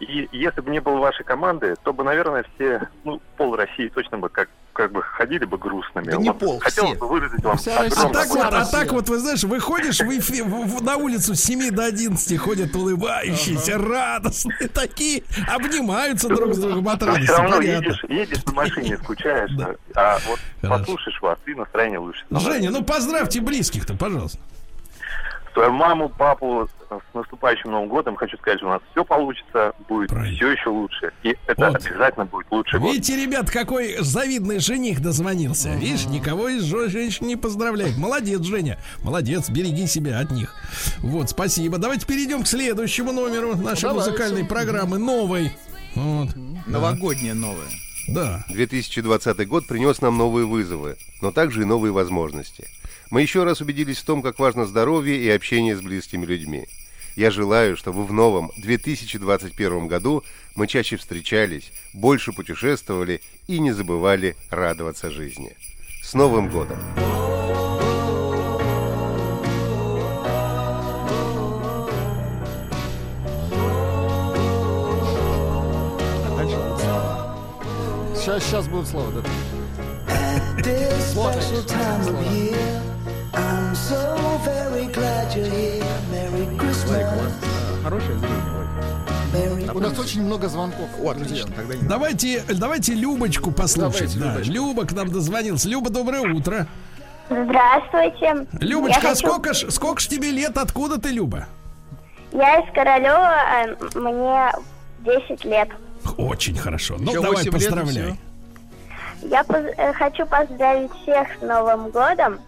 И если бы не было вашей команды, то бы, наверное, все, ну, пол России точно бы как, как бы ходили бы грустными. Да не Вот пол, Хотелось все. бы выразить вам А огромное так, вот, а так вот, вы знаешь, выходишь в эфи- в- в- на улицу с 7 до 11, ходят улыбающиеся, радостные такие, обнимаются друг с другом от Но радости. все равно понятно. едешь, едешь на машине, скучаешь, а вот послушаешь вас, и настроение лучше. Женя, ну поздравьте близких-то, пожалуйста. Свою маму, папу с наступающим Новым годом. Хочу сказать, что у нас все получится, будет все еще лучше. И это Вот. обязательно будет год. Видите, ребят, какой завидный жених дозвонился. Видишь, никого из жен- женщин не поздравляет. Молодец, Женя. Молодец, береги себя от них. Вот, спасибо. Давайте перейдем к следующему номеру нашей Давайте. музыкальной программы. Новой. Вот. Новогодняя новая. Да. 2020 год принес нам новые вызовы, но также и новые возможности. Мы еще раз убедились в том, как важно здоровье и общение с близкими людьми. Я желаю, чтобы в новом 2021 году мы чаще встречались, больше путешествовали и не забывали радоваться жизни. С Новым годом! Сейчас, сейчас будут слова, да. This Слова, special конечно, time слова. Of year, I'm so very glad you're here. Merry Christmas. Хорошее зрение. У нас очень много звонков. друзья. Давайте, давайте Любочку послушать. Давайте, да. Любочку. Люба к нам дозвонилась. Люба, доброе утро. Здравствуйте. Любочка, Я а хочу- сколько ж, сколько ж тебе лет? Откуда ты, Люба? Я из Королева, э, мне 10 лет. Очень хорошо. Ну, Еще давай, 8 лет и поздравляй. Я поз- э, хочу поздравить всех с Новым годом,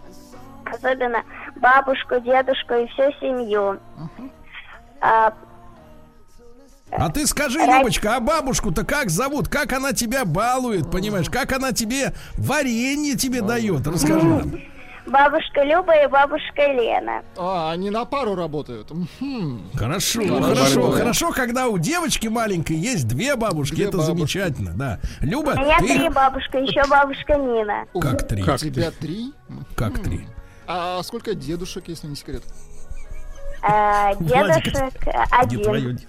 особенно бабушку, дедушку и всю семью. А, А ты скажи, Любочка, а бабушку-то как зовут? Как она тебя балует, понимаешь? Как она тебе варенье тебе дает? Расскажи нам. бабушка Люба и бабушка Лена. А, они на пару работают. Хорошо, Хорошо. хорошо, хорошо, когда у девочки маленькой есть две бабушки, Две это бабушки. замечательно, да. Люба, У меня ты три бабушка, еще бабушка Нина. как три? У тебя три? Как три? А сколько дедушек, если не секрет? Владик, Дедушек один.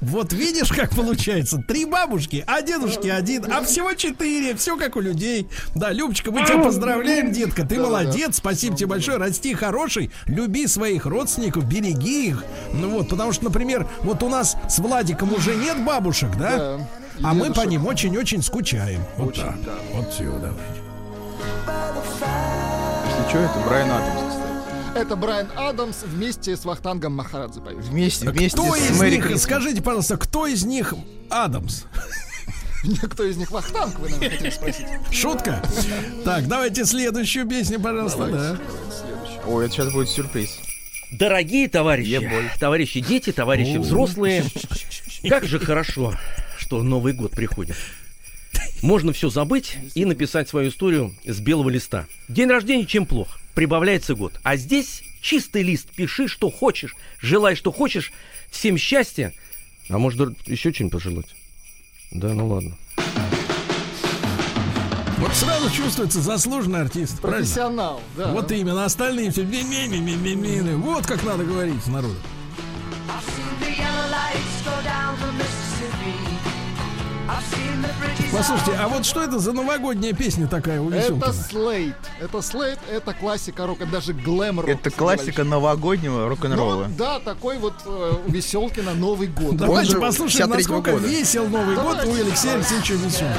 Вот видишь, как получается. Три бабушки, а дедушки один, а всего четыре. Все как у людей. Да, Любочка, мы тебя поздравляем, детка. Ты молодец. Спасибо тебе большое. Расти хороший. Люби своих родственников, береги их. Ну вот, потому что, например, вот у нас с Владиком уже нет бабушек, да? Да. А мы по ним очень-очень скучаем. Вот Очень, так. да. Вот все, давайте. Что, это Брайан Адамс, кстати. Это Брайан Адамс вместе с Вахтангом Махарадзе. Вместе, вместе Кто с из Мэри них, скажите, пожалуйста, кто из них Адамс? <laughs> Кто из них Вахтанг, вы, наверное, хотели спросить. Шутка? Так, давайте следующую песню, пожалуйста, да. Ой, это сейчас будет сюрприз. Дорогие товарищи, товарищи дети, товарищи взрослые, <laughs> как же хорошо, что Новый год приходит. Можно все забыть и написать свою историю с белого листа. День рождения чем плохо? Прибавляется год. А здесь чистый лист. Пиши, что хочешь, желай, что хочешь. Всем счастья. А может, еще что-нибудь пожелать? Да, ну ладно. Вот сразу чувствуется заслуженный артист, правильно? Профессионал, да. Вот именно, остальные все ми-ми-ми-ми-ми. Вот как надо говорить с Послушайте, а вот что это за новогодняя песня такая у Это? Слейт. Это Слейт, это классика рока, даже глэм-рок. Это классика новогоднего рок-н-ролла. Ну, да, такой вот э, у Веселкина Новый год. Давайте послушаем, 53-го насколько года. весел Новый год Давайте. у Алексея Алексеевича Веселкина.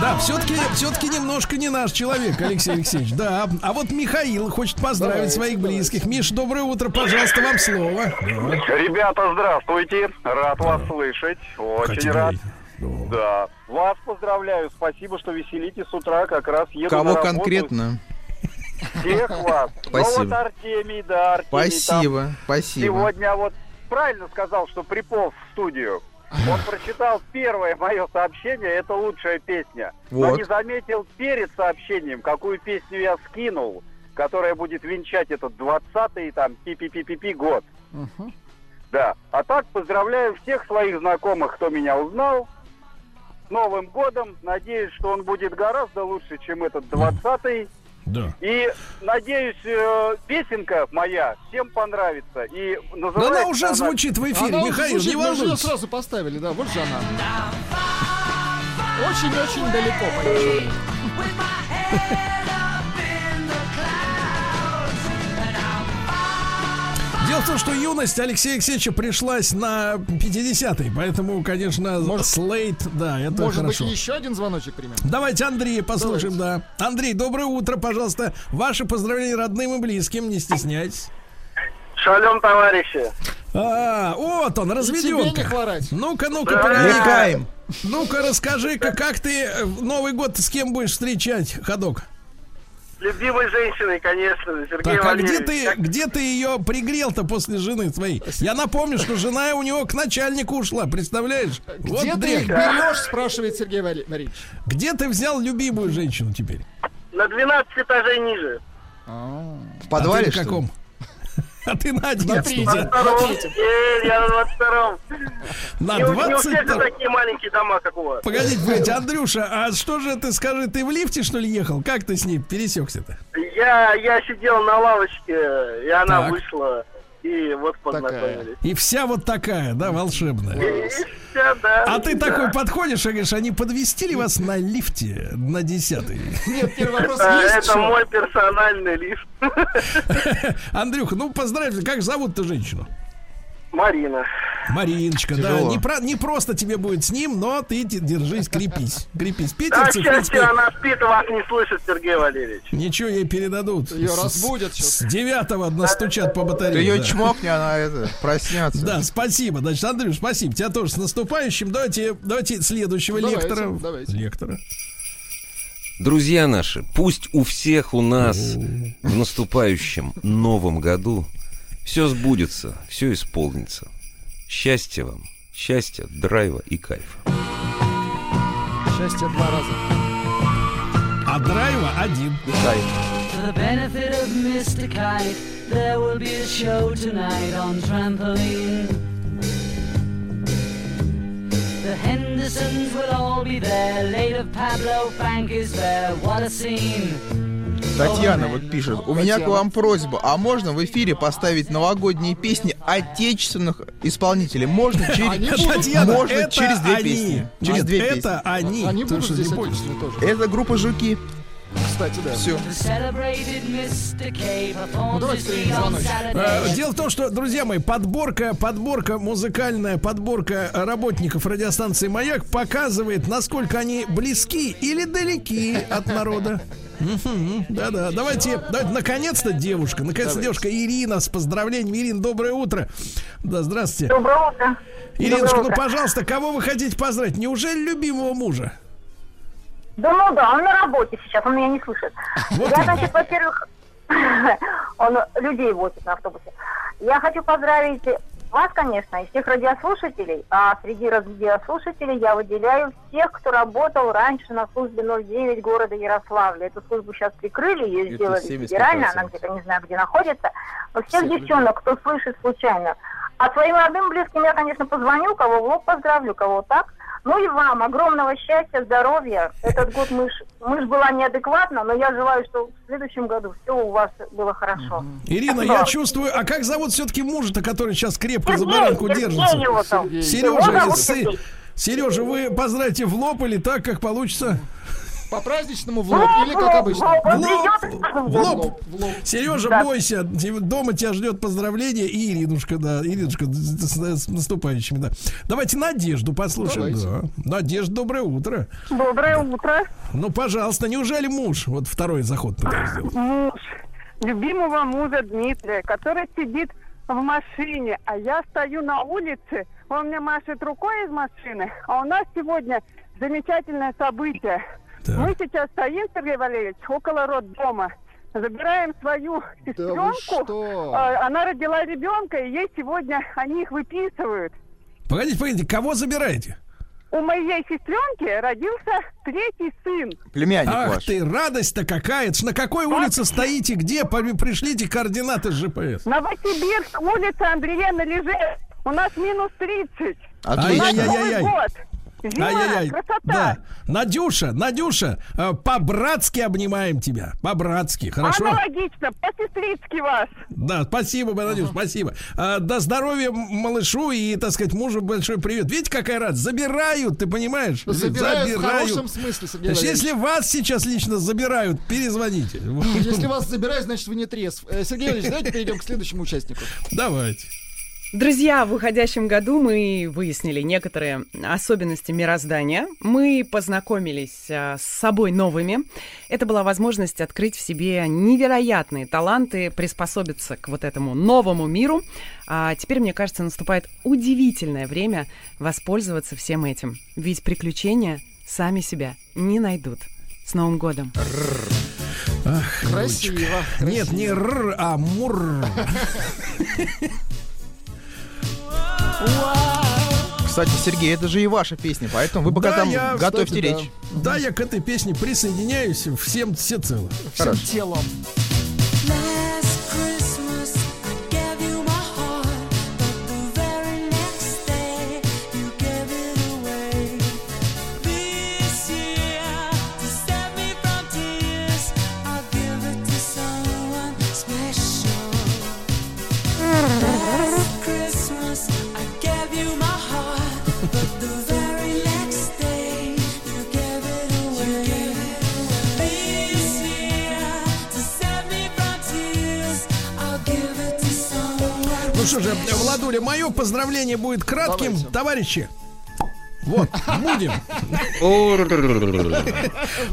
Да, все-таки все-таки немножко не наш человек, Алексей Алексеевич. Да. А вот Михаил хочет поздравить Давайте, своих давайте. близких. Миш, доброе утро, пожалуйста, вам слово. Ребята, здравствуйте. Рад вас слышать. Очень Хотите рад. говорить? Да. Вас поздравляю. Спасибо, что веселите с утра. Как раз еду Кого конкретно? Всех вас. Ну вот Спасибо. Артемий, да, Артемий. там Спасибо, спасибо. Сегодня вот правильно сказал, что приполз в студию. Он прочитал первое мое сообщение, это лучшая песня. Но Вот. не заметил перед сообщением, какую песню я скинул, которая будет венчать этот 20-й там пи-пи-пи-пи-пи год. Да. А так поздравляю всех своих знакомых, кто меня узнал. С Новым годом. Надеюсь, что он будет гораздо лучше, чем этот 20-й. Да. И надеюсь, э, песенка моя всем понравится. И Да называется она уже она- звучит в эфире, Она уже Михаил, звучит, не мы же её волнуйтесь. сразу поставили, да, вот же она. Очень-очень далеко поехали. Дело в том, что юность Алексея Алексеевича пришлась на 50-й, поэтому, конечно, слейт, да, это Может хорошо. быть, еще один звоночек примем? Давайте Андрея послушаем, да. Андрей, доброе утро, пожалуйста. Ваши поздравления родным и близким, не стесняйтесь. Шалем, товарищи. А, вот он, хворать. Ну-ка, ну-ка, Да. погоди. Ну-ка, расскажи-ка, как ты э, в Новый год с кем будешь встречать, ходок? Любимой женщиной, конечно, Сергей Так, а где ты, где ты ее пригрел-то после жены своей? Я напомню, что жена у него к начальнику ушла, представляешь? Вот Где ты дрянь. их берешь, спрашивает Сергей Валерьевич. Где ты взял любимую женщину теперь? На 12 этажей ниже. В подвале, а ты ли? каком? <laughs> А ты на На 11 третьем. На. Э, я на 22 На не, у- не у всех же 22 такие маленькие дома, как у вас. Погодите, погодите, Андрюша, а что же ты скажи, ты в лифте что ли ехал? Как ты с ней пересекся-то? Я, я сидел на лавочке, и она Так. вышла, и вот познакомились. И вся вот такая, да, волшебная. И, и вся, да. А ты да. такой подходишь и говоришь, они подвести ли вас на лифте на десятый? Нет, первый вопрос Это, есть это еще? мой персональный лифт. <laughs> Андрюха, ну поздравь, как зовут-то женщину? Марина. Мариночка, да, Тяжело. не, про- не просто тебе будет с ним, но ты держись, крепись, крепись. А, Питерцы, в принципе, она спит вас не слышит, Сергей Валерьевич. ничего ей передадут. Ее С- разбудят сейчас. С девятого настучат по Ты батарее. ее да. чмокни, она это, проснется. Да, спасибо. Значит, Андрюш, спасибо. Тебя тоже с наступающим. Давайте, давайте следующего Давайте, лектора. давайте. Лектора. Друзья наши, пусть у всех у нас в наступающем новом году все сбудется, все исполнится. Счастья вам, счастья, драйва и кайфа. Счастье два раза. А драйва один. For the benefit of Mr. Kite, there will be a show tonight on trampoline. The Hendersons will all be there. Later, Pablo Frank is there. What a scene! Татьяна вот пишет, у меня к вам просьба, а можно в эфире поставить новогодние песни отечественных исполнителей? Можно через. Татьяна, можно через две они. песни. Через две это песни. они. Они будут здесь тоже. Это группа Жуки. Кстати, да. Все. Давайте звоночек. Э. Дело в том, что, друзья мои, подборка, подборка, музыкальная подборка работников радиостанции «Маяк» показывает, насколько они близки или далеки от народа. Да-да, давайте, давайте, наконец-то девушка, наконец-то девушка Ирина с поздравлениями. Ирина, доброе утро. Да, здравствуйте. Доброе утро. Иринушка, Доброе ну, пожалуйста, кого вы хотите поздравить? Неужели любимого мужа? Да ну да, он на работе сейчас, он меня не слышит. <laughs> Вот Я, значит, во-первых, <laughs> он людей возит на автобусе. Я хочу поздравить вас, конечно, и всех радиослушателей, а среди радиослушателей я выделяю всех, кто работал раньше на службе 09 города Ярославля. Эту службу сейчас прикрыли, ее Это сделали 75%. федерально, она где-то не знаю, где находится. Но всех Всех девчонок, кто слышит случайно. А своим родным, близким я, конечно, позвоню, кого в лоб поздравлю, кого так. Ну и вам огромного счастья, здоровья. Этот год мы ж, мы ж была неадекватна, но я желаю, что в следующем году все у вас было хорошо. Ирина, я чувствую, а как зовут все-таки мужа-то, который сейчас крепко за баранку держится? Сережа. Сережа, вы поздравьте в лоб или так, как получится? По праздничному в лоб или как обычно? в лоб, В лоб, в лоб. Сережа, Да. бойся, дома тебя ждет поздравление и Иринушка, да, Иринушка, с, с- с наступающими, да. Давайте Надежду послушаем. Давайте. Да. Надежда, доброе утро. Доброе утро. Ну, пожалуйста, неужели муж? Вот второй заход пытаюсь сделать. Муж любимого мужа Дмитрия, который сидит в машине, а я стою на улице, он мне машет рукой из машины, а у нас сегодня замечательное событие. Так. Мы сейчас стоим, Сергей Валерьевич, около роддома, забираем свою сестренку, что? А, она родила ребенка, и ей сегодня они их выписывают. Погодите, погодите, кого забираете? У моей сестренки родился третий сын. Племянник Ах ваш. ты, радость-то какая! Это ж на какой улице стоите? Где? Пришлите координаты с ЖПС. Новосибирск, улица Андреена Лежев. У нас минус 30. Отлично. У нас Новый Ай-яй-яй-яй. Зима, Ай-яй-яй. красота. Да. Надюша, Надюша, э, по-братски обнимаем тебя. По-братски, хорошо? Аналогично, по-сестрицки вас. Да, спасибо, Надюш, спасибо. А, до здоровья малышу и, так сказать, мужу большой привет. Видите, какая радость? Забирают, ты понимаешь? Забирают в хорошем смысле, Сергей Значит, если вас сейчас лично забирают, перезвоните. Если вас забирают, значит вы не трезв. Э, Сергей Валерьевич, давайте перейдем к следующему участнику. Давайте. Друзья, в уходящем году мы выяснили некоторые особенности мироздания. Мы познакомились а, с собой новыми. Это была возможность открыть в себе невероятные таланты, приспособиться к вот этому новому миру. А теперь, мне кажется, наступает удивительное время воспользоваться всем этим. Ведь приключения сами себя не найдут. С Новым годом! Ах, Красиво. Ручка. Нет, не р, а мур. <laughs> Кстати, Сергей, это же и ваша песня, поэтому вы пока Да, там я, готовьте кстати, речь. Да. Да, я к этой песне присоединяюсь всем всецело. Всем телом. Что же, Владуля, мое поздравление будет кратким, товарищи. Вот, будем.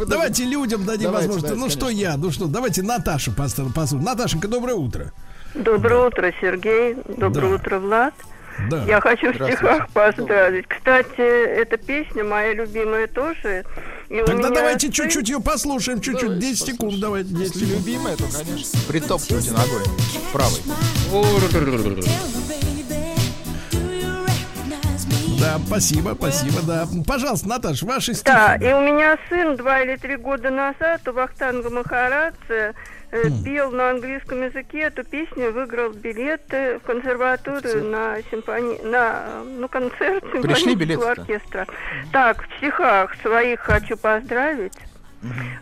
Давайте людям дадим Давайте, возможность. давайте, Ну что я, ну что, давайте Наташа послушаем. Наташенька, доброе утро. Доброе утро, Сергей. Доброе Да. утро, Влад. Да. Я хочу в стихах поздравить. Кстати, эта песня моя любимая тоже. И Тогда меня давайте чуть-чуть ее послушаем, чуть-чуть, 10 секунд, давайте, 10 секунд. Любимая, то, конечно. Притопывайте ногой. Правой. Да, спасибо, спасибо, да. Пожалуйста, Наташ, ваши стихи. Да, и у меня сын два или три года назад у Вахтанга Махарадзе э, пел на английском языке эту песню, выиграл билеты в консерваторию на симфони... на э, ну, концерт симфонического оркестра. Так, в стихах своих хочу поздравить.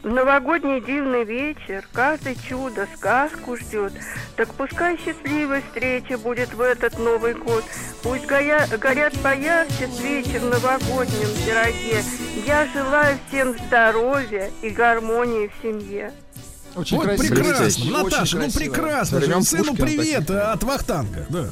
В новогодний дивный вечер каждый чудо сказку ждет. Так пускай счастливой встреча будет в этот Новый год. Пусть гоя- горят поярче свечи в новогоднем пироге. Я желаю всем здоровья и гармонии в семье. Очень вот красиво. прекрасно, Очень Наташа, ну прекрасно. же. Сыну Пушкина привет э, от Вахтанга. Да.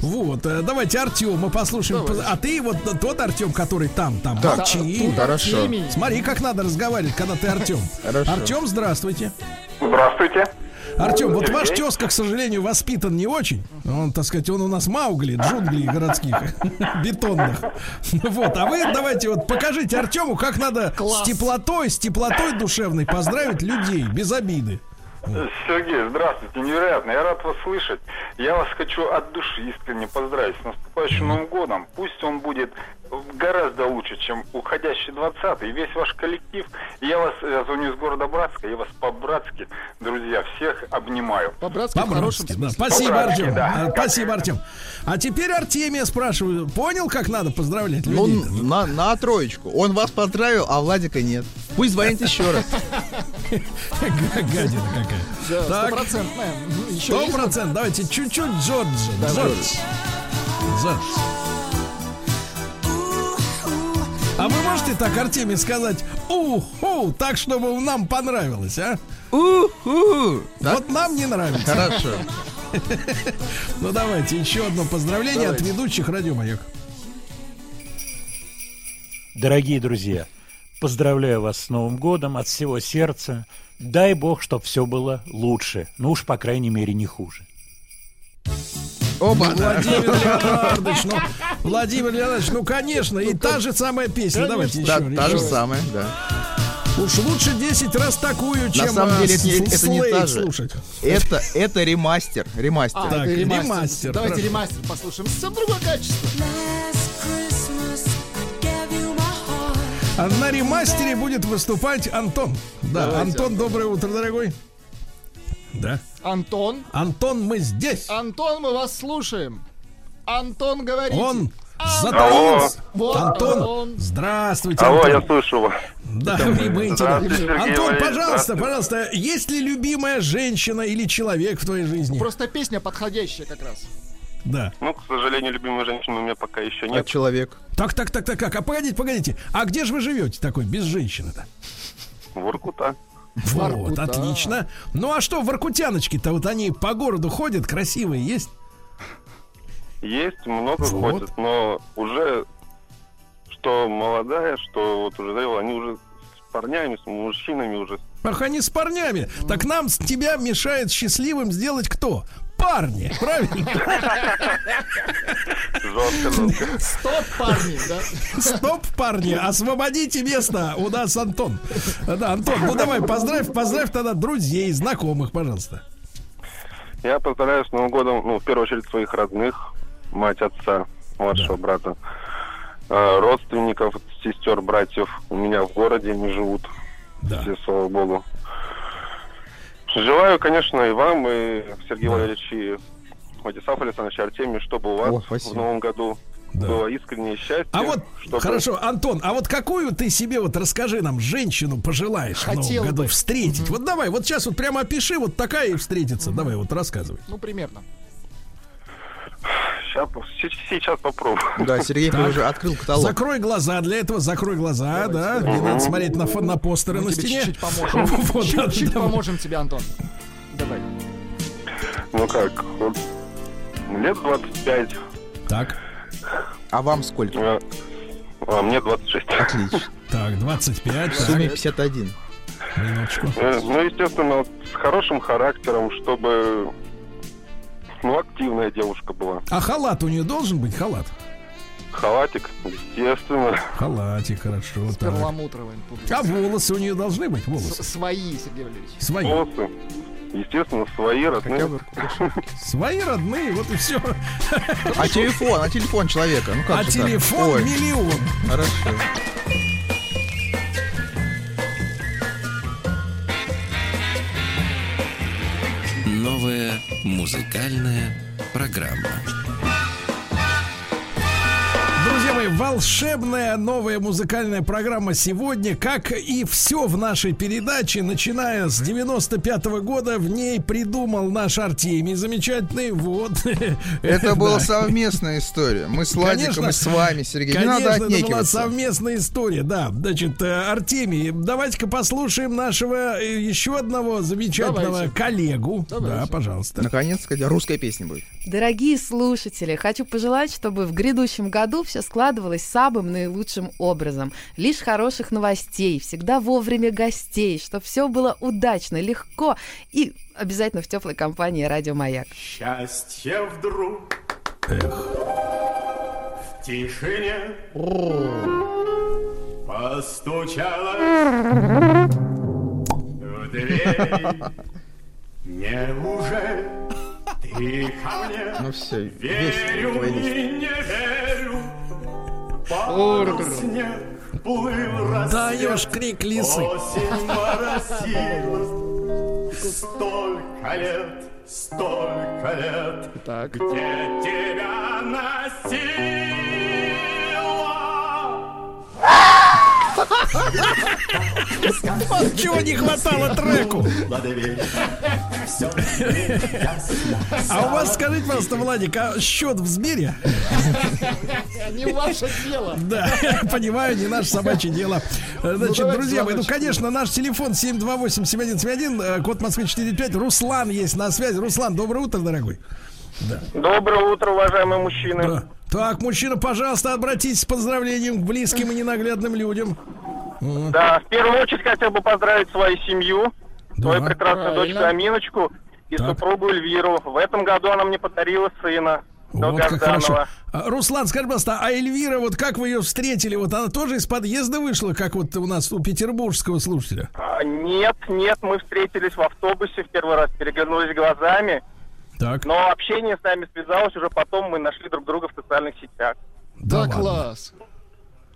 Вот, э, давайте Артема послушаем. А ты вот тот Артем, который там, там, Так, молчи. тут Хорошо. Смотри, как надо разговаривать, когда ты Артем. Артем, здравствуйте. Здравствуйте. Артем, вот ваш тезка, к сожалению, воспитан не очень. Он, так сказать, он у нас Маугли, джунглей городских, <laughs> бетонных. Вот, а вы давайте вот покажите Артему, как надо Класс. с теплотой, с теплотой душевной поздравить людей без обиды. Сергей, здравствуйте, невероятно, я рад вас слышать. Я вас хочу от души искренне поздравить с наступающим Новым годом. Пусть он будет гораздо лучше, чем уходящий 20-й. И весь ваш коллектив. Я вас, я звоню из города Братска, я вас по-братски, друзья, всех обнимаю. По-братски, По-братски, да. Спасибо, Артем. да. А, Спасибо, Артем. А теперь Артемия спрашиваю, понял, как надо поздравлять Ну, людей? на, на троечку. Он вас поздравил, а Владика нет. Пусть звонит <laughs> еще раз. Гадина какая. Да, Так. стопроцентная. Ну, Сто процентов. Давайте чуть-чуть Джорджа. Да, Джордж. Джордж. А вы можете так, Артемий, сказать уху, так, чтобы нам понравилось, а? Уху. Вот нам не нравится. Хорошо. <laughs> Ну давайте еще одно поздравление Давайте. от ведущих Радио Маяк. Дорогие друзья, поздравляю вас с Новым годом от всего сердца. Дай Бог, чтобы все было лучше. Ну уж, по крайней мере, не хуже. Оба. Владимир Леонардович, ну, Владимир Леонардович, ну, конечно, и та же самая песня. Давайте Да, еще. та же самая, да. Уж лучше 10 раз такую, На чем самом а, деле это это не та же. слушать. Это, это ремастер. Ремастер. А, Так, это ремастер. ремастер, Давайте хорошо. ремастер послушаем. Совсем другое качество. На ремастере будет выступать Антон. Да, Давайте, Антон, доброе утро, дорогой. Да. Антон. Антон, мы здесь. Антон, мы вас слушаем. Антон, говорите. Он затаился. Вот Антон, он. здравствуйте, Алло, Антон. я слышу вас. Да, и мы Сергей Антон, пожалуйста, пожалуйста, есть ли любимая женщина или человек в твоей жизни? Просто песня подходящая как раз. Да. Ну, к сожалению, любимой женщины у меня пока еще А нет. человек? Так, так, так, так, как? А погодите, погодите. А где же вы живете такой без женщины-то? Воркута. Вот, Воркута. отлично. Ну а что, воркутяночки-то вот они по городу ходят, красивые есть? Есть, много Вот. ходят, но уже что молодая, что вот уже зрелая, они уже с парнями, с мужчинами уже. Ах, они с парнями. Так нам с тебя мешает счастливым сделать кто? Парни, правильно? Стоп, парни, да? Стоп, парни, освободите место. У нас Антон. Да, Антон, ну давай, поздравь, поздравь тогда друзей, знакомых, пожалуйста. Я поздравляю с Новым годом, ну, в первую очередь, своих родных, мать, отца, младшего брата, э, родственников, сестер, братьев. У меня в городе они живут. Все, слава богу. Желаю, конечно, и вам, и Сергею Валерьевичу, и Владиславу Александровичу Артемию, чтобы у вас О, спасибо. в Новом году было искреннее счастье. А вот, чтобы- хорошо, Антон, а вот какую ты себе, вот расскажи нам, женщину пожелаешь в Хотел Новом году бы. встретить? Вот давай, вот сейчас вот прямо опиши, вот такая и встретится. Давай, вот рассказывай. Ну, примерно. Щас- се- сейчас попробую. Да, Сергей Так. уже открыл каталог. Закрой глаза, для этого закрой глаза, да. Не надо смотреть на, на постеры Мы на тебе стене. чуть-чуть поможем. <laughs> Вот, Чуть-чуть да. поможем тебе, Антон. Давай. Ну как, вот, лет 25. Так. А вам сколько? А мне 26. Отлично. <laughs> Так, 25. В сумме 51. Минуточку. Э, Ну, естественно, вот с хорошим характером, чтобы ну, активная девушка была. А халат у нее должен быть халат? Халатик, естественно. Халатик, хорошо. так. Перламутровым. А волосы у нее должны быть? Волосы. С- Свои, Сергей Валерьевич. Свои. Волосы, естественно, свои, родные. Свои родные, вот и все. А телефон, а телефон человека? Ну как А так? телефон Ой, миллион. Хорошо. Новая музыкальная программа. Мои, волшебная новая музыкальная программа сегодня, как и все в нашей передаче, начиная с 95 года, в ней придумал наш Артемий замечательный, вот. Это <laughs> была совместная история. Мы с Владиком Конечно. и с вами, Сергей. Не Конечно, надо это была совместная история, да. Значит, э, Артемий, давайте-ка послушаем нашего э, еще одного замечательного Давайте. коллегу. Да, пожалуйста. Наконец-то русская песня будет. Дорогие слушатели, хочу пожелать, чтобы в грядущем году все складывалось самым наилучшим образом. Лишь хороших новостей, всегда вовремя гостей, чтобы все было удачно, легко и обязательно в теплой компании Радио Маяк. Счастье вдруг в тишине постучало в дверь. Неужели ты ко мне? Ну все, Верю весь и не верю. Даешь крик лисы. Столько лет, столько лет. Где тебя носила? Вот чего не хватало треку. А у вас, скажите, пожалуйста, Владик, а счет в Сбере? Не ваше дело. Да, <laughs> понимаю, не наше собачье дело. Э, Значит, давайте друзья мои, ну, конечно, наш телефон 728-7171, э, код Москвы 45. Руслан есть на связи. Руслан, доброе утро, дорогой. Да. Доброе утро, уважаемые мужчины. Да. Так, мужчина, пожалуйста, обратитесь с поздравлением к близким и ненаглядным людям. Да, в первую очередь хотел бы поздравить свою семью, свою прекрасную Правильно. дочку Аминочку и Так. супругу Эльвиру. В этом году она мне подарила сына. Вот как хорошо. А, Руслан, скажи, пожалуйста, а Эльвира, вот как вы ее встретили? Вот она тоже из подъезда вышла, как вот у нас у петербургского слушателя? А, Нет, нет, мы встретились в автобусе в первый раз, переглянулись глазами. Так. Но общение с нами связалось, уже потом мы нашли друг друга в социальных сетях. Да, класс.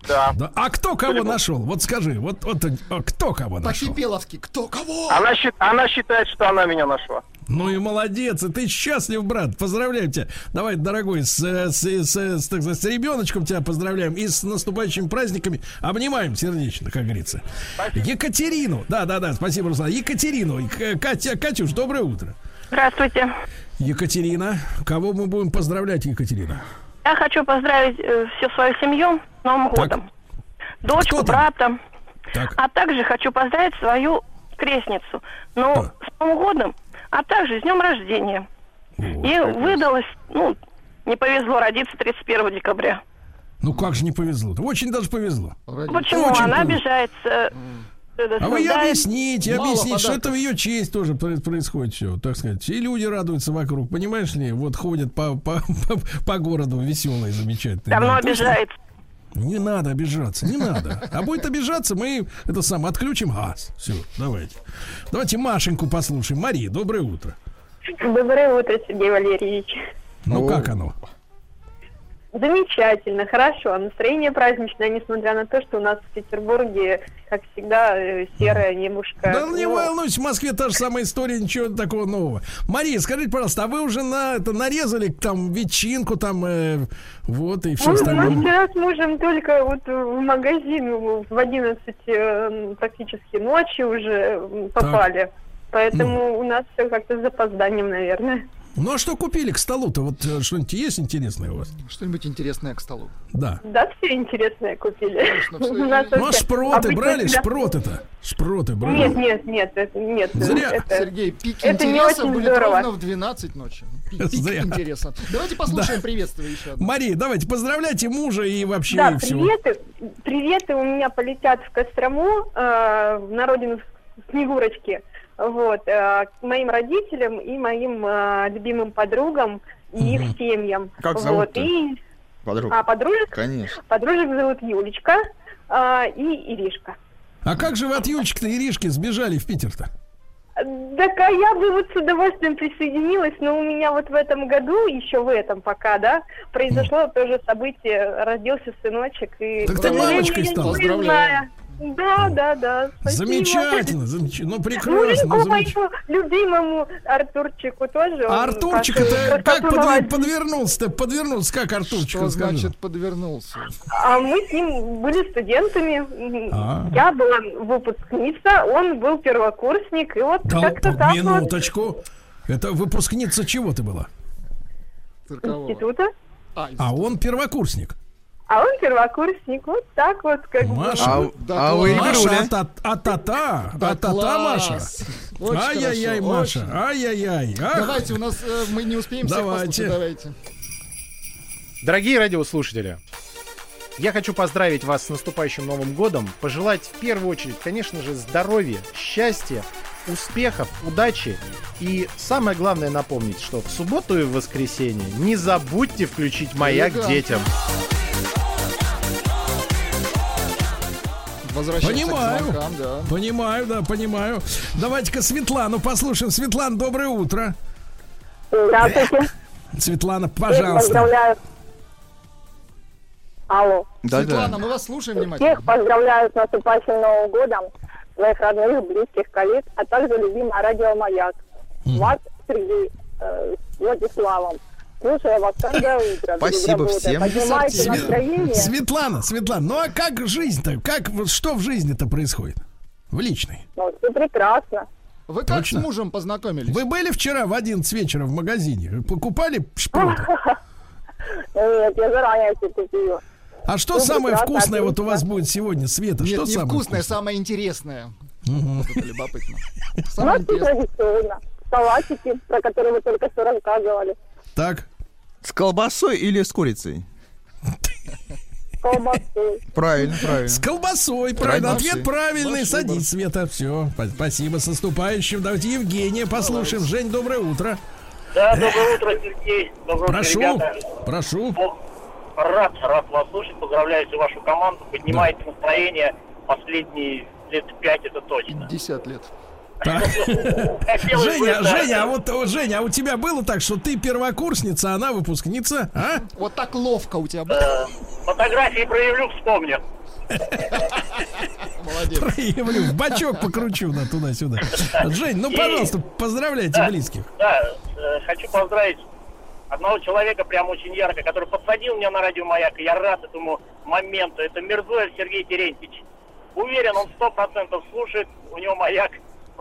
Да. Да. А кто кого нашел? Вот скажи, вот, вот а кто кого нашел? По-кипеловски, кто кого? Она, она считает, что она меня нашла. Ну и молодец, и ты счастлив, брат. Поздравляю тебя. Давай, дорогой, с, с, с, с, так сказать, с ребеночком тебя поздравляем и с наступающими праздниками. Обнимаем сердечно, как говорится. Екатерину. Да, да, да, спасибо, Руслан. Екатерину. Катя, Катюш, доброе утро. Здравствуйте. Екатерина. Кого мы будем поздравлять, Екатерина? Я хочу поздравить э, всю свою семью с Новым годом. Дочку, брата. А также хочу поздравить свою крестницу. Ну, с Новым годом, а также с днем рождения. И выдалось, ну, не повезло родиться 31 декабря. Ну как же не повезло? Очень даже повезло. Почему? Очень Она повезло. обижается. А вы ей объясните, Мало объясните, что это в ее честь тоже про- происходит все, так сказать. И люди радуются вокруг, понимаешь ли? Вот ходят по, по, по, по городу веселые, замечательные. Давно Да, обижается. Не надо обижаться, не надо. А будет обижаться, мы это сам отключим газ. Все, давайте. Давайте Машеньку послушаем. Мария, доброе утро. Доброе утро, Сергей Валерьевич. Ну как оно? Замечательно, хорошо. Настроение праздничное, несмотря на то, что у нас в Петербурге, как всегда, э, серое небушка. Да не Ну, волнуйся, в Москве та же самая история, ничего такого нового. Мария, скажите, пожалуйста, а вы уже на это нарезали там ветчинку, там э, вот и все мы, мы остальное? вчера с мужем только вот в магазин в 11 э, практически ночи уже попали. Поэтому у нас все как-то с запозданием, наверное. Ну а что купили к столу-то? Вот э, что-нибудь есть интересное у вас? Что-нибудь интересное к столу. Да. Да, все интересное купили. <laughs> У нас Ну а шпроты обычно брали? всегда- Шпроты-то? Шпроты брали? Нет, нет, нет, это, нет. Зря. Это, Сергей, пик это не интереса очень будет здорово. ровно в 12 ночи. Пик, пик Зря. интереса. Давайте послушаем приветствие еще одно. Мария, давайте поздравляйте мужа и вообще Да, всё. приветы, приветы у меня полетят в Кострому, э, на родину Снегурочки, вот, э, к моим родителям и моим э, любимым подругам и их семьям. Как вот, зовут-то? и Подруг. а, подружек, Конечно. подружек зовут Юлечка э, и Иришка. А как же вы от Юлечки-то и Иришки сбежали в Питер-то? Так а я бы вот с удовольствием присоединилась, но у меня вот в этом году, еще в этом пока, да, произошло тоже событие, родился сыночек. И, Так ты мамочкой стала? Поздравляю. Да, да, да. спасибо. Замечательно, замечательно. Ну прекрасно, замечательно. моему любимому Артурчику тоже. А он Артурчик-то как красоту подве- молодец. подвернулся-то? Подвернулся как Артурчик? Что расскажи. значит подвернулся? А мы с ним были студентами. А. Я была выпускница, он был первокурсник, и вот Да, как-то так вот минуточку. Это выпускница чего ты была? института. А он первокурсник. А он первокурсник, вот так вот как бы. Маша, А- да а вы Маша, игруля? а та- а та-та, Да а. Маша. Ай-яй-яй, Маша, ай-яй-яй. Давайте, у нас э, мы не успеем всех Давайте. послушать, давайте. Дорогие радиослушатели, я хочу поздравить вас с наступающим Новым годом, пожелать в первую очередь, конечно же, здоровья, счастья, успехов, удачи и самое главное напомнить, что в субботу и в воскресенье не забудьте включить маяк детям. Понимаю. звонкам, да. Понимаю, да, понимаю. Давайте-ка Светлану послушаем. Светлана, доброе утро. Здравствуйте. Светлана, Всех пожалуйста. поздравляю. Алло. Светлана, мы вас слушаем внимательно. Всех поздравляю с наступающим Новым годом, своих родных, близких, коллег, а также любимое радио «Маяк». Вас, Сергей, э, с Владиславом. Слушаю вас каждое утро. Спасибо всем. Поднимайте Све- настроение. Светлана, Светлана, ну а как жизнь-то? Как, вот что в жизни-то происходит? В личной. Ну, все прекрасно. Вы как Точно. с мужем познакомились? Вы были вчера в 11 вечера в магазине? Покупали шпроты? <laughs> Нет, я заранее все купила. А что Ну, самое вкусное вот у отлично. вас будет сегодня, Света? Нет, что не самое вкусное, самое интересное. Вот это любопытно. У <laughs> Самое нас все интересное. традиционно. Салатики, про которые вы только что рассказывали. Так. С колбасой или с курицей? Колбасу. Правильно, правильно. С колбасой, правильно. Традиции. Ответ правильный. Ваш выбор. Садись, Света. Все. Спасибо. С наступающим. Давайте Евгения послушаем. Жень, доброе утро. Да, доброе утро, Сергей. Доброе Прошу. утро, ребята. Прошу. Рад, рад вас слушать. Поздравляю всю вашу команду. Поднимаете настроение последние лет пять, это точно. 50 лет. Женя. Женя, а вот, вот, Женя, а у тебя было так, что ты первокурсница, а она выпускница, а? Вот так ловко у тебя было. Э, Фотографии проявлю, вспомню. проявлю, в бачок покручу на туда-сюда. Жень, ну, пожалуйста, поздравляйте Да. близких. Да, э, хочу поздравить одного человека прям очень ярко, который подсадил меня на радио «Маяк», и я рад этому моменту. Это Мирзоев Сергей Терентьевич. Уверен, он сто процентов слушает, у него «Маяк»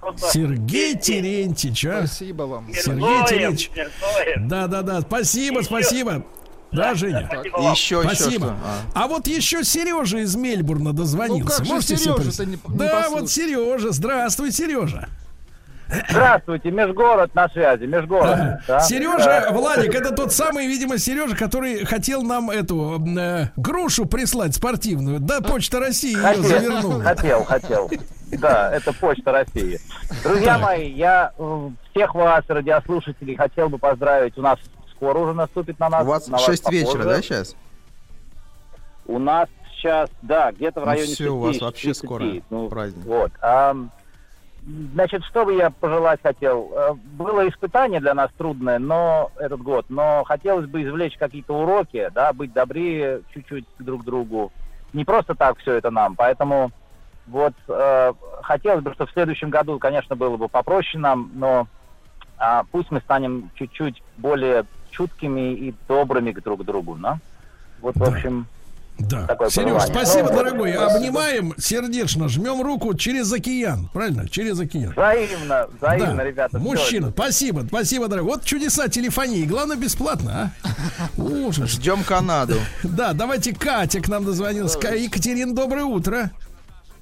просто... Сергей Терентьевич, а? Спасибо вам. Сергей Терентьевич. Мирзоев. Да-да-да, спасибо, спасибо. Да, Женя? Спасибо вам. Еще, еще Спасибо. что? А. вот еще Сережа из Мельбурна дозвонился. Ну как же Можете себе Сережа-то представить? не- не Да, послушать? вот Сережа. Здравствуй, Сережа. Здравствуйте, Межгород на связи, Межгород. да. Сережа, Да. Владик, это тот самый, видимо, Сережа, который хотел нам эту э, грушу прислать спортивную. Да, Почта России ее Хотел, завернула. хотел, хотел. Да, это Почта России. Друзья мои, я э, всех вас, радиослушателей, хотел бы поздравить. У нас скоро уже наступит на нас. У вас на 6 попозже. вечера, да, сейчас? У нас сейчас, да, где-то в Ну районе всё, у вас 5, вообще 30. скоро Ну, праздник. Вот. ам, значит, что бы я пожелать хотел? Э, Было испытание для нас трудное, но этот год, но хотелось бы извлечь какие-то уроки, да, быть добрее чуть-чуть друг другу. Не просто так все это нам, поэтому вот э, хотелось бы, чтобы в следующем году, конечно, было бы попроще нам, но а, пусть мы станем чуть-чуть более чуткими и добрыми к друг другу, да? Вот, в общем, Да. такое Сереж, пожелание. спасибо, Ну, дорогой. спасибо. Обнимаем сердечно, жмем руку через океан. Правильно? Через океан. Взаимно, взаимно, Да. ребята. Мужчина, это. спасибо, спасибо, дорогой. Вот чудеса телефонии. Главное, бесплатно, а? <laughs> Ужас. Ждем Канаду. Да, давайте Катя к нам дозвонилась. Ка- Екатерина, доброе утро.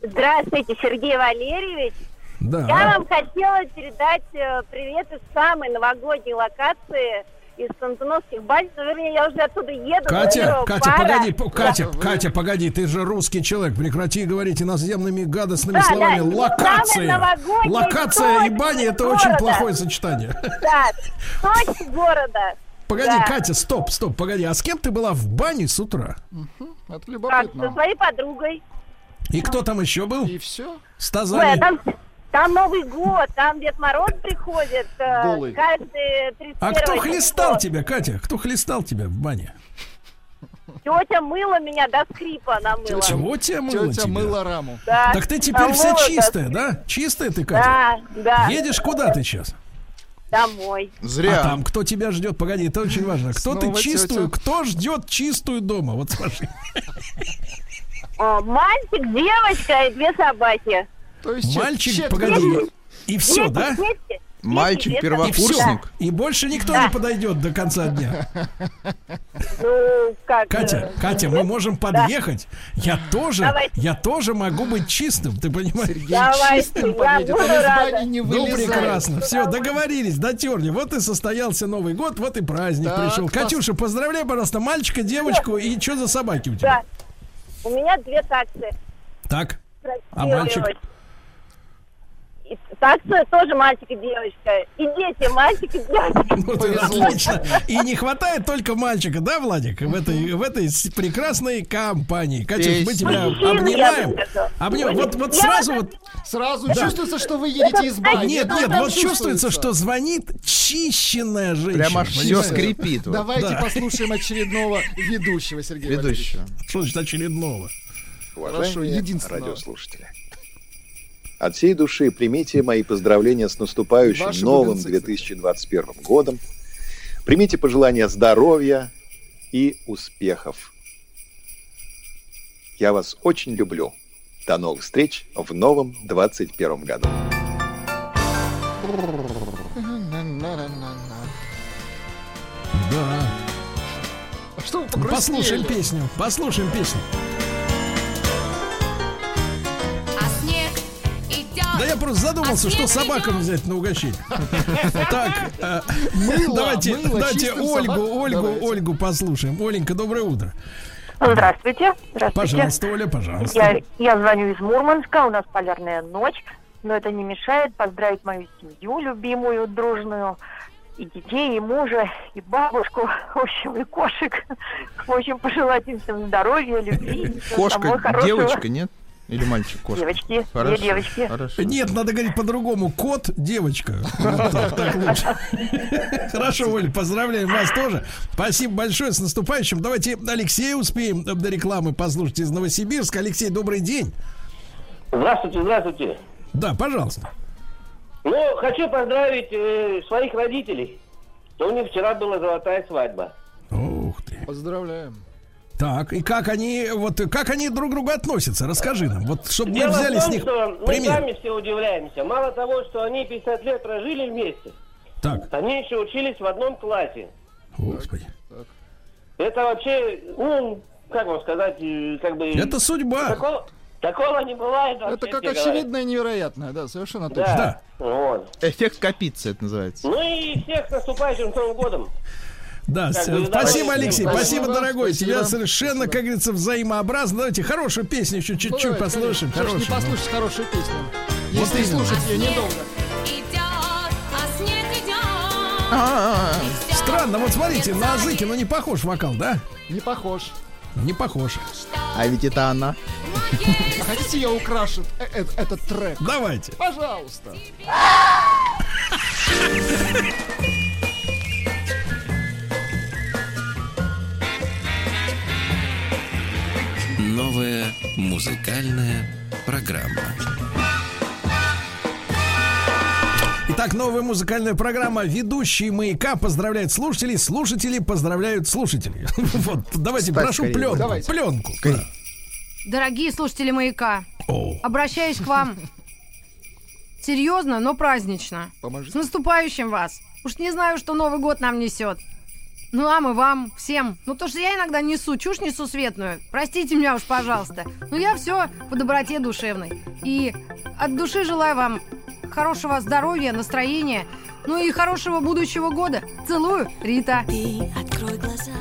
Здравствуйте, Сергей Валерьевич. Да. Я вам хотела передать э, привет из самой новогодней локации из Антоновских бань. Ну, вернее, я уже оттуда еду. Катя, Катя, пора. погоди, п- Катя, Да. Катя, погоди, ты же русский человек, прекрати говорить иноземными гадостными Да, словами. да, Локация, локация и баня это очень города. плохое сочетание. Да, <laughs> точка города. Погоди, Да. Катя, стоп, стоп, погоди, а с кем ты была в бане с утра? Это Как, со своей подругой. И кто там еще был? И все. С Ой, а там, там Новый год, там Дед Мороз приходит э, Голый. каждый 31 А кто хлестал тебя, Катя? Кто хлестал тебя в бане? Тетя мыла меня до скрипа, она мыла. Тетя мыла Тетя тебя? мыла раму. Да. Так ты теперь вся чистая, да? Чистая ты, Катя? Да, да. Едешь куда ты сейчас? Домой. А там кто тебя ждет? Погоди, это очень важно. Кто Снова ты чистую? тетя. Кто ждет чистую дома? Вот скажи. О, Мальчик, девочка и две собаки. То есть Мальчик, погоди. И все, Дети, да? дети. Мальчик Дети, первокурсник. И больше никто Да. не подойдет до конца дня. Ну, как... Катя, Катя, мы можем да. подъехать. Я тоже, Давайте. я тоже могу быть чистым, ты понимаешь? Давайте, чистым я буду рада. не Ну, прекрасно. Все, договорились, дотерли. Вот и состоялся Новый год, вот и праздник Так, пришел. пос- Катюша, поздравляй, пожалуйста, мальчика, девочку. И что за собаки у тебя? Да. У меня две таксы. Так. А мальчик? И таксы тоже мальчик и девочка. И дети, мальчик и девочка. <laughs> Ну, ты отлично. И не хватает только мальчика, да, Владик, в этой, в этой прекрасной компании. Катюш, мы тебя Мужчины, обнимаем. Обнимаем. Вот, вот Я сразу вот Сразу Да. чувствуется, что вы едете из бани. Нет, нет, вот чувствуется, что звонит чищенная женщина. Прям аж всё Понимаешь? скрипит. вот. Давайте Да. послушаем очередного ведущего Сергея Ведущего. Что значит очередного? Хорошо, Уважаемые единственного. радиослушатели. От всей души примите мои поздравления с наступающим Ваши новым бубенцы, 2021 годом. Примите пожелания здоровья и успехов. Я вас очень люблю. До новых встреч в новом 2021 году. Да. Что вы? Послушаем песню. Послушаем песню. Просто задумался, А что собакам взять на угощение. <laughs> Так, э, давайте, давайте Ольгу. Ольгу. Ольгу послушаем. Оленька, доброе утро. Здравствуйте. Здравствуйте. Пожалуйста, Оля, пожалуйста. Я, я звоню из Мурманска, у нас полярная ночь, но это не мешает поздравить мою семью любимую, дружную, и детей, и мужа, и бабушку, <laughs> в общем, и кошек. В общем, пожелать им всем здоровья, любви. <laughs> Кошка, девочка, нет? Или мальчик кошка? Девочки, Хорошо, две девочки. Хорошо. Нет, надо говорить по-другому. Кот, девочка. Так, лучше. <laughs> Хорошо, Оля, поздравляем вас тоже. Спасибо большое, с наступающим. Давайте Алексея успеем до рекламы послушать из Новосибирска. Алексей, добрый день. Здравствуйте, здравствуйте. Да, пожалуйста. Ну, хочу поздравить э, своих родителей. У них вчера была золотая свадьба. Ух ты. Поздравляем. Так, и как они, вот как они друг к другу относятся? Расскажи нам, вот чтобы мы Дело взяли в с том, них что мы пример. сами все удивляемся. Мало того, что они 50 лет прожили вместе, Так. они еще учились в одном классе. Господи. Это вообще, ну, как вам сказать, э, как бы... Это судьба. Такого, такого не бывает вообще, Это как очевидное и невероятное, да, совершенно Да. точно. Да. Вот. Эффект капицы это называется. Ну и всех с наступающим Новым годом. Да, Как с- бы, спасибо, Алексей, спасибо. спасибо, дорогой. Спасибо. Тебя совершенно, как говорится, взаимообразно. Давайте хорошую песню еще чуть-чуть послушаем. конечно. Не Хорошую, ну. послушать хорошую песню? Вот Если именно. слушать ее недолго. а снег А, Странно, вот смотрите, на Зыкину не похож вокал, да? Не похож. Не похож. А ведь это она. А <laughs> хотите, я украшу э- э- этот трек? Давайте. Пожалуйста. Новая музыкальная программа. Итак, новая музыкальная программа «Ведущие маяка» поздравляет слушателей, слушатели поздравляют слушателей. <laughs> Вот, давайте, Спать прошу скорее, пленку. давайте. Пленку. Дорогие слушатели «Маяка», О. обращаюсь к вам серьезно, но празднично. С наступающим вас. Уж не знаю, что Новый год нам несет. Ну, а мы вам, всем. Ну, то, что я иногда несу, чушь несу светную. Простите меня уж, пожалуйста. Ну, я все по доброте душевной. И от души желаю вам хорошего здоровья, настроения, ну и хорошего будущего года. Целую, Рита. открой глаза.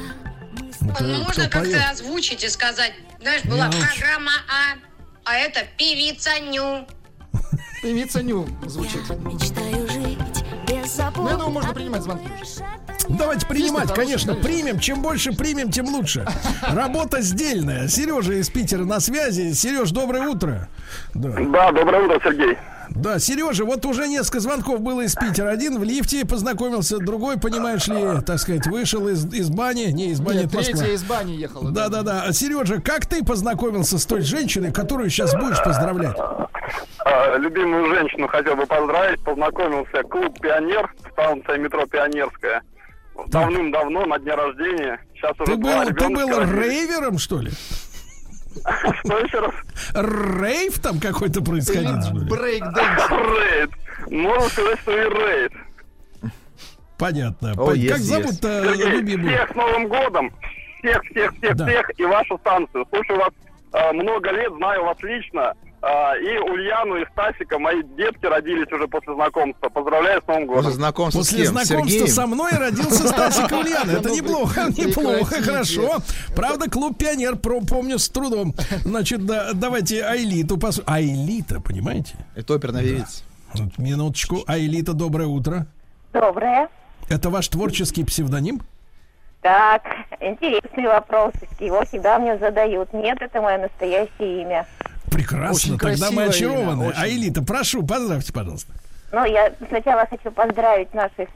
Ну, Можно как-то озвучить и сказать, знаешь, была Не программа А, а это певица Ню. Певица Ню звучит. Мечтаю жить. Ну, я думаю, можно принимать звонки. Давайте принимать, конечно, примем. Чем больше примем, тем лучше. <laughs> Работа сдельная. Сережа из Питера на связи. Сереж, доброе утро. Да. Да, доброе утро, Сергей. Да, Сережа, вот уже несколько звонков было из Питера. Один в лифте познакомился, другой, понимаешь ли, так сказать, вышел из, из бани. Не, из бани, Нет, третья из бани ехала. Да, да, да. Сережа, как ты познакомился с той женщиной, которую сейчас будешь поздравлять? А, любимую женщину хотел бы поздравить. Познакомился клуб «Пионер», станция метро «Пионерская». Давным-давно, на дне рождения. Сейчас уже Ты два был, ты был рейвером, что ли? Что еще раз? Рейв там какой-то происходил, что ли? Рейд. Можно сказать, что и рейд. Понятно. О, yes, как зовут-то Сергей, любимую? всех с Новым годом. Всех, всех, всех, Да. всех и вашу станцию. Слушаю вас э, много лет, знаю вас лично. Э, и Ульяну, и Стасика, мои детки родились уже после знакомства. Поздравляю с Новым годом. После знакомства После знакомства со мной родился <laughs> Стасик Ульяна. Это неплохо, неплохо, хорошо. Правда, клуб Пионер, про- помню с трудом. Значит, да, давайте Айлиту пос... Айлита, понимаете? Это оперная певица. Минуточку. Айлита, доброе утро. Доброе. Это ваш творческий псевдоним? Так, интересный вопрос. Его всегда мне задают. Нет, это мое настоящее имя. Прекрасно, Очень тогда мы очарованы. имя, очень. Айлита, прошу, поздравьте, пожалуйста. Ну, я сначала хочу поздравить наших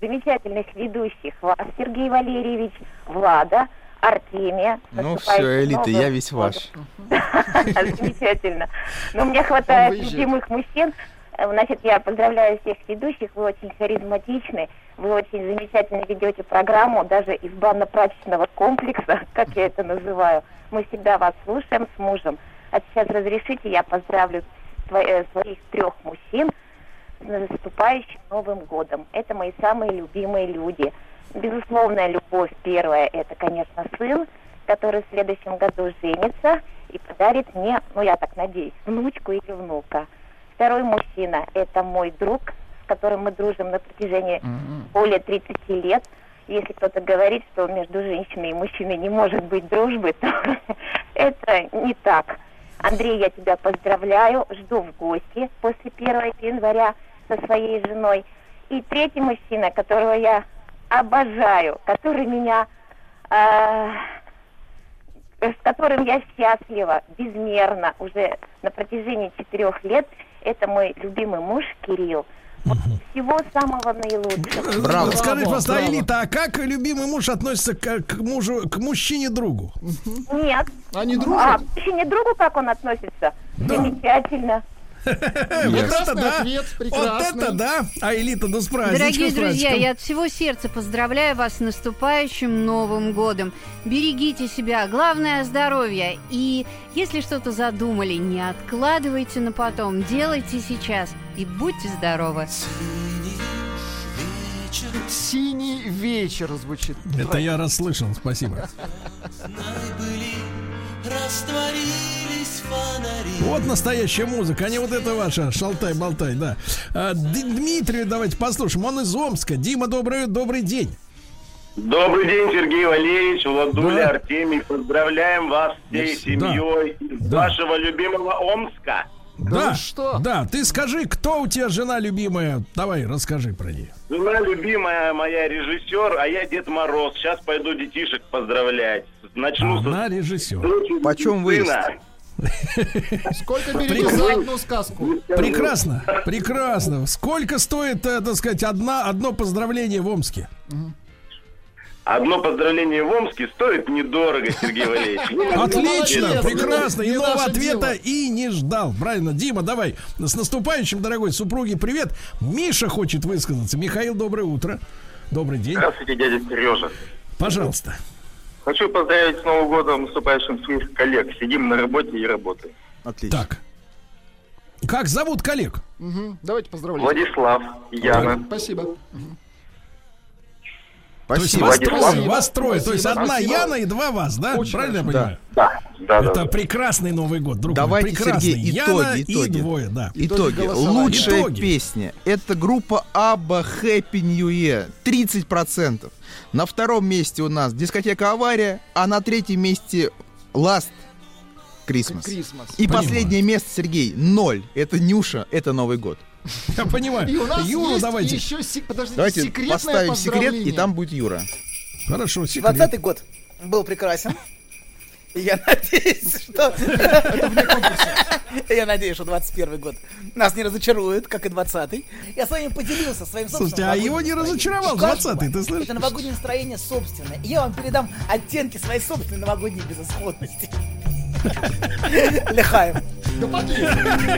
замечательных ведущих. Вас, Сергей Валерьевич, Влада, Артемия. Ну все, элита, Новым я весь ваш. <laughs> Замечательно. Но мне хватает любимых мужчин. Э, Значит, я поздравляю всех ведущих. Вы очень харизматичны. Вы очень замечательно ведете программу, даже из банно-прачечного комплекса, <laughs> как я это называю. Мы всегда вас слушаем с мужем. А сейчас разрешите, я поздравлю э, своих трех мужчин с наступающим Новым годом. Это мои самые любимые люди. Безусловная любовь первая, это, конечно, сын, который в следующем году женится и подарит мне, ну, я так надеюсь, внучку или внука. Второй мужчина – это мой друг, с которым мы дружим на протяжении более 30 лет. Если кто-то говорит, что между женщиной и мужчиной не может быть дружбы, то <laughs> это не так. Андрей, я тебя поздравляю, жду в гости после 1 января со своей женой. И третий мужчина, которого я обожаю, который меня, э, с которым я счастлива безмерно уже на протяжении четырех лет, это мой любимый муж Кирилл. Вот всего самого наилучшего. Браво. Скажи, просто, Аэлита, а как любимый муж относится к, к мужу, к мужчине-другу? Нет. Они А, к не другу как он относится? Замечательно. Вот это да! Вот это да! А элита, ну с праздничком, Дорогие с друзья, я от всего сердца поздравляю вас с наступающим Новым годом. Берегите себя, главное здоровье. И если что-то задумали, не откладывайте на потом, делайте сейчас и будьте здоровы. Синий вечер звучит. Это я расслышал, спасибо. Растворились фонари. Вот настоящая музыка, а не вот это ваша шалтай-болтай, да. А, Дмитрию давайте послушаем, он из Омска. Дима, добрый, добрый день. Добрый день, Сергей Валерьевич, Владуля, Да. Артемий. Поздравляем вас всей Да. семьей из Да. вашего любимого Омска. Да, что? Да, ты скажи, кто у тебя жена любимая? Давай, расскажи про нее. Жена любимая моя режиссер, а я Дед Мороз. Сейчас пойду детишек поздравлять. Начну со Она режиссер. Почем выезд? Сколько берете за одну сказку? Прекрасно, прекрасно. Сколько стоит, э, так сказать, одна, одно поздравление в Омске? Одно поздравление в Омске стоит недорого, Сергей Валерьевич. Вы Отлично, прекрасно. Иного ответа и не ждал. Правильно, Дима, давай. С наступающим, дорогой супруги, привет. Миша хочет высказаться. Михаил, доброе утро. Добрый день. Здравствуйте, дядя Сережа. Пожалуйста. Хочу поздравить с Новым годом наступающим своих коллег. Сидим на работе и работаем. Отлично. Так. Как зовут коллег? Мгм, Давайте поздравляем. Владислав, Яна. Спасибо. Мгм. То есть Спасибо. вас трое, вас трое. То есть Спасибо. одна Спасибо. Яна и два вас, да? Очень Правильно я хорошо. понимаю? Да, да, да. Это да. прекрасный Новый год, друг мой. Давайте, Прекрасный. Сергей, Яна итоги, итоги. и двое, да. Итоги. голосования. Лучшая Итоги. песня. Это группа ABBA Happy New Year. 30%. На втором месте у нас дискотека Авария, а на третьем месте Last Christmas. Christmas. И Понимаю. последнее место, Сергей, ноль. Это Нюша, это Новый год. Я понимаю. И у нас Юру есть давайте. еще сек- подождите, Давайте секретное поставим секрет, и там будет Юра. Хорошо, секрет. 20 год был прекрасен. <laughs> Я надеюсь, что... Я надеюсь, что 21 год нас не разочарует, как и 20-й. Я с вами поделился своим собственным Слушайте, а его не разочаровал настроением. 20-й, ты слышишь? Это новогоднее настроение собственное. И я вам передам оттенки своей собственной новогодней безысходности. <laughs> Лехаем.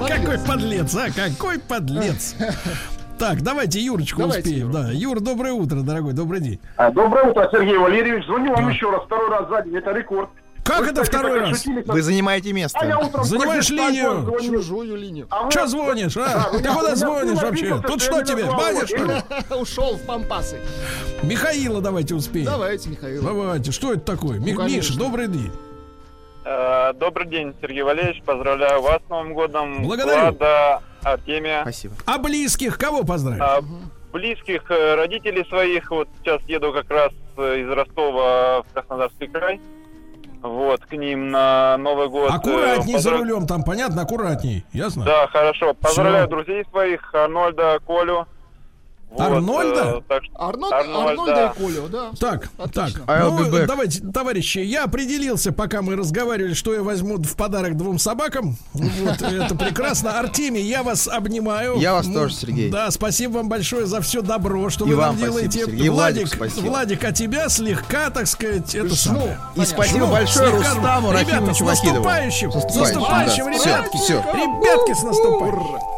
Какой подлец, а? Какой подлец. Так, давайте Юрочку Давайте, успеем. Да, Юр, доброе утро, дорогой, добрый день. А, Доброе утро, Сергей Валерьевич. Звоню вам Да. еще раз, второй раз за день. Это рекорд. Как Вы, это кстати, второй раз? Вы занимаете А я место. утром Занимаешь линию. звоню. Чужую линию. А вы- Че звонишь, а? Да, Ты куда звонишь вообще? Тут что тебе, баня, что ли? <laughs> Ушел в пампасы. Михаила давайте успеем. Давайте, Михаил. Давайте, что это такое? Ну. Миша, добрый день. Э, Добрый день, Сергей Валерьевич. Поздравляю вас с Новым годом. Благодарю. Влада, Артемия. Спасибо. А близких кого поздравить? А, близких э, родителей своих. Вот сейчас еду как раз э, из Ростова в Краснодарский край. Вот, к ним на Новый год. Аккуратней за поздрав- рулем там, понятно? Аккуратней, ясно? Да, хорошо. Поздравляю Всё. друзей своих, Арнольда, Колю. Вот, Арнольда? э, так Арнольд, Арнольда. Арнольда и Колю, да. Так, Отлично. так. Ну, давайте, товарищи, я определился, пока мы разговаривали, что я возьму в подарок двум собакам. Вот, это прекрасно. Артемий, я вас обнимаю. Я вас тоже, Сергей. Да, спасибо вам большое за все добро, что И вы вам нам спасибо, делаете. Сергей. Владику Владик, спасибо. Владик, а тебя слегка, так сказать, это самое. И спасибо Жму, большое слегка Рустаму. Ребята, с наступающим, С наступающим, ребятки. Ребятки, с наступающим.